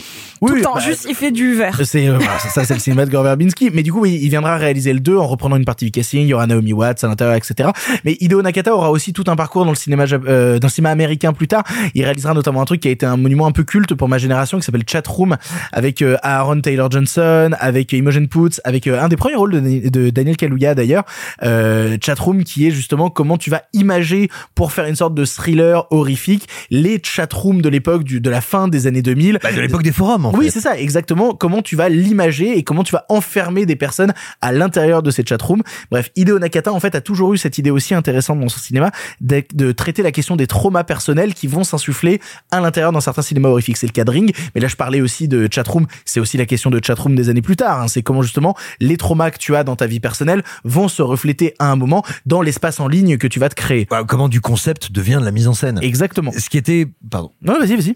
Speaker 2: Tout le temps,
Speaker 1: bah,
Speaker 2: juste, il fait du vert.
Speaker 1: C'est euh, voilà, ça, c'est le cinéma de Gore Verbinski. Mais du coup, oui, il viendra réaliser le 2 en reprenant une partie du casting. Il y aura Naomi Watts à l'intérieur, etc. Mais Hideo Nakata aura aussi tout un parcours dans le cinéma jap- euh, dans le cinéma américain plus tard. Il réalisera notamment un truc qui a été un monument un peu culte pour ma génération, qui s'appelle Chatroom, avec euh, Aaron Taylor Johnson, avec Imogen Poots, avec euh, un des premiers rôles de, de Daniel Kaluuya d'ailleurs. Euh, Chatroom, qui est justement comment tu vas imager pour faire une sorte de thriller horrifique les chatrooms de l'époque du de la fin des années 2000
Speaker 4: Bah, de l'époque des forums, en
Speaker 1: oui, c'est ça, exactement. Comment tu vas l'imager et comment tu vas enfermer des personnes à l'intérieur de ces chatrooms. Bref, Hideo Nakata, en fait, a toujours eu cette idée aussi intéressante dans son cinéma de, de traiter la question des traumas personnels qui vont s'insuffler à l'intérieur dans certains cinémas horrifiques. C'est le cas de Ring, mais là, je parlais aussi de chatroom. C'est aussi la question de chatroom des années plus tard. hein. C'est comment, justement, les traumas que tu as dans ta vie personnelle vont se refléter à un moment dans l'espace en ligne que tu vas te créer.
Speaker 4: Bah, comment du concept devient de la mise en scène?
Speaker 1: Exactement.
Speaker 4: Ce qui était, pardon.
Speaker 1: Non, vas-y, vas-y.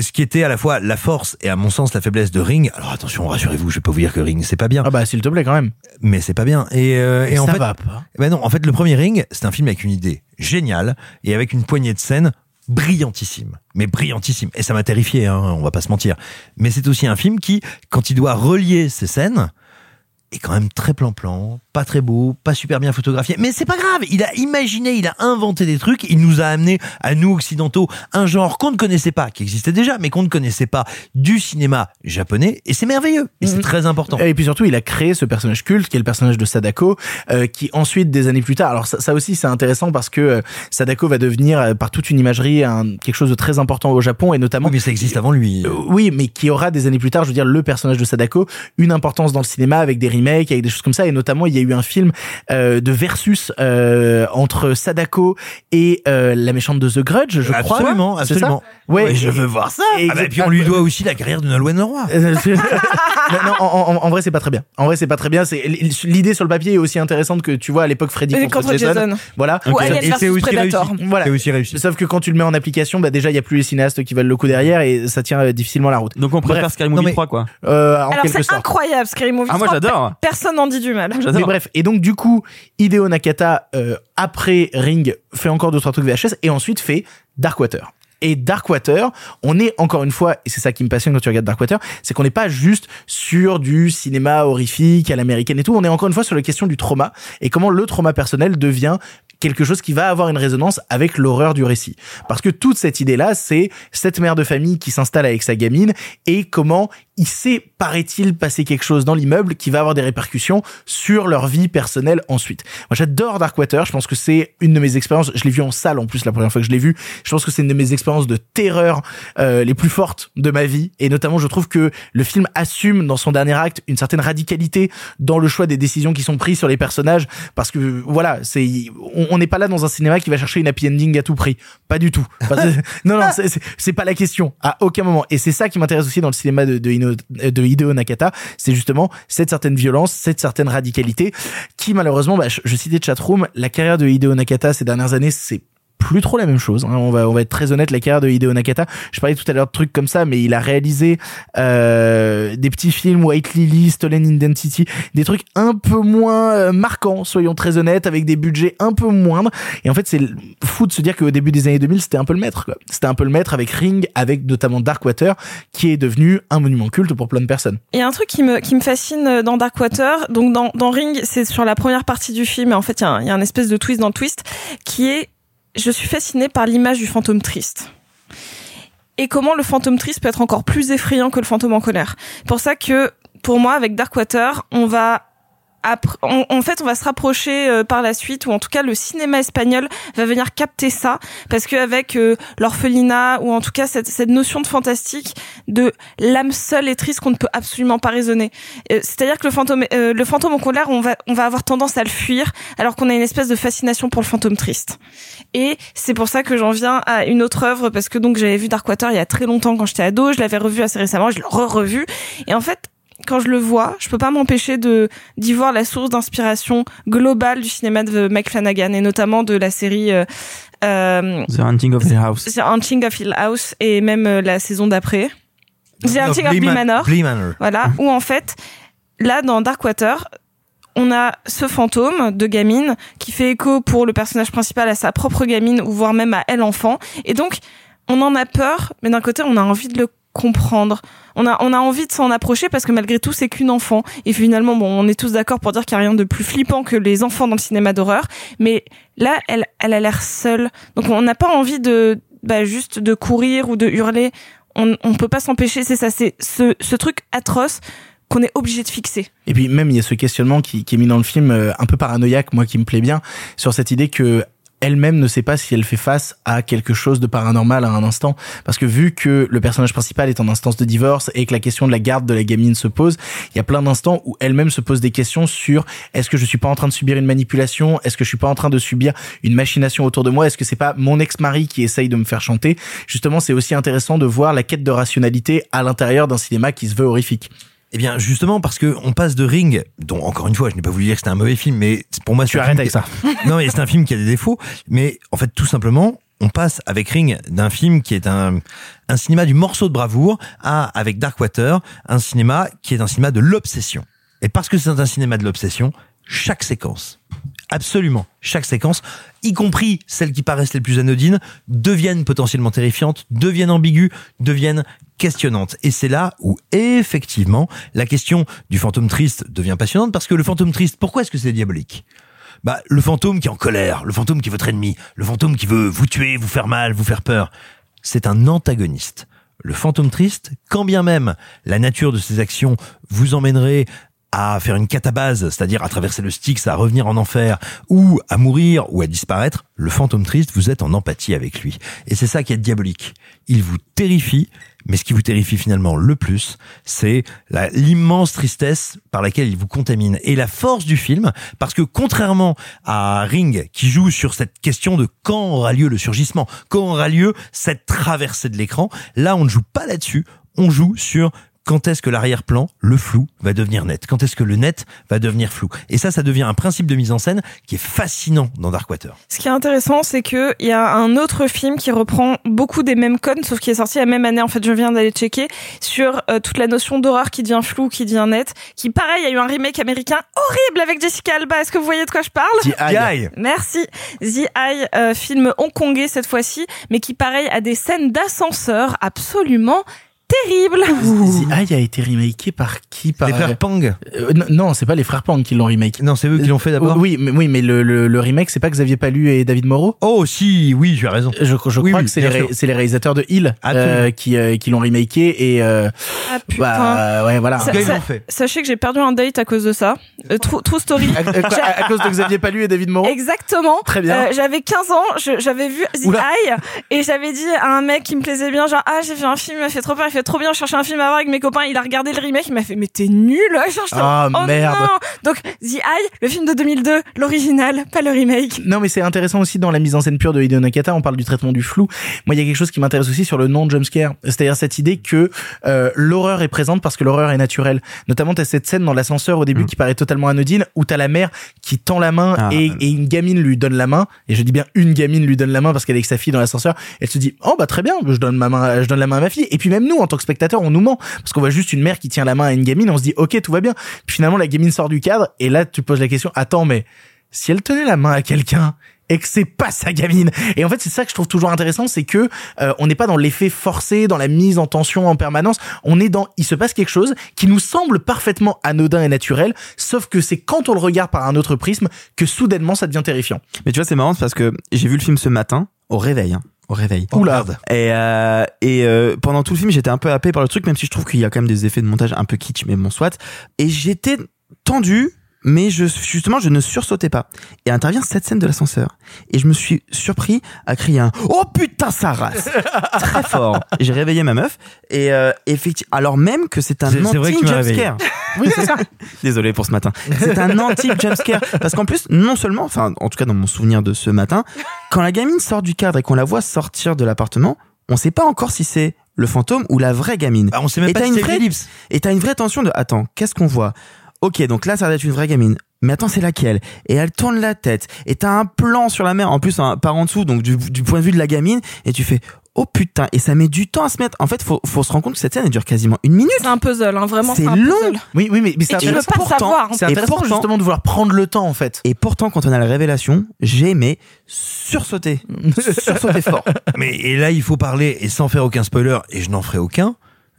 Speaker 4: Ce qui était à la fois la force et à mon sens la faiblesse de Ring. Alors attention, rassurez-vous, je vais pas vous dire que Ring c'est pas bien.
Speaker 1: Ah bah, s'il te plaît, quand même.
Speaker 4: Mais c'est pas bien. Et, euh, et en
Speaker 1: ça
Speaker 4: fait,
Speaker 1: va pas.
Speaker 4: Ben non, en fait, le premier Ring, c'est un film avec une idée géniale et avec une poignée de scènes brillantissime, mais brillantissime. Et ça m'a terrifié, hein, on va pas se mentir. Mais c'est aussi un film qui, quand il doit relier ces scènes, est quand même très plan-plan, pas très beau, pas super bien photographié. Mais c'est pas grave, il a imaginé, il a inventé des trucs, il nous a amené à nous occidentaux un genre qu'on ne connaissait pas, qui existait déjà, mais qu'on ne connaissait pas du cinéma japonais. Et c'est merveilleux, et c'est
Speaker 1: Mhm.
Speaker 4: très important.
Speaker 1: Et puis surtout, il a créé ce personnage culte qui est le personnage de Sadako, euh, qui ensuite, des années plus tard, alors ça, ça aussi c'est intéressant parce que euh, Sadako va devenir euh, par toute une imagerie un, quelque chose de très important au Japon et notamment.
Speaker 4: Oui, mais ça existe avant lui.
Speaker 1: Oui, mais qui aura des années plus tard, je veux dire, le personnage de Sadako, une importance dans le cinéma avec des remakes, avec des choses comme ça, et notamment il y a eu un film euh, de versus euh, entre Sadako et euh, la méchante de The Grudge, je crois.
Speaker 4: Absolument, absolument.
Speaker 1: Ouais,
Speaker 4: je veux voir ça. Ah bah, et puis on lui doit aussi la carrière de Nolwenn Leroy. *laughs*
Speaker 1: Non, non, en, en- en vrai, c'est pas très bien. En vrai, c'est pas très bien. C'est l'idée sur le papier est aussi intéressante que tu vois à l'époque Freddy
Speaker 2: Et
Speaker 1: contre,
Speaker 2: contre
Speaker 1: Jason.
Speaker 2: Jason.
Speaker 1: Voilà.
Speaker 2: Ou
Speaker 4: Et c'est aussi
Speaker 2: Predator.
Speaker 4: réussi.
Speaker 1: Voilà.
Speaker 4: C'est aussi réussi.
Speaker 1: Sauf que quand tu le mets en application, bah déjà il y a plus les cinéastes qui valent le coup derrière et ça tient euh, difficilement la route.
Speaker 3: Donc on préfère
Speaker 1: Bref.
Speaker 3: Scary
Speaker 4: Non,
Speaker 3: Movie
Speaker 4: mais-
Speaker 3: 3 quoi.
Speaker 1: Euh, en
Speaker 2: Alors c'est incroyable, Scary Movie.
Speaker 3: Ah moi
Speaker 2: 3,
Speaker 3: j'adore.
Speaker 2: Personne n'en dit du mal.
Speaker 3: J'adore.
Speaker 1: Bref, et donc du coup, Hideo Nakata euh, après Ring fait encore deux trois trucs VHS et ensuite fait Darkwater. Et Darkwater, on est encore une fois, et c'est ça qui me passionne quand tu regardes Darkwater, c'est qu'on n'est pas juste sur du cinéma horrifique à l'américaine et tout, on est encore une fois sur la question du trauma et comment le trauma personnel devient quelque chose qui va avoir une résonance avec l'horreur du récit. Parce que toute cette idée-là, c'est cette mère de famille qui s'installe avec sa gamine et comment il sait, paraît-il, passer quelque chose dans l'immeuble qui va avoir des répercussions sur leur vie personnelle ensuite. Moi, j'adore Darkwater. Je pense que c'est une de mes expériences. Je l'ai vu en salle en plus la première fois que je l'ai vu. Je pense que c'est une de mes expériences de terreur euh, les plus fortes de ma vie. Et notamment, je trouve que le film assume dans son dernier acte une certaine radicalité dans le choix des décisions qui sont prises sur les personnages. Parce que voilà, c'est on n'est pas là dans un cinéma qui va chercher une happy ending à tout prix. Pas du tout. *laughs* Non, non, c'est- pas la question à aucun moment. Et c'est ça qui m'intéresse aussi dans le cinéma de, de Hideo Nakata, c'est justement cette certaine violence, cette certaine radicalité, qui malheureusement, bah, je, je citais Chatroom, la carrière de Hideo Nakata ces dernières années, c'est plus trop la même chose. hein. On va on va être très honnête. La carrière de Hideo Nakata. Je parlais tout à l'heure de trucs comme ça, mais il a réalisé euh, des petits films White Lily, Stolen Identity, des trucs un peu moins euh, marquants, soyons très honnêtes, avec des budgets un peu moindres. Et en fait, c'est fou de se dire qu'au début des années 2000, c'était un peu le maître. quoi. C'était un peu le maître avec Ring, avec notamment Darkwater, qui est devenu un monument culte pour plein de personnes.
Speaker 2: Il y a un truc qui me, qui me fascine dans Darkwater. Donc, dans, dans Ring, c'est sur la première partie du film. Et en fait, il y, a un- y a un espèce de twist dans le twist qui est, je suis fascinée par l'image du fantôme triste. Et comment le fantôme triste peut être encore plus effrayant que le fantôme en colère. Pour ça que, pour moi, avec Darkwater, on va en fait, on va se rapprocher euh, par la suite, ou en tout cas, le cinéma espagnol va venir capter ça, parce qu'avec euh, l'orphelinat, ou en tout cas cette, cette notion de fantastique, de l'âme seule et triste qu'on ne peut absolument pas raisonner. Euh, C'est-à-dire que le fantôme, euh, le fantôme en colère, on va, on va avoir tendance à le fuir, alors qu'on a une espèce de fascination pour le fantôme triste. Et c'est pour ça que j'en viens à une autre œuvre, parce que donc j'avais vu Darkwater il y a très longtemps quand j'étais ado, je l'avais revu assez récemment, je l'ai re-revu, et en fait, quand je le vois, je peux pas m'empêcher de d'y voir la source d'inspiration globale du cinéma de Mike Flanagan et notamment de la série euh, euh,
Speaker 3: The Hunting of Hill House.
Speaker 2: The Hunting of Hill House et même euh, la saison d'après. The
Speaker 4: of
Speaker 2: Hunting of
Speaker 4: Bly
Speaker 2: Bly
Speaker 4: Man-
Speaker 2: Manor.
Speaker 4: Bly Manor.
Speaker 2: Voilà, où en fait, là dans Darkwater, on a ce fantôme de gamine qui fait écho pour le personnage principal à sa propre gamine ou voire même à elle enfant. Et donc, on en a peur, mais d'un côté, on a envie de le comprendre. On a, on a envie de s'en approcher parce que malgré tout, c'est qu'une enfant. Et finalement, bon, on est tous d'accord pour dire qu'il n'y a rien de plus flippant que les enfants dans le cinéma d'horreur. Mais là, elle, elle a l'air seule. Donc, on n'a pas envie de, bah, juste de courir ou de hurler. On, on peut pas s'empêcher. C'est ça, c'est ce, ce truc atroce qu'on est obligé de fixer.
Speaker 1: Et puis même il y a ce questionnement qui, qui est mis dans le film euh, un peu paranoïaque, moi qui me plaît bien, sur cette idée que elle-même ne sait pas si elle fait face à quelque chose de paranormal à un instant. Parce que vu que le personnage principal est en instance de divorce et que la question de la garde de la gamine se pose il y a plein d'instants où elle-même se pose des questions sur est-ce que je suis pas en train de subir une manipulation? Est-ce que je suis pas en train de subir une machination autour de moi? Est-ce que c'est pas mon ex-mari qui essaye de me faire chanter? Justement c'est aussi intéressant de voir la quête de rationalité à l'intérieur d'un cinéma qui se veut horrifique
Speaker 4: Eh bien, justement, parce que on passe de Ring, dont encore une fois, je n'ai pas voulu dire que c'était un mauvais film, mais pour moi,
Speaker 1: Tu
Speaker 4: c'est un
Speaker 1: arrêtes
Speaker 4: film
Speaker 1: avec
Speaker 4: qui- non, mais c'est un film qui a des défauts, mais en fait, tout simplement, on passe avec Ring d'un film qui est un, un cinéma du morceau de bravoure à, avec Darkwater, un cinéma qui est un cinéma de l'obsession. Et parce que c'est un cinéma de l'obsession, chaque séquence, absolument chaque séquence, y compris celles qui paraissent les plus anodines, deviennent potentiellement terrifiantes, deviennent ambiguës, deviennent questionnantes. Et c'est là où, effectivement, la question du fantôme triste devient passionnante parce que le fantôme triste, pourquoi est-ce que c'est diabolique? Bah, le fantôme qui est en colère, le fantôme qui est votre ennemi, le fantôme qui veut vous tuer, vous faire mal, vous faire peur, c'est un antagoniste. Le fantôme triste, quand bien même la nature de ses actions vous emmènerait à faire une catabase, c'est-à-dire à traverser le Styx, à revenir en enfer, ou à mourir, ou à disparaître, le fantôme triste, vous êtes en empathie avec lui. Et c'est ça qui est diabolique. Il vous terrifie, mais ce qui vous terrifie finalement le plus, c'est l'immense tristesse par laquelle il vous contamine. Et la force du film, parce que contrairement à Ring, qui joue sur cette question de quand aura lieu le surgissement, quand aura lieu cette traversée de l'écran, là on ne joue pas là-dessus, on joue sur quand est-ce que l'arrière-plan, le flou, va devenir net? Quand est-ce que le net va devenir flou? Et ça, ça devient un principe de mise en scène qui est fascinant dans Darkwater.
Speaker 2: Ce qui est intéressant, c'est que il y a un autre film qui reprend beaucoup des mêmes codes, sauf qui est sorti la même année. En fait, je viens d'aller checker sur euh, toute la notion d'horreur qui devient flou, qui devient net. Qui, pareil, il y a eu un remake américain horrible avec Jessica Alba. Est-ce que vous voyez de quoi je parle?
Speaker 1: The Eye.
Speaker 2: Merci. The Eye, euh, film hongkongais cette fois-ci, mais qui, pareil, a des scènes d'ascenseur absolument terribles.
Speaker 1: The Eye a été remaké par qui par
Speaker 4: Les frères Pang
Speaker 1: Euh, non, c'est pas les frères Pang qui l'ont remake.
Speaker 4: Non, c'est eux qui l'ont fait d'abord.
Speaker 1: Oui, mais oui, mais le, le, le remake, c'est pas Xavier Palu et David Moreau?
Speaker 4: Oh si, oui, tu as raison.
Speaker 1: Je, je
Speaker 4: Oui,
Speaker 1: crois
Speaker 4: oui,
Speaker 1: que c'est les, ré- les réalisateurs de Hill euh, qui euh, qui l'ont remaké et euh,
Speaker 2: Ah putain.
Speaker 1: bah ouais voilà.
Speaker 2: Ça- ça-
Speaker 4: l'ont fait.
Speaker 2: Sachez que j'ai perdu un date à cause de ça. Euh, true, true story.
Speaker 1: à, à- à- à cause de Xavier Palu et David Moreau?
Speaker 2: Exactement.
Speaker 1: Très bien.
Speaker 2: Euh, j'avais 15 ans, j'avais vu The
Speaker 1: Oula.
Speaker 2: Eye et j'avais dit à un mec qui me plaisait bien, genre ah j'ai vu un film, il m'a fait trop peur, fait trop bien, je cherchais un film à voir avec mes copains, il a regardé le remake, il m'a fait mais t'es nul. J'étais
Speaker 1: Ah,
Speaker 2: oh
Speaker 1: merde.
Speaker 2: non. Donc The Eye, le film de 2002, l'original, pas le remake.
Speaker 1: Non, mais c'est intéressant aussi dans la mise en scène pure de Hideo Nakata. On parle du traitement du flou. Moi, il y a quelque chose qui m'intéresse aussi sur le non jumpscare. C'est-à-dire cette idée que euh, l'horreur est présente parce que l'horreur est naturelle. Notamment, t'as cette scène dans l'ascenseur au début qui paraît totalement anodine où t'as la mère qui tend la main
Speaker 3: Ah.
Speaker 1: et, et une gamine lui donne la main. Et je dis bien une gamine lui donne la main parce qu'elle est avec sa fille dans l'ascenseur. Elle se dit, oh bah très bien, je donne ma main, je donne la main à ma fille. Et puis même nous, en tant que spectateurs, on nous ment parce qu'on voit juste une mère qui tient la main à une gamine. On se dit, ok, tout va bien. Puis finalement, la gamine sort du cadre et là, tu poses la question, attends, mais si elle tenait la main à quelqu'un et que c'est pas sa gamine. Et en fait, c'est ça que je trouve toujours intéressant, c'est que euh, on n'est pas dans l'effet forcé, dans la mise en tension en permanence. On est dans, il se passe quelque chose qui nous semble parfaitement anodin et naturel, sauf que c'est quand on le regarde par un autre prisme que soudainement ça devient terrifiant.
Speaker 3: Mais tu vois, c'est marrant parce que j'ai vu le film ce matin au réveil. Hein, au réveil.
Speaker 1: Oula.
Speaker 3: Et, euh, et euh, pendant tout le film, j'étais un peu happé par le truc, même si je trouve qu'il y a quand même des effets de montage un peu kitsch, mais bon, soit. Et j'étais tendu, mais je, justement, je ne sursautais pas. Et intervient cette scène de l'ascenseur. Et je me suis surpris à crier un Oh putain, ça race Très fort. J'ai réveillé ma meuf. Et euh, effectivement, alors même que c'est un anti-jumpscare. Oui, c'est ça. *laughs* Désolé pour ce matin. C'est un anti-jumpscare. Parce qu'en plus, non seulement, enfin, en tout cas dans mon souvenir de ce matin, quand la gamine sort du cadre et qu'on la voit sortir de l'appartement, on sait pas encore si c'est le fantôme ou la vraie gamine.
Speaker 4: on sait même
Speaker 3: et
Speaker 4: pas si
Speaker 3: une vraie, et t'as une vraie tension de, attends, qu'est-ce qu'on voit? Ok, donc là, ça doit être une vraie gamine. Mais attends, c'est laquelle? Et elle tourne la tête. Et t'as un plan sur la mer, en plus, un, par en dessous, donc du, du point de vue de la gamine. Et tu fais, oh putain. Et ça met du temps à se mettre. En fait, faut, faut se rendre compte que cette scène, elle dure quasiment une minute.
Speaker 2: C'est un puzzle, hein, vraiment.
Speaker 3: C'est long.
Speaker 2: puzzle.
Speaker 1: Oui, oui, mais, mais c'est
Speaker 2: Et tu veux
Speaker 1: intéressant.
Speaker 2: pas
Speaker 1: Pourtant,
Speaker 2: savoir.
Speaker 1: C'est
Speaker 3: Et
Speaker 1: intéressant
Speaker 3: pourtant-
Speaker 1: justement de vouloir prendre le temps en fait.
Speaker 3: Et pourtant, quand on a la révélation, j'ai aimé sursauter. *laughs* sursauter fort.
Speaker 4: Mais et là, il faut parler, et sans faire aucun spoiler, et je n'en ferai aucun,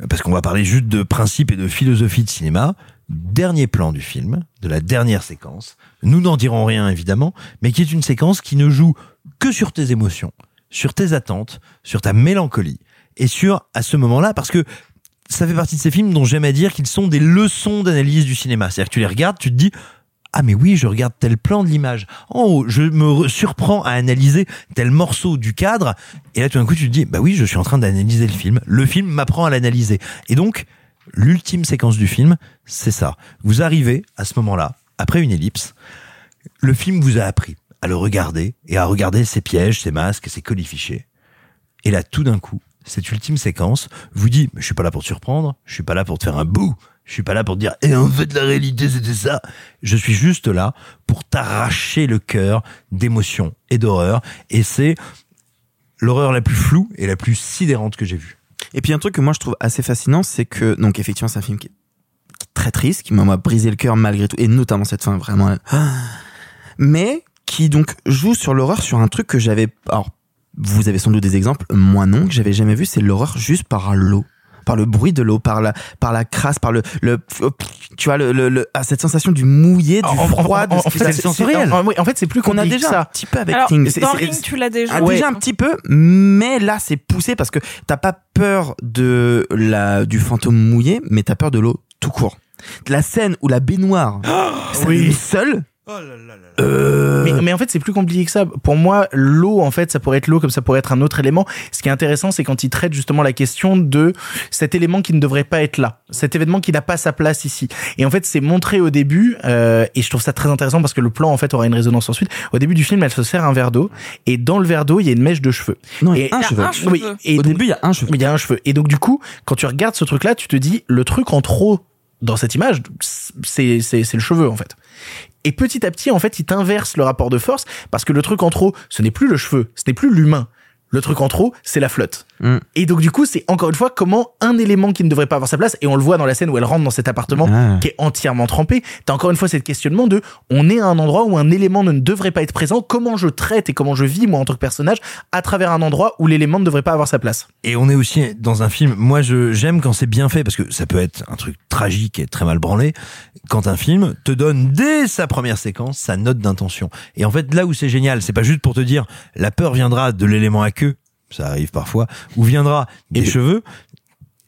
Speaker 4: parce qu'on va parler juste de principe et de philosophie de cinéma. Dernier plan du film, de la dernière séquence. Nous n'en dirons rien, évidemment, mais qui est une séquence qui ne joue que sur tes émotions, sur tes attentes, sur ta mélancolie, et sur, à ce moment-là, parce que ça fait partie de ces films dont j'aime à dire qu'ils sont des leçons d'analyse du cinéma. C'est-à-dire que tu les regardes, tu te dis, ah mais oui, je regarde tel plan de l'image. Oh, je me re- surprends à analyser tel morceau du cadre. Et là, tout d'un coup, tu te dis, bah oui, je suis en train d'analyser le film. Le film m'apprend à l'analyser. Et donc, l'ultime séquence du film, c'est ça. Vous arrivez à ce moment-là, après une ellipse, le film vous a appris à le regarder et à regarder ses pièges, ses masques, ses colifichets. Et là, tout d'un coup, cette ultime séquence vous dit, je suis pas là pour te surprendre, je suis pas là pour te faire un bout, je suis pas là pour te dire, et en fait, la réalité, c'était ça. Je suis juste là pour t'arracher le cœur d'émotion et d'horreur. Et c'est l'horreur la plus floue et la plus sidérante que j'ai vue.
Speaker 3: Et puis un truc que moi je trouve assez fascinant, c'est que donc effectivement c'est un film qui est très triste, qui m'a brisé le cœur malgré tout, et notamment cette fin vraiment. Ah. Mais qui donc joue sur l'horreur sur un truc que j'avais. Alors vous avez sans doute des exemples, moi non, que j'avais jamais vu, c'est l'horreur juste par l'eau par le bruit de l'eau, par la, par la crasse, par le, le, tu vois, le, le, le- ah, cette sensation du mouillé, du
Speaker 1: En- en-
Speaker 3: froid,
Speaker 1: en-
Speaker 3: de
Speaker 1: en
Speaker 3: ce qui
Speaker 1: fait, en- oui, en fait, c'est plus
Speaker 3: qu'on a déjà
Speaker 1: ça.
Speaker 3: un petit peu avec
Speaker 2: Alors, dans Ring, tu l'as déjà.
Speaker 3: ah, déjà un petit peu, mais là c'est poussé parce que t'as pas peur de la du fantôme mouillé, mais t'as peur de l'eau tout court. La scène où la baignoire s'allume seule. Euh,
Speaker 1: Mais, mais en fait, c'est plus compliqué que ça. Pour moi, l'eau, en fait, ça pourrait être l'eau comme ça pourrait être un autre élément. Ce qui est intéressant, c'est quand il traite justement la question de cet élément qui ne devrait pas être là, cet événement qui n'a pas sa place ici. Et en fait, c'est montré au début, euh, et je trouve ça très intéressant parce que le plan, en fait, aura une résonance ensuite. Au début du film, elle se sert un verre d'eau, et dans le verre d'eau, il y a une mèche de cheveux.
Speaker 3: Non, il y a
Speaker 1: et,
Speaker 3: un cheveu.
Speaker 1: Oui, et
Speaker 3: Au
Speaker 1: donc-
Speaker 3: début, il y a un cheveu.
Speaker 1: il y a un cheveu. Et donc, du coup, quand tu regardes ce truc-là, tu te dis, le truc en trop dans cette image, c'est, c'est, c'est le cheveu, en fait. Et petit à petit, en fait, il t'inverse le rapport de force parce que le truc en trop, ce n'est plus le cheveu, ce n'est plus l'humain. Le truc en trop, c'est la flotte.
Speaker 3: Mm.
Speaker 1: Et donc du coup, c'est encore une fois comment un élément qui ne devrait pas avoir sa place, et on le voit dans la scène où elle rentre dans cet appartement
Speaker 3: Ah.
Speaker 1: qui est entièrement trempé, t'as encore une fois cette questionnement de on est à un endroit où un élément ne devrait pas être présent, comment je traite et comment je vis moi en tant que personnage à travers un endroit où l'élément ne devrait pas avoir sa place.
Speaker 4: Et on est aussi dans un film. Moi, je j'aime quand c'est bien fait parce que ça peut être un truc tragique et très mal branlé. Quand un film te donne dès sa première séquence sa note d'intention. Et en fait, là où c'est génial, c'est pas juste pour te dire la peur viendra de l'élément à queue, ça arrive parfois, ou viendra des cheveux.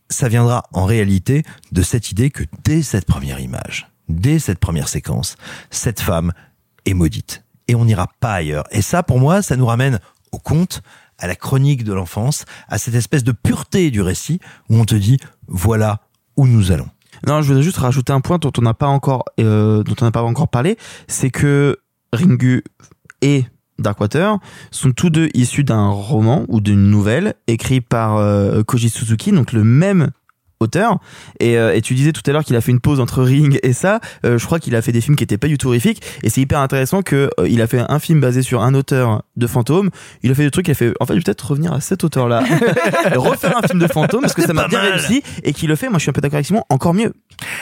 Speaker 4: Ça viendra en réalité de cette idée que dès cette première image, dès cette première séquence, cette femme est maudite. Et on n'ira pas ailleurs. Et ça, pour moi, ça nous ramène au conte, à la chronique de l'enfance, à cette espèce de pureté du récit où on te dit, voilà où nous allons.
Speaker 3: Non, je voudrais juste rajouter un point dont on n'a pas encore, euh, dont on n'a pas encore parlé, c'est que Ringu et Darkwater sont tous deux issus d'un roman ou d'une nouvelle écrit par euh, Koji Suzuki, donc le même auteur. Et, euh, et tu disais tout à l'heure qu'il a fait une pause entre Ring et ça. Euh, je crois qu'il a fait des films qui étaient pas du tout horrifiques. Et c'est hyper intéressant que euh, il a fait un film basé sur un auteur de fantômes. Il a fait des trucs. Il a fait. En fait, je vais peut-être revenir à cet auteur-là, *laughs* refaire un film de fantômes parce que ça m'a bien
Speaker 1: mal.
Speaker 3: réussi et qu'il le fait. Moi, je suis un peu d'accord avec Simon. Encore mieux.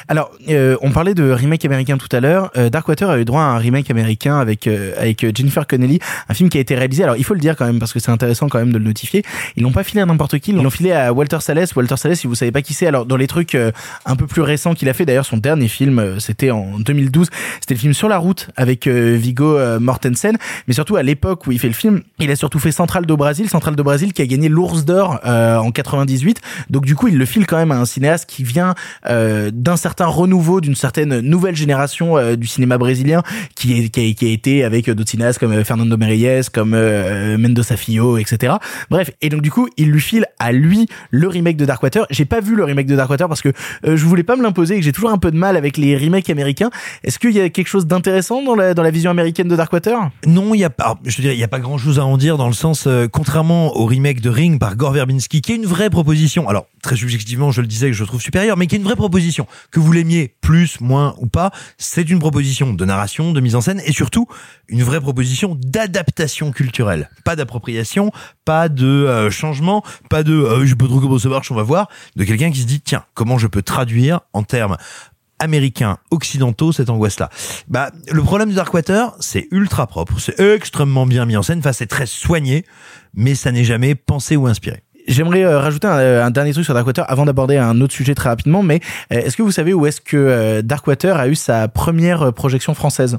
Speaker 1: Alors, euh, on parlait de remake américain tout à l'heure. Euh, Darkwater a eu droit à un remake américain avec euh, avec Jennifer Connelly, un film qui a été réalisé. Alors, il faut le dire quand même parce que c'est intéressant quand même de le notifier. Ils l'ont pas filé à n'importe qui. Ils l'ont filé à Walter Salles. Walter Salles, si vous savez pas qui c'est, Alors dans les trucs euh, un peu plus récents qu'il a fait, d'ailleurs son dernier film, euh, c'était en 2012, c'était le film Sur la route avec euh, Viggo euh, Mortensen. Mais surtout à l'époque où il fait le film, il a surtout fait Central do Brasil, Central do Brasil qui a gagné l'Ours d'or en 98. Donc du coup il le file quand même à un cinéaste qui vient d'un certain renouveau, d'une certaine nouvelle génération du cinéma brésilien, qui, a, été avec d'autres cinéastes comme Fernando Meirelles, comme Mendoza Filho, etc. Bref, et donc du coup, il lui file à lui le remake de Darkwater. J'ai pas vu le remake de Darkwater parce que euh, je voulais pas me l'imposer et que j'ai toujours un peu de mal avec les remakes américains. Est-ce qu'il y a quelque chose d'intéressant dans la, dans la vision américaine de Darkwater
Speaker 4: Non, il y a pas. Je dire, il y a pas grand-chose à en dire dans le sens, euh, contrairement au remake de Ring par Gore Verbinski, qui est une vraie proposition. Alors très subjectivement, je le disais que je trouve supérieur, mais qui est une vraie proposition. Que vous l'aimiez plus, moins ou pas, c'est une proposition de narration, de mise en scène et surtout une vraie proposition d'adaptation culturelle. Pas d'appropriation, pas de euh, changement, pas de je pas trop comment ça marche, on va voir, de quelqu'un qui se dit tiens comment je peux traduire en termes américains occidentaux cette angoisse-là. Bah, le problème de Darkwater, c'est ultra propre, c'est extrêmement bien mis en scène, enfin c'est très soigné, mais ça n'est jamais pensé ou inspiré.
Speaker 1: J'aimerais euh, rajouter un, un dernier truc sur Darkwater avant d'aborder un autre sujet très rapidement, mais euh, est-ce que vous savez où est-ce que euh, Darkwater a eu sa première euh, projection française?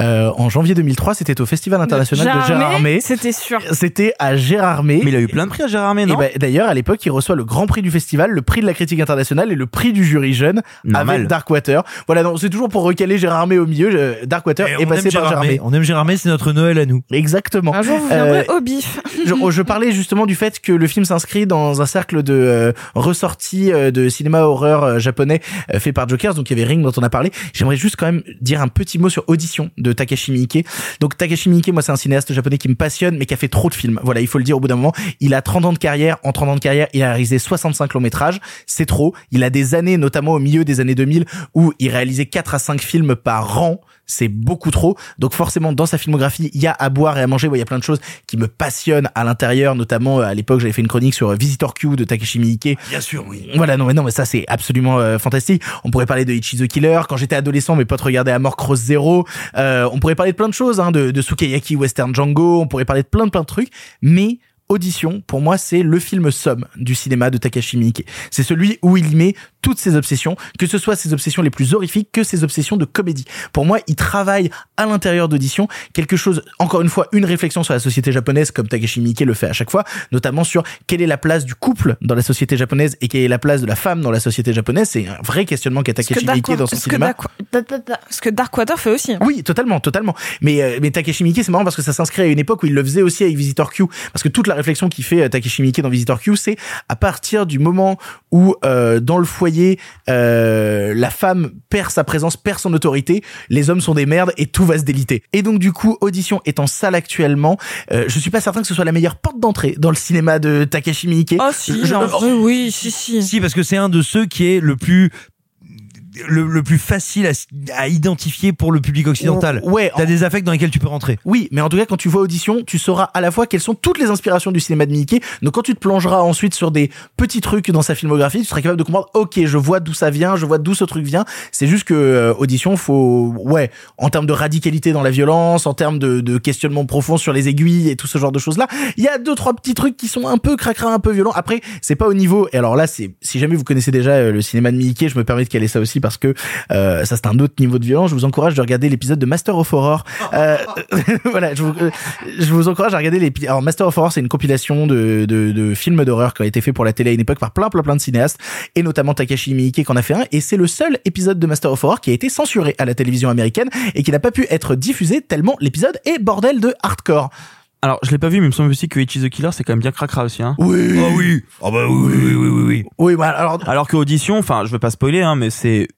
Speaker 1: Euh, En janvier 2003, c'était au Festival international de Gérardmer.
Speaker 2: C'était sûr.
Speaker 1: C'était à Gérardmer.
Speaker 3: Mais il a eu plein de prix à Gérardmer, non
Speaker 1: Et ben, D'ailleurs, à l'époque, il reçoit le grand prix du festival, le prix de la critique internationale et le prix du jury jeune
Speaker 3: Normal.
Speaker 1: avec Darkwater. Voilà, donc c'est toujours pour recaler Gérardmer au milieu. Darkwater
Speaker 4: Et
Speaker 1: est passé par
Speaker 4: Gérardmer.
Speaker 1: Gérardmer.
Speaker 4: On aime Gérardmer, c'est notre Noël à nous.
Speaker 1: Exactement.
Speaker 2: Un jour, vous viendrez
Speaker 1: Euh,
Speaker 2: au bif.
Speaker 1: je, je parlais justement du fait que le film s'inscrit dans un cercle de euh, ressorties euh, de cinéma horreur euh, japonais euh, fait par Jokers. Donc il y avait Ring dont on a parlé. J'aimerais juste quand même dire un petit mot sur Audition de Takashi Miike. Donc Takashi Miike, moi c'est un cinéaste japonais qui me passionne mais qui a fait trop de films. Voilà, il faut le dire au bout d'un moment. Il a 30 ans de carrière. En 30 ans de carrière, il a réalisé 65 longs métrages. C'est trop. Il a des années, notamment au milieu des années 2000, où il réalisait 4 à 5 films par an. C'est beaucoup trop. Donc forcément, dans sa filmographie, il y a à boire et à manger. Ouais, Il y a plein de choses qui me passionnent à l'intérieur, notamment euh, à l'époque, j'avais fait une chronique sur euh, Visitor Q de Takeshi Miike.
Speaker 4: Bien sûr, oui.
Speaker 1: Voilà, non, mais non, mais ça c'est absolument euh, fantastique. On pourrait parler de Ichi the Killer. Quand j'étais adolescent, mes potes regardaient à mort Cross Zero. Euh, on pourrait parler de plein de choses, hein, de, de Sukiyaki Western Django. On pourrait parler de plein de plein de trucs, mais Audition, pour moi, c'est le film somme du cinéma de Takashi Miike. C'est celui où il y met toutes ses obsessions, que ce soit ses obsessions les plus horrifiques que ses obsessions de comédie. Pour moi, il travaille à l'intérieur d'Audition quelque chose, encore une fois, une réflexion sur la société japonaise, comme Takashi Miike le fait à chaque fois, notamment sur quelle est la place du couple dans la société japonaise et quelle est la place de la femme dans la société japonaise. C'est un vrai questionnement qu'a Takashi Miike dans son
Speaker 2: ce que
Speaker 1: cinéma.
Speaker 2: Dark- ce que Darkwater fait aussi.
Speaker 1: Oui, totalement, totalement. Mais, euh, mais Takeshi Miike, c'est marrant parce que ça s'inscrit à une époque où il le faisait aussi avec Visitor Q. Parce que toute la réflexion qu'il fait euh, Takeshi Miike dans Visitor Q, c'est à partir du moment où euh, dans le foyer, euh, la femme perd sa présence, perd son autorité, les hommes sont des merdes et tout va se déliter. Et donc du coup, Audition est en salle actuellement. Euh, je suis pas certain que ce soit la meilleure porte d'entrée dans le cinéma de Takeshi Miike.
Speaker 2: Oh si,
Speaker 1: Je-
Speaker 2: non, oui, oui, si, si.
Speaker 4: Si, parce que c'est un de ceux qui est le plus le, le plus facile à, à identifier pour le public occidental.
Speaker 1: Ouais,
Speaker 4: T'as des affects dans lesquels tu peux rentrer.
Speaker 1: Oui, mais en tout cas, quand tu vois Audition, tu sauras à la fois quelles sont toutes les inspirations du cinéma de Miike. Donc, quand tu te plongeras ensuite sur des petits trucs dans sa filmographie, tu seras capable de comprendre, ok, je vois d'où ça vient, je vois d'où ce truc vient. C'est juste que euh, Audition, faut, ouais, en termes de radicalité dans la violence, en termes de, de questionnement profond sur les aiguilles et tout ce genre de choses-là, il y a deux, trois petits trucs qui sont un peu cracra, un peu violents. Après, c'est pas au niveau, et alors là, c'est, si jamais vous connaissez déjà euh, le cinéma de Miike, je me permets de caler ça aussi parce que, euh, ça c'est un autre niveau de violence. Je vous encourage de regarder l'épisode de Master of Horror. Euh, *laughs* voilà, je vous, encourage à regarder les. Alors Master of Horror, c'est une compilation de, de, de films d'horreur qui a été fait pour la télé à une époque par plein plein plein de cinéastes et notamment Takashi Miike qui en a fait un. Et c'est le seul épisode de Master of Horror qui a été censuré à la télévision américaine et qui n'a pas pu être diffusé tellement l'épisode est bordel de hardcore.
Speaker 3: Alors, je l'ai pas vu, mais il me semble aussi que Ichi the Killer, c'est quand même bien cracra aussi, hein.
Speaker 1: Oui.
Speaker 4: Ah oui. Ah bah oui, oui, oui, oui, oui.
Speaker 1: Oui, bah alors.
Speaker 3: Alors que Audition, enfin, je veux pas spoiler, hein, mais c'est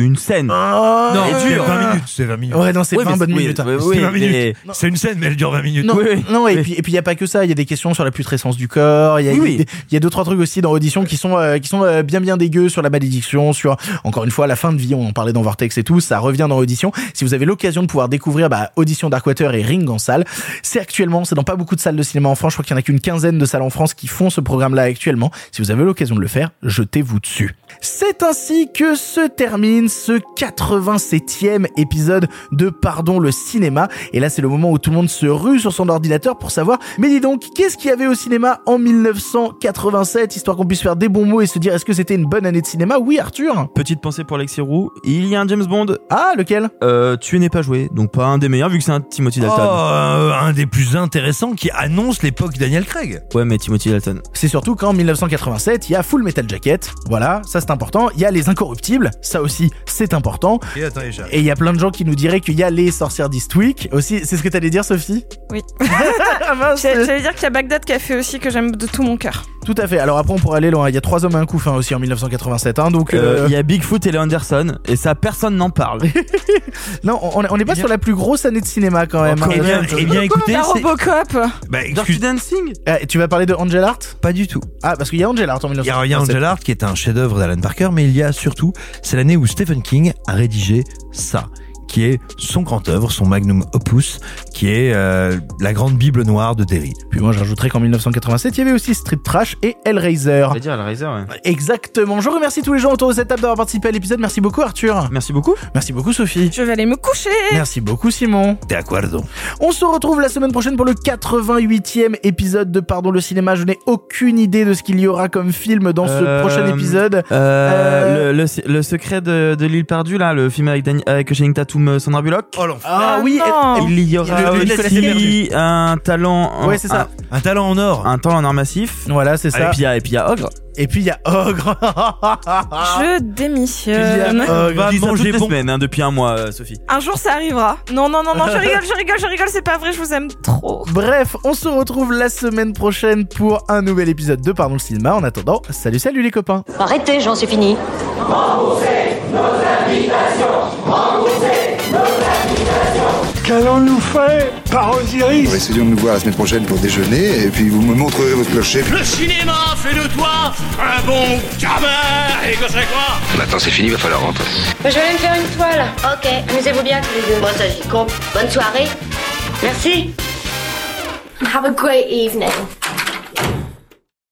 Speaker 3: une scène.
Speaker 1: Ah,
Speaker 4: Non, c'est
Speaker 1: dur.
Speaker 4: 20 minutes, c'est 20 minutes.
Speaker 1: Ouais, non, c'est
Speaker 3: Oui,
Speaker 1: 20
Speaker 3: mais
Speaker 1: bonnes
Speaker 3: oui,
Speaker 1: minutes. hein.
Speaker 3: oui,
Speaker 4: C'est
Speaker 3: oui,
Speaker 4: 20 minutes.
Speaker 3: mais-
Speaker 4: C'est une scène, mais elle dure 20 minutes.
Speaker 1: Non,
Speaker 3: Oui, oui.
Speaker 1: non, et puis et puis il y a pas que ça, il y a des questions sur la putrescence du corps, il y a
Speaker 3: Oui, oui.
Speaker 1: il y a- il y a deux trois trucs aussi dans audition qui sont euh, qui sont euh, bien bien dégueux sur la malédiction, sur encore une fois la fin de vie, on en parlait dans Vortex et tout, ça revient dans audition. Si vous avez l'occasion de pouvoir découvrir bah, audition Darkwater et Ring en salle, c'est actuellement, c'est dans pas beaucoup de salles de cinéma en France, je crois qu'il y en a qu'une quinzaine de salles en France qui font ce programme là actuellement. Si vous avez l'occasion de le faire, jetez-vous dessus. C'est ainsi que se termine ce 87e épisode de Pardon le cinéma. Et là, c'est le moment où tout le monde se rue sur son ordinateur pour savoir, mais dis donc, qu'est-ce qu'il y avait au cinéma en 1987, histoire qu'on puisse faire des bons mots et se dire est-ce que c'était une bonne année de cinéma? Oui, Arthur
Speaker 3: Petite pensée pour Lexi Roux, il y a un James Bond.
Speaker 1: Ah, lequel?
Speaker 3: Euh, Tu n'es pas joué, donc pas un des meilleurs vu que c'est un Timothy
Speaker 4: Oh,
Speaker 3: Dalton.
Speaker 4: euh, un des plus intéressants qui annonce l'époque Daniel Craig.
Speaker 3: Ouais, mais Timothy Dalton.
Speaker 1: C'est surtout qu'en 1987, il y a Full Metal Jacket. Voilà, ça c'est important. Il y a Les Incorruptibles. Ça aussi, c'est important.
Speaker 4: Et attends,
Speaker 1: il y a plein de gens qui nous diraient qu'il y a Les Sorcières d'Eastwick aussi. C'est ce que t'allais dire, Sophie?
Speaker 2: Oui. *laughs*
Speaker 1: Ah.
Speaker 2: J'allais dire qu'il y a Bagdad qui a fait aussi que j'aime de tout mon cœur.
Speaker 1: Tout à fait. Alors après, on pourrait aller loin. Il y a Trois hommes et un couffin aussi en 1987. Hein, donc,
Speaker 3: Euh,
Speaker 1: euh,
Speaker 3: Il y a Bigfoot et les Anderson, et ça, personne n'en parle. *laughs*
Speaker 1: non, on on est pas sur la plus grosse année de cinéma quand même.
Speaker 4: Eh
Speaker 1: hein.
Speaker 4: bien, eh bien, écoutez,
Speaker 2: La
Speaker 4: c'est-
Speaker 2: Robocop?
Speaker 4: Bah,
Speaker 3: Dirty
Speaker 4: excuse-
Speaker 3: Dancing?
Speaker 1: Eh, tu vas parler de Angel Art
Speaker 4: pas du tout.
Speaker 1: Ah, parce qu'il y a Angel Art en
Speaker 4: Il y a
Speaker 1: 1987.
Speaker 4: il y a Angel Art qui est un chef-d'œuvre d'Alan Parker, mais il y a surtout, c'est l'année où Stephen King a rédigé ça, qui est son grand œuvre, son magnum opus, qui est euh, la grande Bible noire de Derry.
Speaker 1: Puis moi, j'ajouterais qu'en 1987, il y avait aussi Street Trash et Hellraiser.
Speaker 3: On va dire Hellraiser, ouais.
Speaker 1: Exactement. Je remercie tous les gens autour de cette table d'avoir participé à l'épisode. Merci beaucoup, Arthur.
Speaker 3: Merci beaucoup.
Speaker 1: Merci beaucoup, Sophie.
Speaker 2: Je vais aller me coucher
Speaker 1: Merci beaucoup, Simon.
Speaker 4: De acuerdo.
Speaker 1: On se retrouve la semaine prochaine pour le 88e épisode de Pardon le cinéma. Je n'ai aucune idée de ce qu'il y aura comme film dans ce
Speaker 3: Euh,
Speaker 1: prochain épisode.
Speaker 3: Euh, Le, le, le secret de, de l'île perdue, là, le film avec, Dani- avec Channing Sandra Bullock.
Speaker 4: Oh l'enfer.
Speaker 1: Ah oui,
Speaker 2: non.
Speaker 1: elle-
Speaker 3: Il y aura
Speaker 1: Le- le-
Speaker 3: aussi un talent.
Speaker 1: Ouais, c'est ça.
Speaker 4: Un talent en or.
Speaker 3: Un, talent en or massif.
Speaker 1: Voilà, c'est
Speaker 3: Et
Speaker 1: ça.
Speaker 3: et puis il y a Ogre.
Speaker 1: Et puis il y a Ogre. *laughs*
Speaker 2: Je démissionne.
Speaker 1: Ogre.
Speaker 3: Toutes
Speaker 4: manger
Speaker 3: les
Speaker 4: bon.
Speaker 3: semaines, hein, depuis un mois, euh, Sophie.
Speaker 2: Un jour ça arrivera. Non, non, non, non, je rigole, je rigole, je rigole, c'est pas vrai, je vous aime trop.
Speaker 1: Bref, on se retrouve la semaine prochaine pour un nouvel épisode de Pardon le cinéma. En attendant, salut, salut les copains.
Speaker 28: Arrêtez, j'en suis fini.
Speaker 17: Qu'allons-nous faire par Osiris
Speaker 29: Essayons de nous voir la semaine prochaine pour déjeuner et puis vous me montrerez votre clocher.
Speaker 26: Le cinéma fait de toi un bon gamin et que c'est quoi
Speaker 6: Maintenant c'est fini, va falloir rentrer.
Speaker 28: Je vais aller me faire une toile. Ok, amusez-vous bien tous les deux. Bon, ça j'y compte. Bonne soirée. Merci.
Speaker 22: Have a great evening.